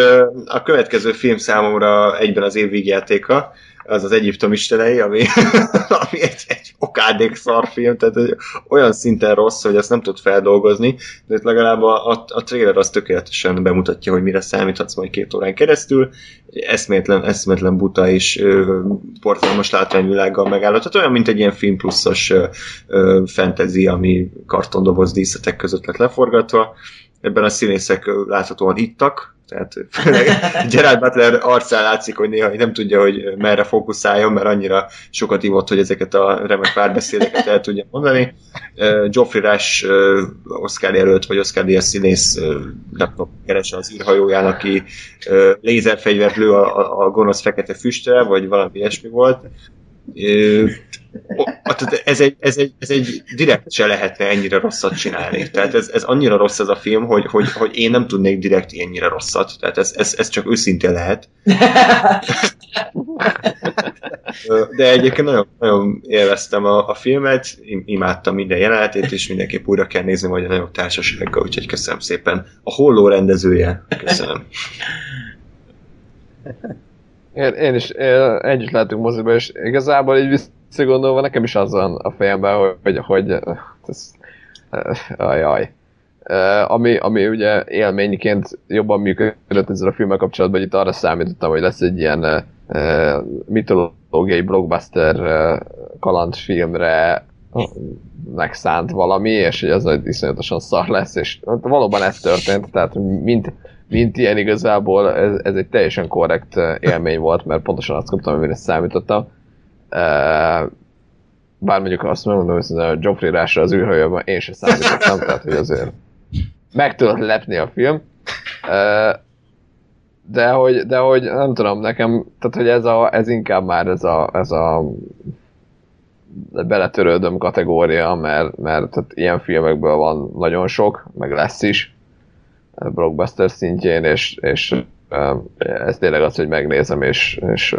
a következő film számomra egyben az év vígjátéka, az az Egyiptom istelei, ami, ami egy, egy okádék szarfilm, tehát olyan szinten rossz, hogy ezt nem tud feldolgozni, de itt legalább a, a, a trailer az tökéletesen bemutatja, hogy mire számíthatsz majd két órán keresztül. Eszméletlen, eszméletlen buta és portalmas látványvilággal megállott. Tehát olyan, mint egy ilyen film pluszos ö, fantasy, ami kartondoboz díszetek között lett leforgatva. Ebben a színészek láthatóan ittak, tehát főleg Gerard Butler arcán látszik, hogy néha nem tudja, hogy merre fókuszáljon, mert annyira sokat ívott, hogy ezeket a remek párbeszédeket el tudja mondani. Uh, Geoffrey Rush uh, Oscar jelölt, vagy Oscar Díaz színész uh, laptop keres az űrhajóján, aki lézerfegyvert lő a, a, a gonosz fekete füstre, vagy valami ilyesmi volt. Ez egy, ez, egy, ez egy direkt se lehetne ennyire rosszat csinálni. Tehát ez, ez annyira rossz ez a film, hogy, hogy, hogy én nem tudnék direkt ennyire rosszat. Tehát ez, ez, ez csak őszintén lehet. De egyébként nagyon, nagyon élveztem a, a filmet, imádtam minden jelenetét, és mindenképp újra kell nézni majd a nagyobb társasággal, úgyhogy köszönöm szépen. A holló rendezője, köszönöm. Én, én is én, együtt látunk moziba, és igazából így visszagondolva nekem is az van a fejemben, hogy, hogy, hogy ez, ajaj. Ami, ami ugye élményként jobban működött ezzel a filmmel kapcsolatban, hogy itt arra számítottam, hogy lesz egy ilyen uh, mitológiai blockbuster uh, kalandfilmre megszánt valami, és hogy az iszonyatosan szar lesz, és valóban ez történt, tehát mint, mint ilyen igazából ez, ez egy teljesen korrekt élmény volt, mert pontosan azt kaptam, amire számítottam. Bár mondjuk azt mondom, hogy a Joffrey Rásra az űrhajóban én sem számítottam, tehát hogy azért meg tudott lepni a film. De hogy, de hogy nem tudom, nekem, tehát hogy ez, a, ez inkább már ez a, ez a beletörődöm kategória, mert, mert tehát ilyen filmekből van nagyon sok, meg lesz is blockbuster szintjén, és, és ez tényleg az, hogy megnézem, és, és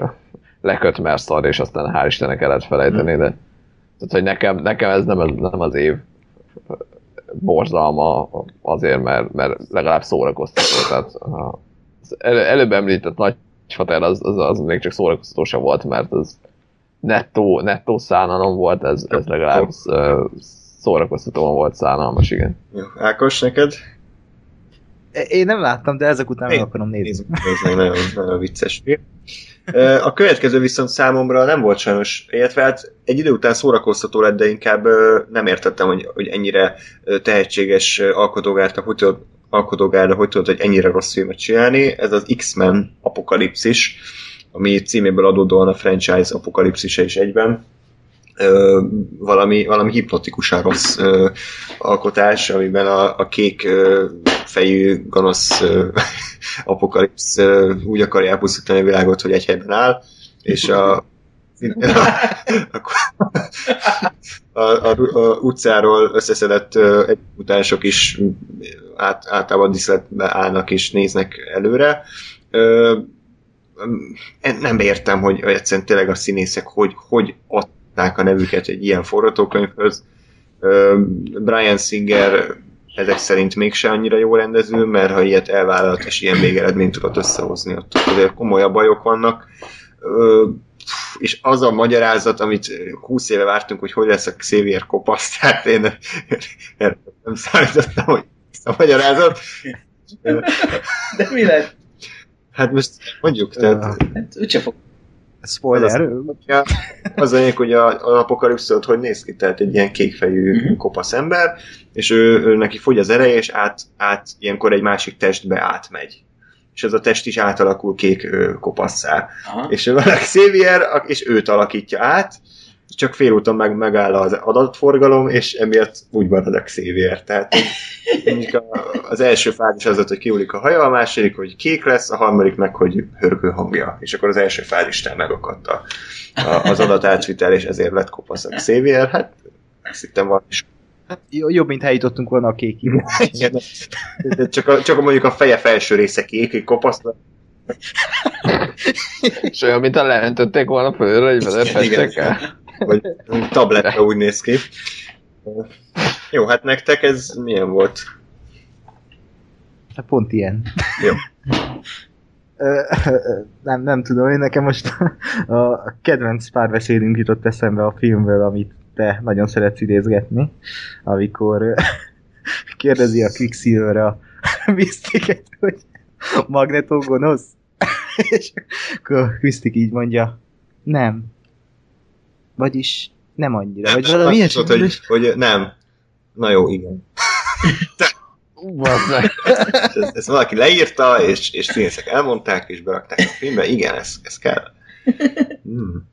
leköt, mert szar, és aztán hál' Istennek el lehet felejteni, de tehát, hogy nekem, nekem ez nem, nem az év borzalma azért, mert, mert legalább szórakoztató. Tehát az elő, előbb említett nagy fater az, az, az még csak szórakoztató sem volt, mert az nettó, nettó szánalom volt, ez, ez legalább szórakoztatóan volt szánalmas, igen. Jó, Ákos, neked? Én nem láttam, de ezek után meg akarom nézni. Ez nagyon, nagyon vicces film. A következő viszont számomra nem volt sajnos, illetve hát egy idő után szórakoztató lett, de inkább nem értettem, hogy, hogy ennyire tehetséges alkotógárta, hogy tudod, alkotógárda, hogy tudod, hogy ennyire rossz filmet csinálni. Ez az X-Men apokalipszis, ami címéből adódóan a franchise apokalipszise is egyben ö, valami, valami hipnotikusan rossz ö, alkotás, amiben a, a kék ö, fejű gonosz ö, apokalipsz ö, úgy akarja elpusztítani a világot, hogy egy helyben áll, és a, a, a, a utcáról összeszedett egy utások is át, általában diszletbe állnak és néznek előre. Ö, nem értem, hogy egyszerűen tényleg a színészek hogy, hogy ott adták a nevüket egy ilyen forgatókönyvhöz. Brian Singer ezek szerint mégse annyira jó rendező, mert ha ilyet elvállalt és ilyen végeredményt tudott összehozni, ott azért komolyabb bajok vannak. És az a magyarázat, amit 20 éve vártunk, hogy hogy lesz a Xavier kopasz, tehát én nem számítottam, hogy a magyarázat. De mi lett? Hát most mondjuk, tehát... Hát úgyse fog Spoiler. Az, az a hogy a, az apokalipszot hogy néz ki, tehát egy ilyen kékfejű uh-huh. kopasz ember, és ő, ő neki fogy az ereje, és át, át ilyenkor egy másik testbe átmegy és ez a test is átalakul kék ö, kopasszá. Aha. És van a Xavier, és őt alakítja át, csak félúton meg, megáll az adatforgalom, és emiatt úgy marad a Xavier. Tehát az első fázis az hogy kiulik a haja, a második, hogy kék lesz, a harmadik meg, hogy hörgő hangja. És akkor az első fázistán megakadt a, a, az adatátvitel, és ezért lett kopasz a Xavier. Hát ezt hittem van is. Hát jobb, mint helyítottunk volna a kék csak, a, csak a, mondjuk a feje felső része kék, egy kopasz. És olyan, mint a leöntötték volna fölre, hogy vele vagy tabletre úgy néz ki. Jó, hát nektek ez milyen volt? Hát pont ilyen. Jó. nem, nem tudom, én nekem most a kedvenc párbeszédünk jutott eszembe a filmből, amit te nagyon szeretsz idézgetni, amikor kérdezi a Quicksilver a Mystiket, hogy Magneto gonosz? És akkor Mystic így mondja, nem. Vagyis nem annyira. Vagy valami ilyesmi. hogy, hogy nem. Na jó, igen. Meg. Ezt, ezt valaki leírta, és, és színészek elmondták, és berakták a filmbe. Igen, ez, ez kell. Hmm.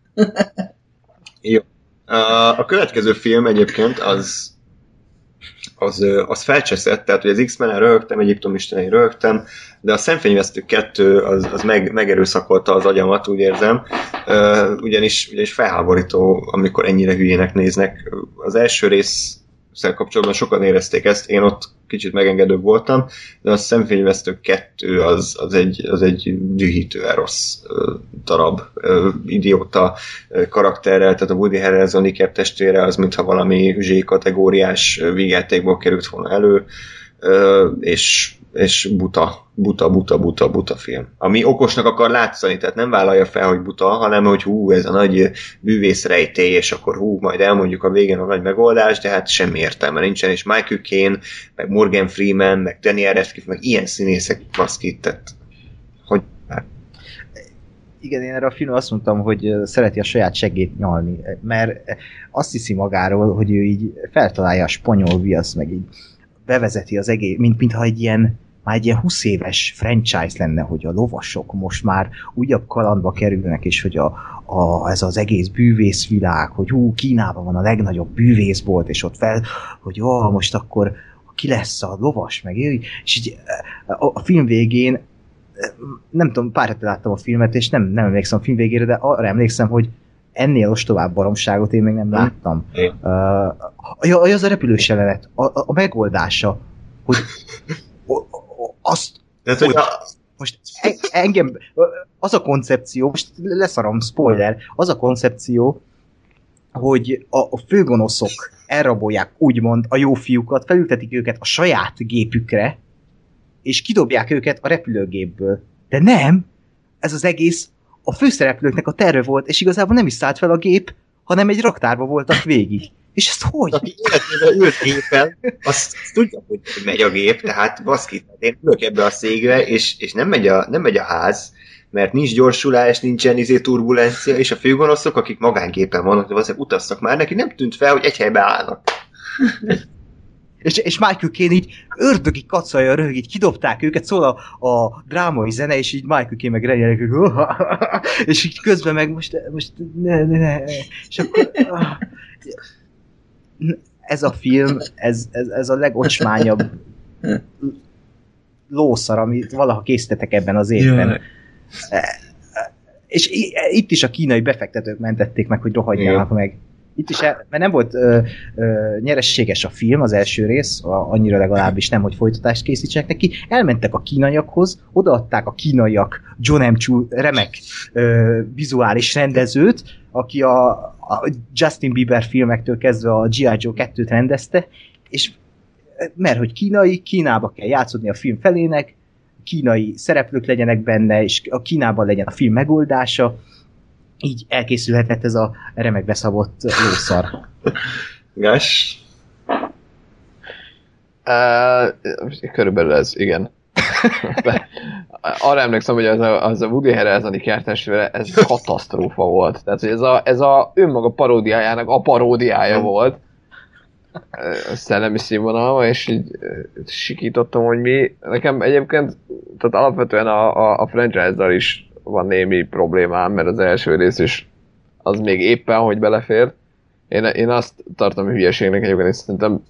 Jó. A, a következő film egyébként az az, az felcseszett, tehát hogy az X-Men-en rögtem, Egyiptom istenei rögtem, de a Szemfényvesztő 2 az, az meg, megerőszakolta az agyamat, úgy érzem, ugyanis, ugyanis felháborító, amikor ennyire hülyének néznek. Az első rész kapcsolatban sokan érezték ezt, én ott kicsit megengedőbb voltam, de a Szemfényvesztő 2 az, az, egy, az egy dühítően rossz darab, idióta karakterrel, tehát a Woody Harrelson Iker testvére az mintha valami Z-kategóriás ö, vígjátékból került volna elő, és, és buta, buta, buta, buta, buta film. Ami okosnak akar látszani, tehát nem vállalja fel, hogy buta, hanem hogy hú, ez a nagy bűvész rejtély, és akkor hú, majd elmondjuk a végén a nagy megoldást, de hát semmi értelme nincsen, és Michael Caine, meg Morgan Freeman, meg Daniel Radcliffe, meg ilyen színészek baszki, tehát hogy Igen, én erre a filmre azt mondtam, hogy szereti a saját segét nyalni, mert azt hiszi magáról, hogy ő így feltalálja a spanyol viasz, meg így bevezeti az egész, mint, mintha egy ilyen már egy ilyen 20 éves franchise lenne, hogy a lovasok most már újabb kalandba kerülnek, és hogy a, a, ez az egész bűvészvilág, hogy hú, Kínában van a legnagyobb bűvészbolt, és ott fel, hogy jó, most akkor ki lesz a lovas, meg és így a, a film végén nem tudom, pár hete láttam a filmet, és nem, nem emlékszem a film végére, de arra emlékszem, hogy ennél ostobább baromságot én még nem láttam. Én. Uh, ja, az a repülős jelenet, a, a, a megoldása, hogy azt tehát, hogy a, most e- engem, az a koncepció, most leszarom, spoiler, az a koncepció, hogy a, a főgonoszok elrabolják úgymond a jó fiúkat, felültetik őket a saját gépükre, és kidobják őket a repülőgépből. De nem! Ez az egész a főszereplőknek a terve volt, és igazából nem is szállt fel a gép, hanem egy raktárba voltak végig. És ezt hogy? aki életében ült gépen, azt, tudja, hogy, megy a gép, tehát baszki, én ülök ebbe a szégre, és, és nem, megy a, nem megy a ház, mert nincs gyorsulás, nincsen izé turbulencia, és a főgonoszok, akik magángépen vannak, de valószínűleg utaztak már, neki nem tűnt fel, hogy egy helyben állnak. És, és Michael Caine így ördögi kacalja röhög, így kidobták őket, szól a, a drámai zene, és így Michael Caine meg renyelek, és így közben meg most, most ne, ne, ne. és akkor ah. ez a film, ez, ez, ez a legocsmányabb lószar, amit valaha készítettek ebben az évben. És i- itt is a kínai befektetők mentették meg, hogy rohadjanak meg. Itt is, el, mert nem volt ö, ö, nyerességes a film, az első rész, a, annyira legalábbis nem, hogy folytatást készítsenek neki. Elmentek a kínaiakhoz, odaadták a kínaiak John M. Chu remek ö, vizuális rendezőt, aki a, a Justin Bieber filmektől kezdve a G.I. Joe 2-t rendezte, és mert hogy kínai, Kínába kell játszódni a film felének, kínai szereplők legyenek benne, és a Kínában legyen a film megoldása, így elkészülhetett ez a remek beszabott lószar. Gás? Uh, körülbelül ez, igen. Arra emlékszem, hogy az a, az a Woody Harrelson kártestvére, ez katasztrófa volt. Tehát, hogy ez a, ez a önmaga paródiájának a paródiája volt. Szellemi színvonalma, és így sikítottam, hogy mi. Nekem egyébként, tehát alapvetően a, a, a franchise-dal is van némi problémám, mert az első rész is az még éppen, hogy belefér. Én, én azt tartom hülyeségnek egyébként, és szerintem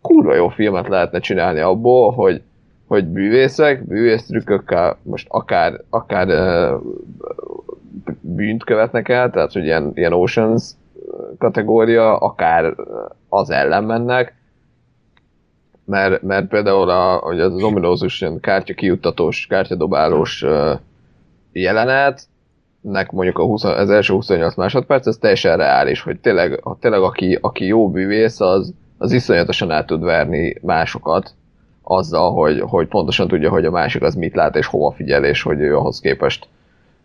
kurva jó filmet lehetne csinálni abból, hogy, hogy bűvészek, bűvésztrükkökkel most akár, akár bűnt követnek el, tehát hogy ilyen, ilyen Oceans kategória, akár az ellen mennek, mert, mert például a, hogy az ominózus kártya kijuttatós, kártyadobálós uh, jelenet, nek mondjuk a 20, az első 28 másodperc, ez teljesen reális, hogy tényleg, ha tényleg aki, aki jó bűvész, az, az iszonyatosan el tud verni másokat azzal, hogy, hogy pontosan tudja, hogy a másik az mit lát és hova figyel, és hogy ő ahhoz képest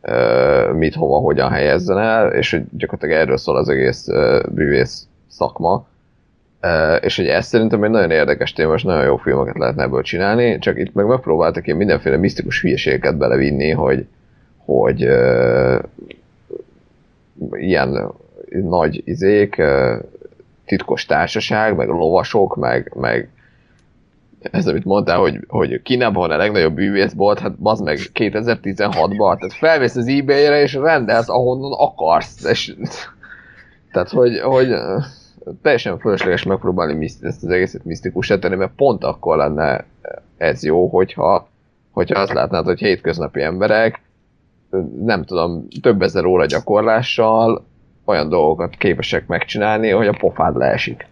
uh, mit, hova, hogyan helyezzen el, és hogy gyakorlatilag erről szól az egész uh, bűvész szakma, és hogy ez szerintem egy nagyon érdekes téma, és nagyon jó filmeket lehetne ebből csinálni, csak itt meg megpróbáltak én mindenféle misztikus hülyeségeket belevinni, hogy, hogy uh, ilyen nagy izék, uh, titkos társaság, meg lovasok, meg, meg ez, amit mondtál, hogy, hogy Kínában van a legnagyobb bűvészbolt, hát bazd meg 2016-ban, tehát felvész az eBay-re és rendelsz ahonnan akarsz, és, tehát hogy, hogy teljesen fölösleges megpróbálni ezt az egészet misztikusra tenni, mert pont akkor lenne ez jó, hogyha, hogyha azt látnád, hogy hétköznapi emberek, nem tudom, több ezer óra gyakorlással olyan dolgokat képesek megcsinálni, hogy a pofád leesik.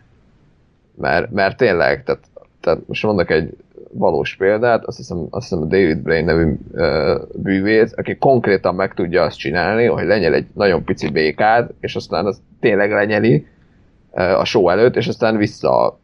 Mert, mert tényleg, tehát, tehát most mondok egy valós példát, azt hiszem, azt hiszem a David Brain nevű uh, bűvész, aki konkrétan meg tudja azt csinálni, hogy lenyel egy nagyon pici békát, és aztán az tényleg lenyeli, a show előtt, és aztán vissza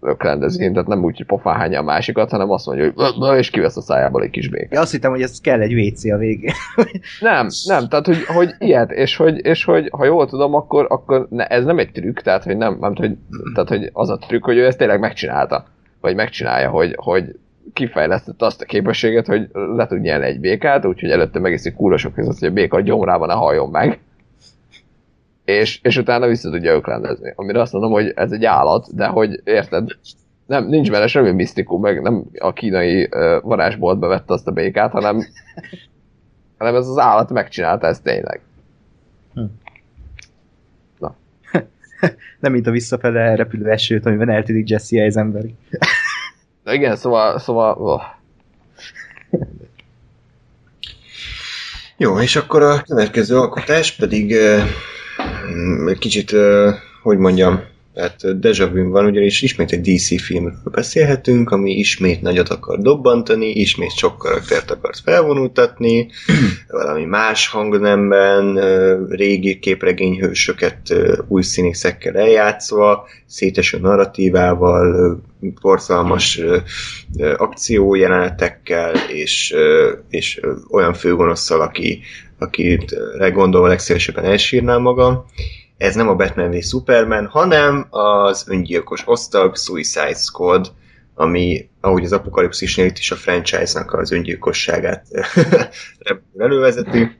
ökrendezi, tehát nem úgy, hogy pofáhányja a másikat, hanem azt mondja, hogy és kivesz a szájából egy kis békát. Ja, azt hittem, hogy ez kell egy WC a végén. nem, nem, tehát hogy, hogy ilyet, és hogy, és hogy ha jól tudom, akkor, akkor ne, ez nem egy trükk, tehát hogy nem, nem hogy, tehát hogy az a trükk, hogy ő ezt tényleg megcsinálta, vagy megcsinálja, hogy, hogy kifejlesztette azt a képességet, hogy le tud nyelni egy békát, úgyhogy előtte megiszik kúrosok között, hogy a béka gyomrában ne halljon meg és, és utána vissza tudja öklendezni. Amire azt mondom, hogy ez egy állat, de hogy érted, nem, nincs benne semmi misztikum, meg nem a kínai uh, varázsboltba vette azt a békát, hanem, hanem ez az állat megcsinálta ezt tényleg. Hm. Na. nem mint a visszafele repülő esőt, amiben eltűnik Jesse Eisenberg. Na igen, szóval, szóval oh. Jó, és akkor a következő alkotás pedig kicsit, hogy mondjam, tehát deja vu van, ugyanis ismét egy DC filmről beszélhetünk, ami ismét nagyot akar dobbantani, ismét sok karaktert akart felvonultatni, valami más hangnemben, régi képregényhősöket új színészekkel eljátszva, széteső narratívával, borzalmas akciójelenetekkel, és, és olyan főgonosszal, aki, akire gondolva legszélesebben elsírnám magam. Ez nem a Batman v Superman, hanem az öngyilkos osztag Suicide Squad, ami, ahogy az apokalipszisnél itt is a franchise-nak az öngyilkosságát elővezeti.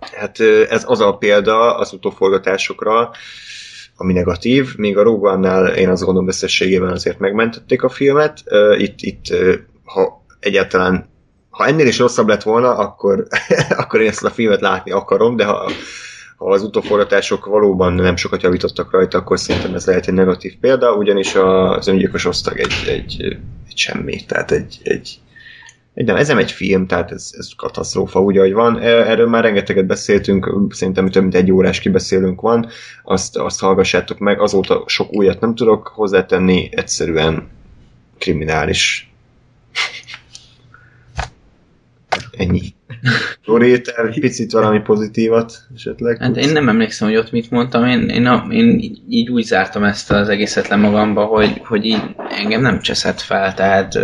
Hát ez az a példa az utóforgatásokra, ami negatív, még a Rogue én azt gondolom összességében azért megmentették a filmet. Itt, itt ha egyáltalán ha ennél is rosszabb lett volna, akkor, akkor én ezt a filmet látni akarom, de ha, ha az utóforgatások valóban nem sokat javítottak rajta, akkor szerintem ez lehet egy negatív példa, ugyanis az öngyilkos osztag egy, egy, egy semmi, tehát egy, egy, egy nem, ez nem egy film, tehát ez, ez katasztrófa, úgy, ahogy van. E, erről már rengeteget beszéltünk, szerintem több mint egy órás kibeszélünk van, azt, azt hallgassátok meg, azóta sok újat nem tudok hozzátenni, egyszerűen kriminális. Ennyi. Dori, picit valami pozitívat esetleg? Hát én nem emlékszem, hogy ott mit mondtam, én, én, a, én így úgy zártam ezt az egészet le magamba, hogy, hogy így engem nem cseszett fel, tehát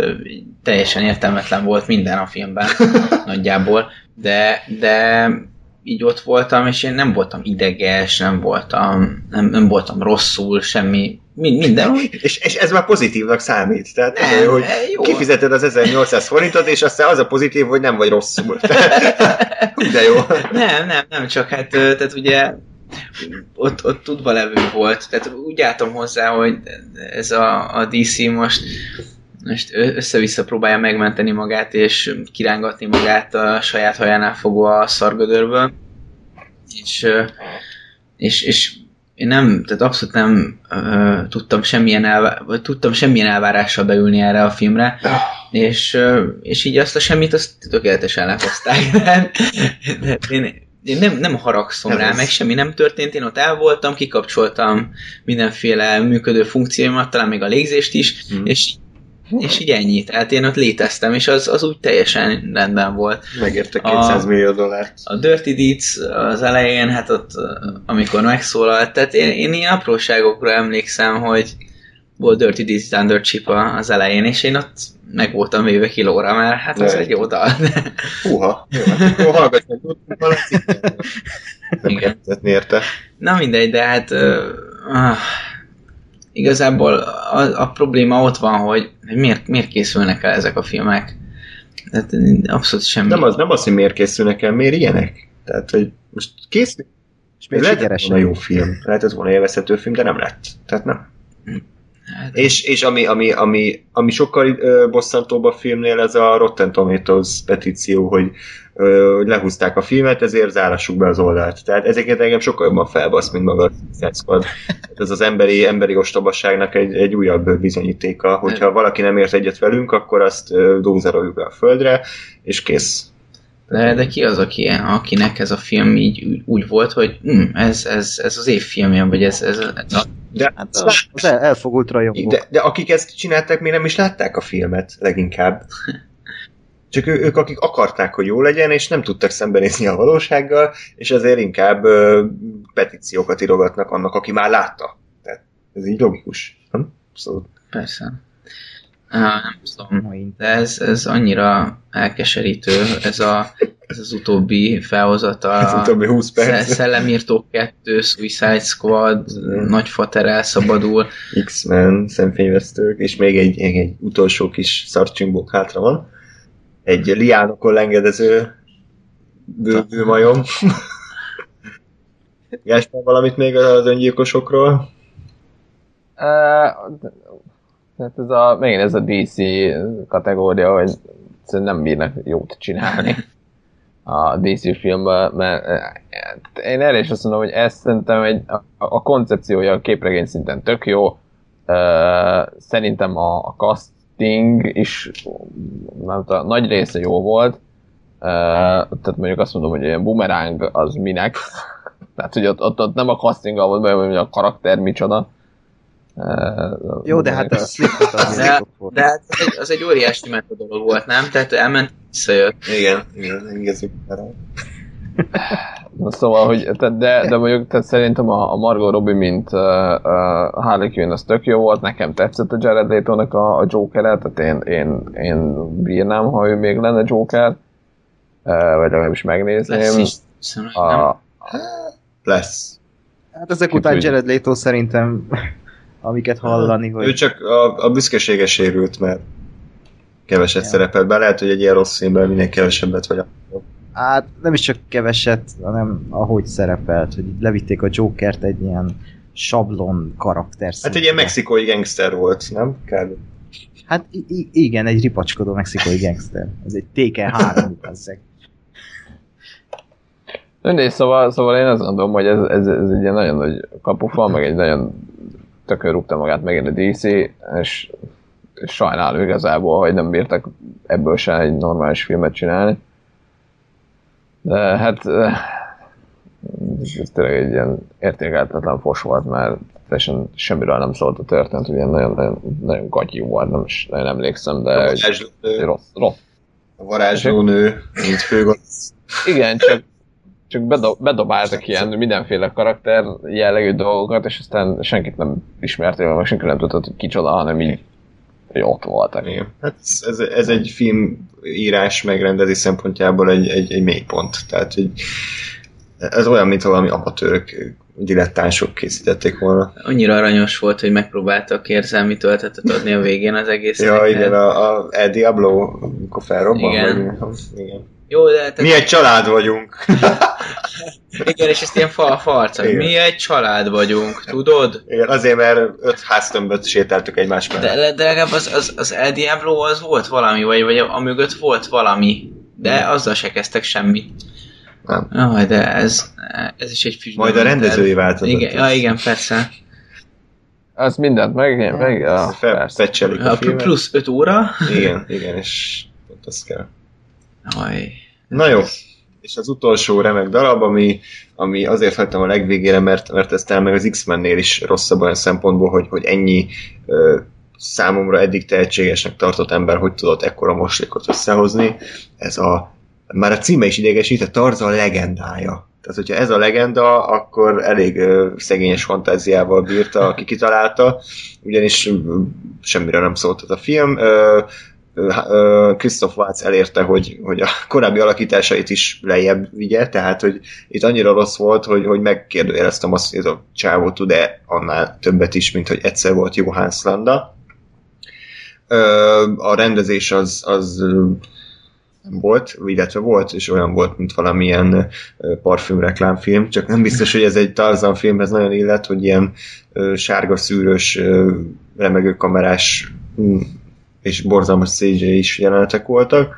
teljesen értelmetlen volt minden a filmben nagyjából, de, de így ott voltam, és én nem voltam ideges, nem voltam, nem, nem voltam rosszul, semmi, minden. És, és ez már pozitívnak számít. Tehát, nem, hogy jó. kifizeted az 1800 forintot, és aztán az a pozitív, hogy nem vagy rosszul. De jó. Nem, nem, nem, csak hát, tehát ugye ott, ott tudva levő volt. Tehát úgy álltam hozzá, hogy ez a, a DC most most össze-vissza próbálja megmenteni magát, és kirángatni magát a saját hajánál fogva a szargödörből. És, és, és én nem, tehát abszolút nem uh, tudtam semmilyen, elvá- vagy tudtam semmilyen elvárással beülni erre a filmre, és, uh, és így azt a semmit, azt tökéletesen lehozták. én, én nem, nem haragszom nem rá, ez. meg semmi nem történt, én ott el voltam, kikapcsoltam mindenféle működő funkcióimat, talán még a légzést is, mm. és és így ennyi. Tehát én ott léteztem, és az, az úgy teljesen rendben volt. Megérte 200 a, millió dollárt. A Dirty Deeds az elején, hát ott amikor megszólalt, tehát én, én ilyen apróságokra emlékszem, hogy volt Dirty Deeds Thunder Chip az elején, és én ott meg voltam véve kilóra, mert hát az egy jó dal. Húha, jó, hát akkor hallgatj meg, Igen. érte. Na mindegy, de hát uh, igazából a, a probléma ott van, hogy miért, miért készülnek el ezek a filmek. Tehát abszolút semmi. Nem az, nem az, hogy miért készülnek el, miért ilyenek. Tehát, hogy most készül. És Lehetett sikeres volna jó film. Lehetett volna élvezhető film, de nem lett. Tehát nem. Hát, És, és ami, ami, ami, ami sokkal ö, bosszantóbb a filmnél, ez a Rotten Tomatoes petíció, hogy ö, lehúzták a filmet, ezért zárassuk be az oldalt. Tehát ezeket engem sokkal jobban felbasz, mint maga a Suicide Squad. Tehát Ez az emberi, emberi ostobaságnak egy, egy újabb bizonyítéka, hogyha valaki nem ért egyet velünk, akkor azt dózeroljuk be a földre, és kész. de, de ki az, aki, akinek ez a film így úgy volt, hogy hm, ez, ez, ez az év filmje, vagy ez, ez, ez a, De, Hát az az el, elfogult rajongók. de, de akik ezt csinálták, még nem is látták a filmet leginkább. Csak ő, ők, akik akarták, hogy jó legyen, és nem tudtak szembenézni a valósággal, és ezért inkább ö, petíciókat írogatnak annak, aki már látta. Tehát ez így logikus. Nem? Szóval persze. Uh, nem tudom. De ez, ez annyira elkeserítő, ez, a, ez az utóbbi felhozata. ez utóbbi 20 Sze- perc. Szellemírtó 2, Suicide Squad, Mm. Nagyfater elszabadul. X-Men, szemfényvesztők, és még egy, egy, egy utolsó kis szarcsimbók hátra van. Egy liánokon lengedező bővő majom. Gáspár, valamit még az öngyilkosokról? Hát ez a, megint ez a DC kategória, hogy nem bírnak jót csinálni a DC filmben, mert eh, én erre is azt mondom, hogy ez szerintem egy, a, a koncepciója a képregény szinten tök jó, szerintem a, a casting is nem tudom, nagy része jó volt, tehát mondjuk azt mondom, hogy ilyen bumeráng az minek, tehát hogy ott, ott, ott nem a casting volt, hogy a karakter micsoda. Jó, de hát a Slipknot az De, de hát az egy, az egy óriási meta dolog volt, nem? Tehát elment, visszajött. Igen, igen, el. Na, Szóval, hogy, tehát, de, de mondjuk tehát szerintem a, a Margot Robbie, mint uh, uh, Harley Quinn, az tök jó volt, nekem tetszett a Jared Leto-nak a, a Joker-et, tehát én, én, én bírnám, ha ő még lenne Joker, uh, vagy legalábbis megnézném. Lesz is. A, Lesz. Hát ezek Ki után tudja. Jared Leto szerintem, amiket hallani, Ő hogy csak a, a büszkesége sérült, mert keveset Ja. szerepelt be. Lehet, hogy egy ilyen rossz filmben minél kevesebbet vagy. hát nem is csak keveset, hanem ahogy szerepelt, hogy így levitték a Jokert egy ilyen sablon karakter Hát egy ilyen mexikói gangster volt, nem? Kb. Hát igen, egy ripacskodó mexikói gangster. Ez egy TK3, bazzeg. Mindegy, szóval, szóval én azt gondolom, hogy ez, ez, ez egy ilyen nagyon nagy kapufa, meg egy nagyon tökön rúgta magát megint a DC, és, sajnálom igazából, hogy nem bírtak ebből se egy normális filmet csinálni. De hát eh, ez tényleg egy ilyen értékeltetlen fos volt, mert teljesen semmiről nem szólt a történet, ugye nagyon, nagyon, nagyon gagyi volt, nem is nagyon emlékszem, de A egy, egy rossz, rossz. a varázslónő, mint főgonosz. Igen, csak, csak bedob, bedobáltak ilyen mindenféle karakter jellegű dolgokat, és aztán senkit nem ismertél, meg senki nem tudta, hogy kicsoda, hanem így hogy ott voltak. Igen. Hát ez, ez, egy film írás megrendezés szempontjából egy, egy, egy mélypont. Tehát, hogy ez olyan, mint valami amatőrök, dilettánsok készítették volna. Annyira aranyos volt, hogy megpróbáltak érzelmi töltetet adni a végén az egésznek. Ja, igen, a, a El Diablo, amikor felrobban, Igen. vagy igen. Jó, de tehát, Mi egy család vagyunk. igen, és ezt ilyen fal farcak. Igen. Mi egy család vagyunk, tudod? Igen, azért, mert öt háztömböt sétáltuk egymás mellett. De, de legalább az, az, az El Diablo az volt valami, vagy, vagy a mögött volt valami, de azzal se kezdtek semmit. Nem. Jaj, de ez, ez is egy füstből Majd a rendezői változat. Igen, ja, igen, persze. Ez mindent meg, meg ja, Fel, a filmet. plusz 5 óra. Igen, igen, és ott az kell. Jaj. Na jó, és az utolsó remek darab, ami, ami azért hagytam a legvégére, mert, mert ez talán meg az X-Mennél is rosszabb olyan szempontból, hogy, hogy ennyi ö, számomra eddig tehetségesnek tartott ember, hogy tudott ekkora moslékot összehozni. Ez a, már a címe is idegesít, a Tarzan legendája. Tehát, hogyha ez a legenda, akkor elég ö, szegényes fantáziával bírta, aki kitalálta, ugyanis ö, semmire nem szólt ez a film. Ö, Christoph Waltz elérte, hogy, hogy a korábbi alakításait is lejjebb vigye, tehát hogy itt annyira rossz volt, hogy, hogy megkérdőjeleztem azt, hogy ez a csávó tud-e annál többet is, mint hogy egyszer volt Johannes Landa. A rendezés az, az volt, illetve volt, és olyan volt, mint valamilyen parfüm reklámfilm, csak nem biztos, hogy ez egy Tarzan filmhez nagyon illet, hogy ilyen sárga szűrös, remegő kamerás mm, és borzalmas CGI is jelenetek voltak.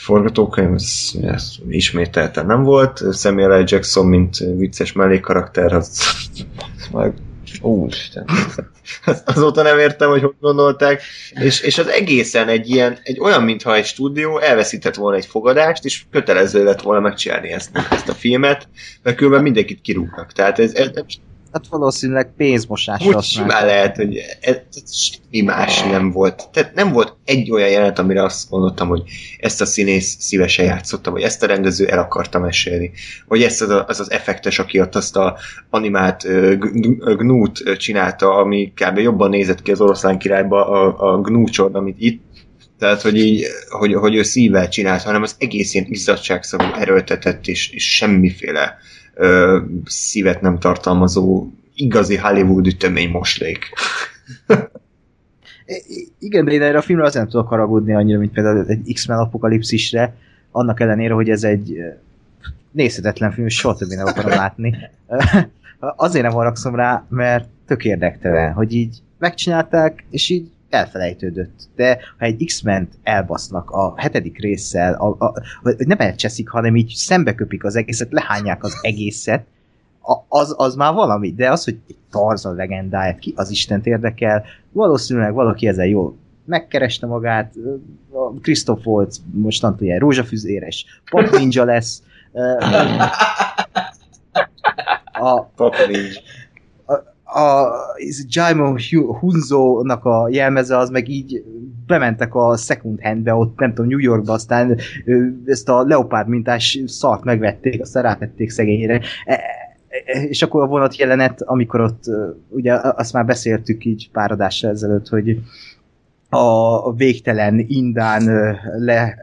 Forgatókönyv, ez, ez ismételten nem volt. Samuel L. Jackson, mint vicces mellékkarakter, az, az meg Úristen. Azóta nem értem, hogy hogy gondolták. És, és az egészen egy ilyen, egy olyan, mintha egy stúdió elveszített volna egy fogadást, és kötelező lett volna megcsinálni ezt, ezt a filmet, mert különben mindenkit kirúgnak. Tehát ez, ez, Hát valószínűleg pénzmosás. Úgy simán lehet, hogy ez, ez semmi más nem volt. Tehát nem volt egy olyan jelenet, amire azt gondoltam, hogy ezt a színész szívesen játszotta, vagy ezt a rendező el akarta mesélni, vagy ezt az, az, az effektes, aki ott azt a animált uh, gnút csinálta, ami kb. jobban nézett ki az oroszlán királyba a, a gnúcsod, amit itt tehát, hogy így, hogy, hogy ő szívvel csinált, hanem az egész ilyen izzadságszagú erőltetett, és, és semmiféle ö, szívet nem tartalmazó igazi Hollywood ütemény moslék. Igen, de én erre a filmre azért nem tudok haragudni annyira, mint például egy X-Men apokalipszisre, annak ellenére, hogy ez egy nézhetetlen film, és soha többé nem akarom látni. Azért nem haragszom rá, mert tök érdektelen, hogy így megcsinálták, és így elfelejtődött. De ha egy X-ment elbasznak a hetedik résszel, a, a, vagy nem elcseszik, hanem így szembeköpik az egészet, lehányják az egészet, a, az, az már valami, de az, hogy egy Tarzan legendáját ki az Istent érdekel, valószínűleg valaki ezzel jól megkereste magát, Christoph volt mostan ilyen rózsafüzéres, pop ninja lesz, a, Pop ninja a Jaimo Hunzo-nak a jelmeze, az meg így bementek a second handbe, ott nem tudom, New Yorkba, aztán ezt a leopárd mintás szart megvették, aztán rátették szegényre. E, e, és akkor a vonat jelenet, amikor ott, ugye azt már beszéltük így pár adásra ezelőtt, hogy a végtelen indán le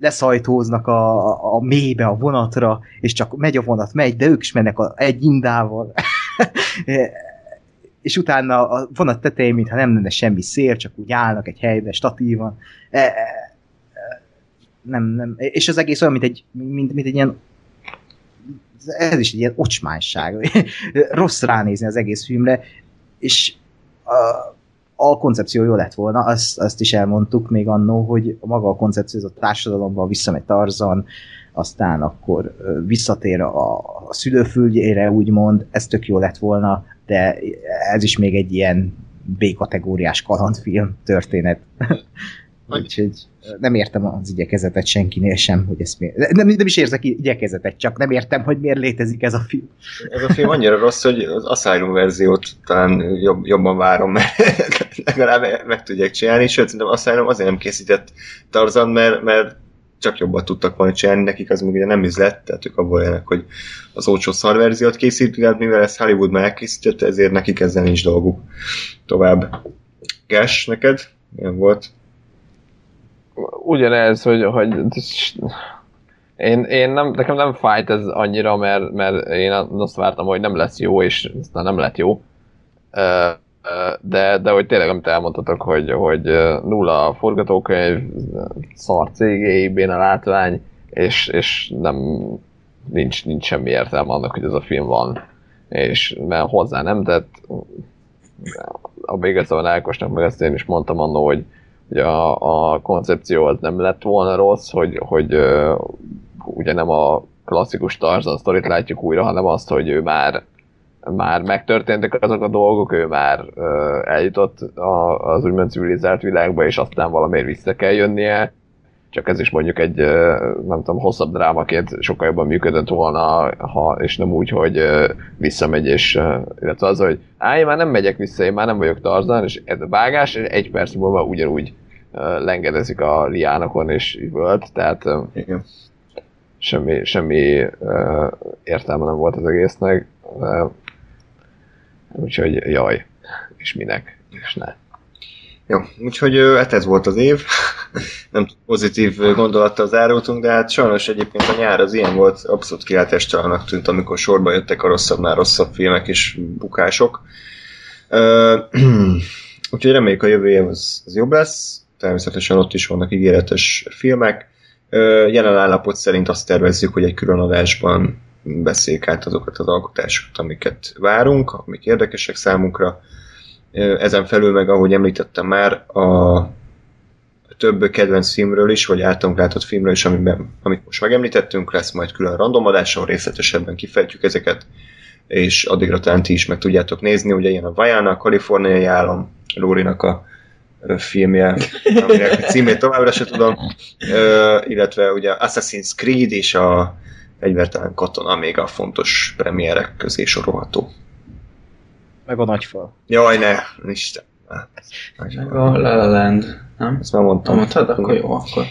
leszajtóznak a, a mélybe, a vonatra, és csak megy a vonat, megy, de ők is mennek a, egy indával. és utána a vonat tetején, mintha nem lenne semmi szél, csak úgy állnak egy helyben, statívan. E, e, nem, nem. És az egész olyan, mint egy, mint, mint egy ilyen ez is egy ilyen ocsmányság. Rossz ránézni az egész filmre, és a, a koncepció jó lett volna, azt, azt is elmondtuk még annó, hogy maga a koncepció, az a társadalomban visszamegy Tarzan, aztán akkor visszatér a, a szülőföldjére, úgymond, ez tök jó lett volna, de ez is még egy ilyen B-kategóriás kalandfilm történet. Úgyhogy nem értem az igyekezetet senkinél sem, hogy ezt miért... Nem, nem is érzek igyekezetet, csak nem értem, hogy miért létezik ez a film. Ez a film annyira rossz, hogy az Asylum verziót talán jobb, jobban várom, mert legalább meg tudják csinálni, sőt, szerintem Asylum azért nem készített Tarzan, mert, mert csak jobban tudtak volna csinálni, nekik az még ugye nem üzlet, tehát ők abból élnek, hogy az olcsó szar verziót készítik, mivel ezt Hollywood már elkészítette, ezért nekik ezzel nincs dolguk. Tovább. Gas, neked? Milyen volt? Ugyanez, hogy, hogy én, én nem, nekem nem fájt ez annyira, mert, mert én azt vártam, hogy nem lesz jó, és aztán nem lett jó de, de hogy tényleg, amit elmondtatok, hogy, hogy nulla a forgatókönyv, szar cégéi, a látvány, és, és nem, nincs, nincs semmi értelme annak, hogy ez a film van, és mert hozzá nem tett, a végezően Ákosnak meg ezt én is mondtam annól, hogy, hogy a, a koncepció az nem lett volna rossz, hogy, hogy ugye nem a klasszikus Tarzan sztorit látjuk újra, hanem azt, hogy ő már már megtörténtek azok a dolgok, ő már uh, eljutott a, az úgymond civilizált világba, és aztán valamiért vissza kell jönnie. Csak ez is mondjuk egy, nem tudom, hosszabb drámaként sokkal jobban működött volna, ha, és nem úgy, hogy visszamegy, és illetve az, hogy á, én már nem megyek vissza, én már nem vagyok Tarzan, és ez a vágás, és egy perc múlva ugyanúgy lengedezik a liánokon, és üvölt, tehát Igen. semmi, semmi értelme nem volt az egésznek. Úgyhogy jaj, és minek, és ne. Jó, úgyhogy hát ez volt az év. Nem pozitív gondolattal zárultunk, de hát sajnos egyébként a nyár az ilyen volt, abszolút kilátástalanak tűnt, amikor sorba jöttek a rosszabbnál rosszabb filmek és bukások. Úgyhogy reméljük a jövő év az, az jobb lesz. Természetesen ott is vannak ígéretes filmek. Jelen állapot szerint azt tervezzük, hogy egy külön adásban beszéljük át azokat az alkotásokat, amiket várunk, amik érdekesek számunkra. Ezen felül meg, ahogy említettem már, a több kedvenc filmről is, vagy általunk látott filmről is, amiben, amit most megemlítettünk, lesz majd külön random adás, ahol részletesebben kifejtjük ezeket, és addigra talán ti is meg tudjátok nézni. Ugye ilyen a Vajana, a kaliforniai állam, Lórinak a filmje, aminek a címét továbbra se tudom, illetve ugye Assassin's Creed és a Egyvertelen Katona még a fontos premierek közé sorolható. Meg a nagyfal. Jaj, ne! Isten! Meg a La La Land, nem? Ezt már mondtam. Mondtad? Akkor jó, akkor.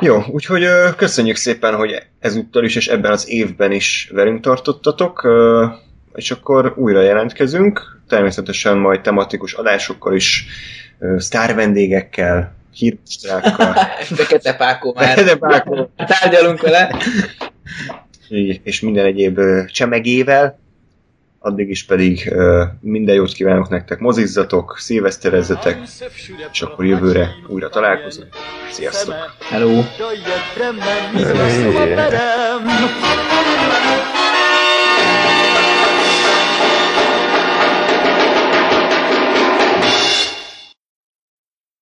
Jó, úgyhogy ö, köszönjük szépen, hogy ezúttal is és ebben az évben is velünk tartottatok, ö, és akkor újra jelentkezünk, természetesen majd tematikus adásokkal is, ö, sztár vendégekkel, hírstrákkal, Fekete Pákó már. Fekete Pákó. Tárgyalunk vele. És minden egyéb csemegével. Addig is pedig minden jót kívánok nektek, mozizzatok, szilveszterezzetek, és akkor jövőre újra találkozunk. Sziasztok! Hello. Jöjjetre